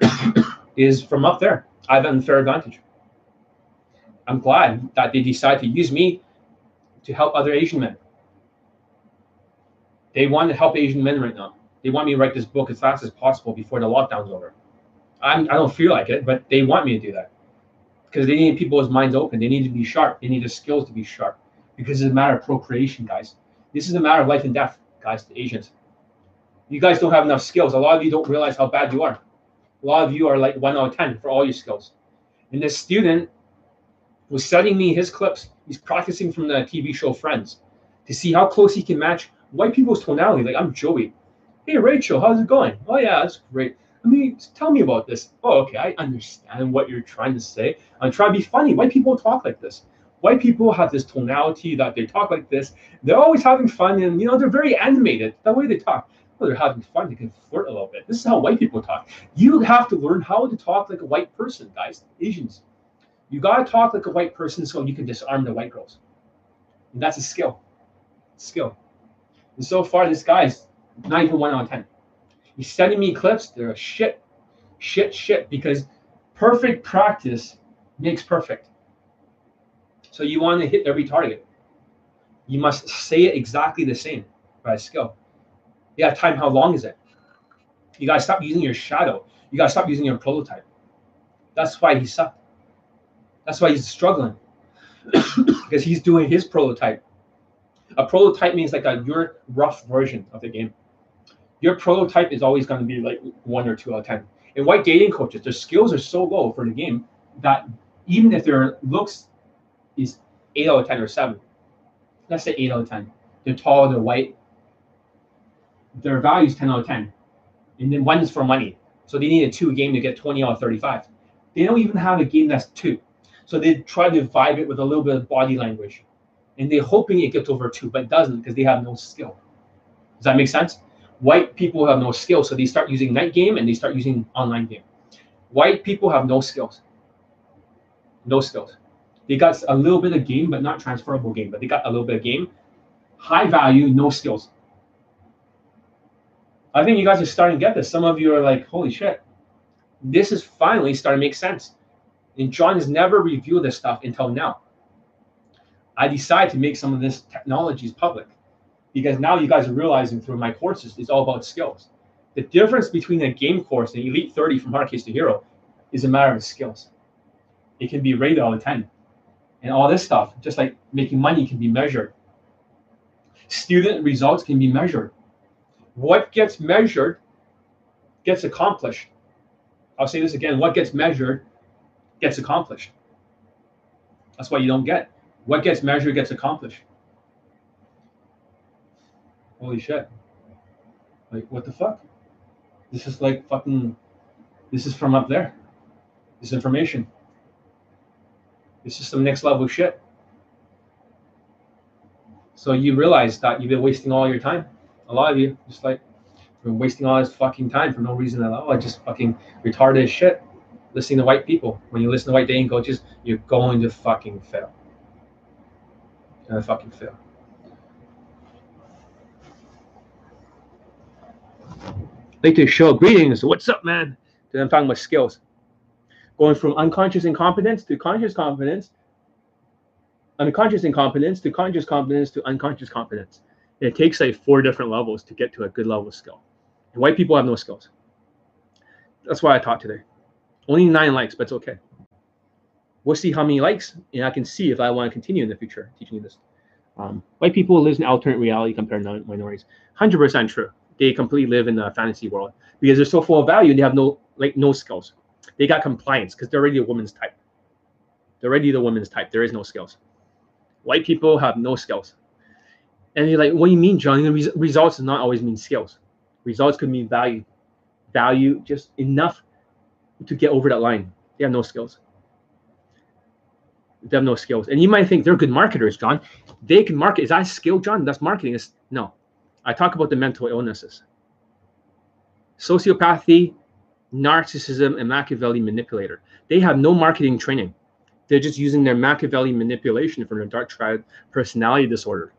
is from up there. I have an unfair advantage. I'm glad that they decide to use me to help other Asian men. They want to help Asian men right now. They want me to write this book as fast as possible before the lockdown's over. I'm, I don't feel like it, but they want me to do that because they need people's minds open. They need to be sharp. They need the skills to be sharp because it's a matter of procreation, guys. This is a matter of life and death, guys, the Asians. You guys don't have enough skills. A lot of you don't realize how bad you are. A lot of you are like one out of 10 for all your skills. And this student was sending me his clips. He's practicing from the TV show Friends to see how close he can match white people's tonality. Like, I'm Joey. Hey, Rachel, how's it going? Oh, yeah, that's great. I mean, tell me about this. Oh, okay, I understand what you're trying to say. I'm trying to be funny. White people talk like this. White people have this tonality that they talk like this. They're always having fun, and you know they're very animated. The way they talk, well, they're having fun. They can flirt a little bit. This is how white people talk. You have to learn how to talk like a white person, guys. Asians, you got to talk like a white person so you can disarm the white girls. And that's a skill. Skill. And so far, this guy's not even one out of ten. He's sending me clips. They're shit, shit, shit. Because perfect practice makes perfect. So you want to hit every target. You must say it exactly the same by skill. Yeah, time, how long is it? You gotta stop using your shadow. You gotta stop using your prototype. That's why he sucked. That's why he's struggling. because he's doing his prototype. A prototype means like a your rough version of the game. Your prototype is always going to be like one or two out of ten. And white dating coaches, their skills are so low for the game that even if their looks is eight out of ten or seven. Let's say eight out of ten. They're tall, they're white. Their value is ten out of ten, and then one is for money. So they need a two game to get twenty out of thirty-five. They don't even have a game that's two, so they try to vibe it with a little bit of body language, and they're hoping it gets over two, but it doesn't because they have no skill. Does that make sense? White people have no skill, so they start using night game and they start using online game. White people have no skills. No skills. They got a little bit of game, but not transferable game. But they got a little bit of game. High value, no skills. I think you guys are starting to get this. Some of you are like, holy shit. This is finally starting to make sense. And John has never reviewed this stuff until now. I decided to make some of this technologies public because now you guys are realizing through my courses, it's all about skills. The difference between a game course and Elite 30 from Hard Case to Hero is a matter of skills. It can be rated out of 10. And all this stuff, just like making money, can be measured. Student results can be measured. What gets measured gets accomplished. I'll say this again what gets measured gets accomplished. That's what you don't get. What gets measured gets accomplished. Holy shit. Like, what the fuck? This is like fucking, this is from up there. This information. This is some next level shit. So you realize that you've been wasting all your time. A lot of you, just like, been wasting all this fucking time for no reason at all. I just fucking retarded as shit listening to white people. When you listen to white dating coaches, you're going to fucking fail. You're gonna fucking fail. like to show greetings. What's up, man? I'm talking about skills. Going from unconscious incompetence to conscious competence, unconscious incompetence to conscious competence to unconscious competence. And it takes like four different levels to get to a good level of skill. And white people have no skills. That's why I taught today. Only nine likes, but it's okay. We'll see how many likes, and I can see if I want to continue in the future teaching this. Um, white people live in alternate reality compared to minorities. 100% true they completely live in a fantasy world because they're so full of value and they have no like no skills. They got compliance because they're already a woman's type. They're already the woman's type. There is no skills. White people have no skills. And you're like, what do you mean, John? Res- results does not always mean skills. Results could mean value. Value just enough to get over that line. They have no skills. They have no skills. And you might think they're good marketers, John. They can market. Is that skill, John? That's marketing. It's, no, I talk about the mental illnesses sociopathy, narcissism, and Machiavelli manipulator. They have no marketing training. They're just using their Machiavelli manipulation from their dark triad personality disorder.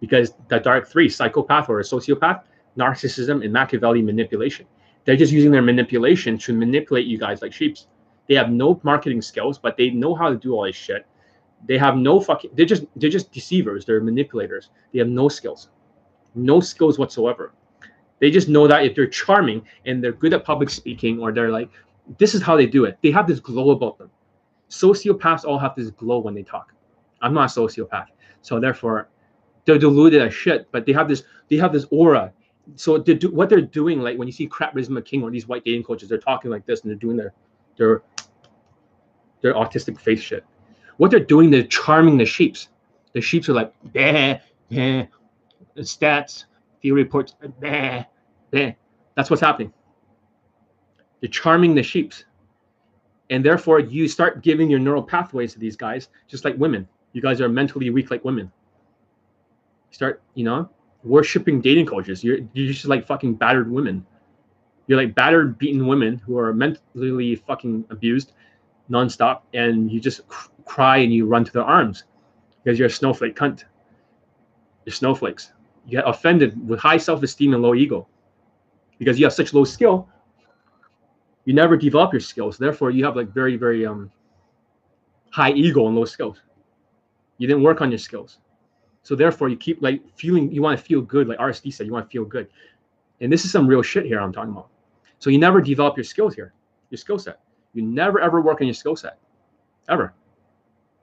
Because the dark three, psychopath or a sociopath, narcissism, and Machiavelli manipulation. They're just using their manipulation to manipulate you guys like sheeps. They have no marketing skills, but they know how to do all this shit. They have no fucking. They're just they're just deceivers. They're manipulators. They have no skills no skills whatsoever. They just know that if they're charming and they're good at public speaking or they're like, this is how they do it. They have this glow about them. Sociopaths all have this glow when they talk. I'm not a sociopath, so therefore, they're deluded as shit. But they have this, they have this aura. So they do, what they're doing, like when you see Crap Charisma King or these white dating coaches, they're talking like this and they're doing their, their, their autistic face shit. What they're doing, they're charming the sheeps. The sheeps are like, bah, bah, stats, field reports, bah, That's what's happening. You're charming the sheeps. And therefore, you start giving your neural pathways to these guys, just like women. You guys are mentally weak like women. Start, you know, worshiping dating coaches. You're, you're just like fucking battered women. You're like battered, beaten women who are mentally fucking abused nonstop. And you just cry and you run to their arms because you're a snowflake cunt. You're snowflakes you get offended with high self-esteem and low ego because you have such low skill you never develop your skills therefore you have like very very um high ego and low skills you didn't work on your skills so therefore you keep like feeling you want to feel good like rsd said you want to feel good and this is some real shit here i'm talking about so you never develop your skills here your skill set you never ever work on your skill set ever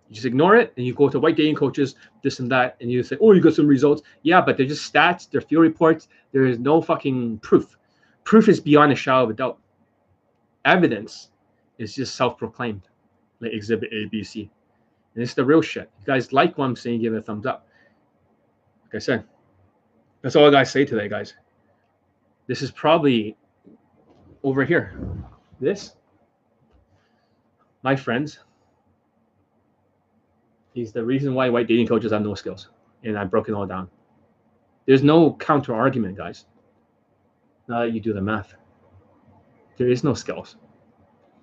you just ignore it and you go to white dating coaches, this and that, and you say, oh, you got some results. Yeah, but they're just stats, they're field reports. There is no fucking proof. Proof is beyond a shadow of a doubt. Evidence is just self proclaimed, like exhibit A, B, C. And it's the real shit. You guys like what I'm saying, give it a thumbs up. Like I said, that's all I gotta say today, guys. This is probably over here. This, my friends, is the reason why white dating coaches have no skills. And I've broken all down. There's no counter argument, guys. Now you do the math, there is no skills.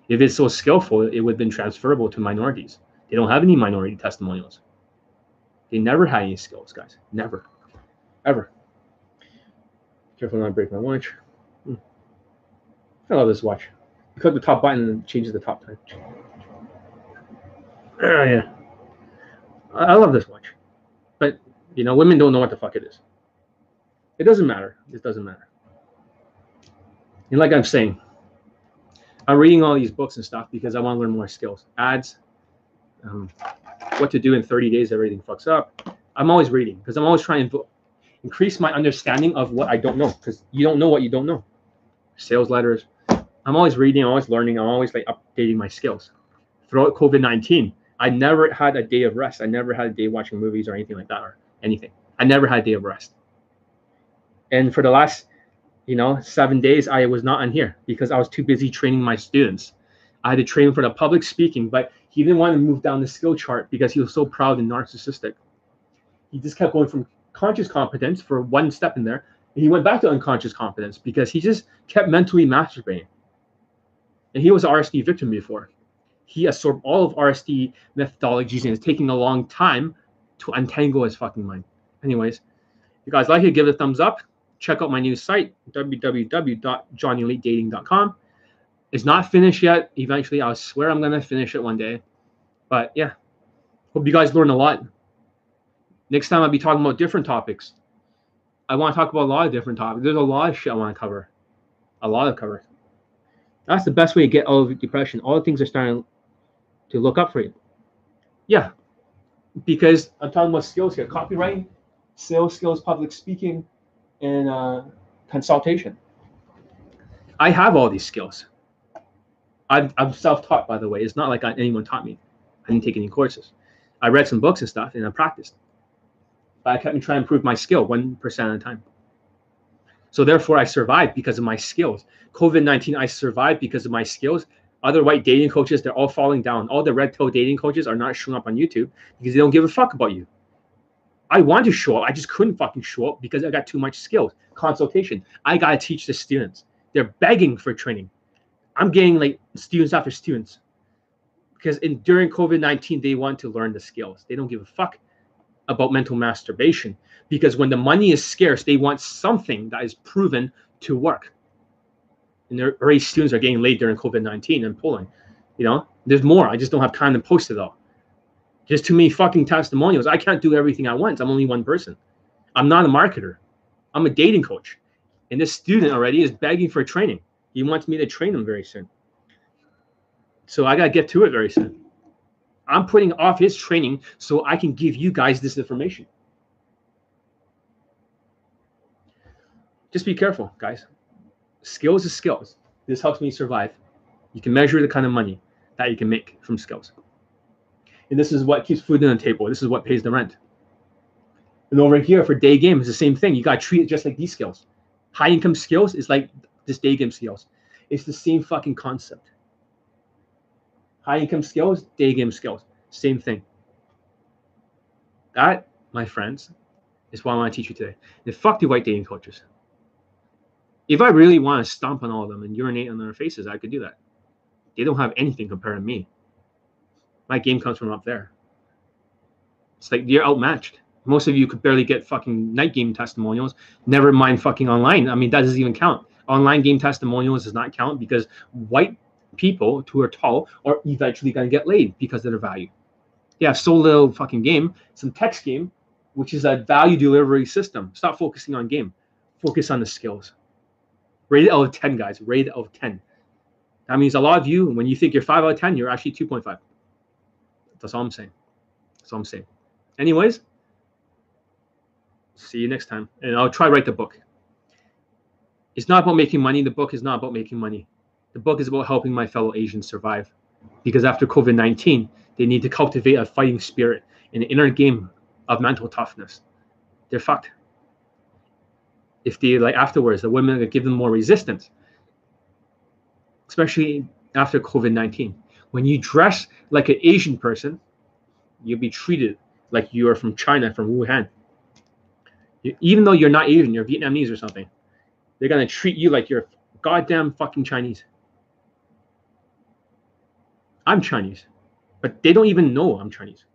If it's so skillful, it would have been transferable to minorities. They don't have any minority testimonials. They never had any skills, guys. Never. Ever. Careful not to break my watch. Hmm. I love this watch. You click the top button and it changes the top time. Oh, yeah. I I love this watch. But, you know, women don't know what the fuck it is. It doesn't matter. It doesn't matter. And like I'm saying, I'm reading all these books and stuff because I want to learn more skills. Ads, um, what to do in 30 days, everything fucks up. I'm always reading because I'm always trying to increase my understanding of what I don't know because you don't know what you don't know. Sales letters. I'm always reading, I'm always learning, I'm always like updating my skills. Throughout COVID 19, I never had a day of rest. I never had a day watching movies or anything like that or anything. I never had a day of rest. And for the last, you know, seven days, I was not on here because I was too busy training my students. I had to train for the public speaking, but he didn't want to move down the skill chart because he was so proud and narcissistic. He just kept going from conscious competence for one step in there, and he went back to unconscious competence because he just kept mentally masturbating. And he was an RSD victim before. He absorbed all of RSD methodologies and it's taking a long time to untangle his fucking mind. Anyways, you guys like it, give it a thumbs up. Check out my new site, www.johnnyelitedating.com. It's not finished yet. Eventually, I swear I'm gonna finish it one day. But yeah, hope you guys learn a lot. Next time I'll be talking about different topics. I want to talk about a lot of different topics. There's a lot of shit I want to cover. A lot of cover. That's the best way to get out of depression. All the things are starting to look up for you. Yeah, because I'm talking about skills here: copywriting, sales skills, public speaking, and uh, consultation. I have all these skills. I'm, I'm self-taught, by the way. It's not like I, anyone taught me. I didn't take any courses. I read some books and stuff, and I practiced. But I kept trying to improve my skill one percent at a time. So therefore, I survived because of my skills. COVID nineteen, I survived because of my skills. Other white dating coaches, they're all falling down. All the red pill dating coaches are not showing up on YouTube because they don't give a fuck about you. I want to show up. I just couldn't fucking show up because I got too much skills. Consultation. I gotta teach the students. They're begging for training. I'm getting like students after students because in during COVID nineteen they want to learn the skills. They don't give a fuck about mental masturbation because when the money is scarce, they want something that is proven to work. And already students are getting laid during COVID nineteen in Poland. You know, there's more. I just don't have time to post it all. There's too many fucking testimonials. I can't do everything at once. I'm only one person. I'm not a marketer. I'm a dating coach. And this student already is begging for training. He wants me to train him very soon. So I got to get to it very soon. I'm putting off his training so I can give you guys this information. Just be careful, guys. Skills is skills. This helps me survive. You can measure the kind of money that you can make from skills. And this is what keeps food on the table. This is what pays the rent. And over here for day game is the same thing. You got to treat it just like these skills. High income skills is like this day game skills. It's the same fucking concept. High income skills, day game skills, same thing. That, my friends, is what I want to teach you today. And fuck the white dating coaches. If I really want to stomp on all of them and urinate on their faces, I could do that. They don't have anything compared to me. My game comes from up there. It's like you're outmatched. Most of you could barely get fucking night game testimonials. Never mind fucking online. I mean, that doesn't even count. Online game testimonials does not count because white people who are tall are eventually going to get laid because of their value. They have so little fucking game, some text game, which is a value delivery system. Stop focusing on game. Focus on the skills. Rated out of 10, guys. Rated out of 10. That means a lot of you, when you think you're 5 out of 10, you're actually 2.5. That's all I'm saying. That's all I'm saying. Anyways, see you next time. And I'll try write the book. It's not about making money. The book is not about making money. The book is about helping my fellow Asians survive. Because after COVID 19, they need to cultivate a fighting spirit, an inner game of mental toughness. They're fucked. If they, like, afterwards, the women give them more resistance, especially after COVID 19. When you dress like an Asian person, you'll be treated like you are from China, from Wuhan. You, even though you're not Asian, you're Vietnamese or something, they're gonna treat you like you're goddamn fucking Chinese. I'm Chinese, but they don't even know I'm Chinese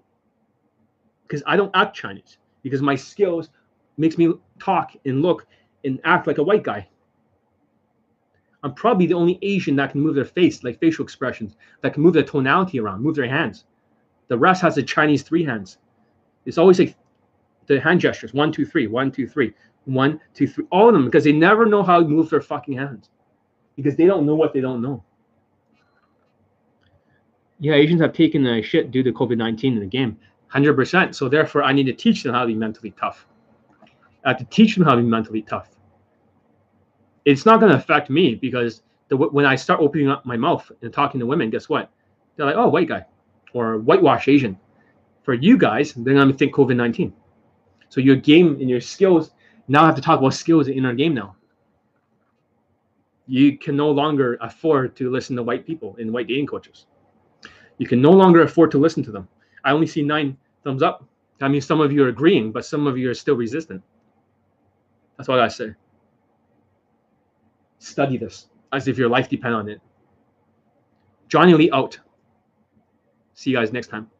because I don't act Chinese because my skills makes me talk and look and act like a white guy. I'm probably the only Asian that can move their face, like facial expressions, that can move their tonality around, move their hands. The rest has the Chinese three hands. It's always like the hand gestures one, two, three, one, two, three, one, two, three, all of them because they never know how to move their fucking hands because they don't know what they don't know. Yeah, Asians have taken a shit due to COVID 19 in the game, 100%. So therefore, I need to teach them how to be mentally tough. I have to teach them how to be mentally tough. It's not going to affect me because the, when I start opening up my mouth and talking to women, guess what? They're like, oh, white guy or whitewash Asian. For you guys, they're going to think COVID 19. So your game and your skills now have to talk about skills in our game now. You can no longer afford to listen to white people and white dating coaches. You can no longer afford to listen to them. I only see nine thumbs up. I mean, some of you are agreeing, but some of you are still resistant. That's all I say. Study this as if your life depend on it. Johnny Elite out. See you guys next time.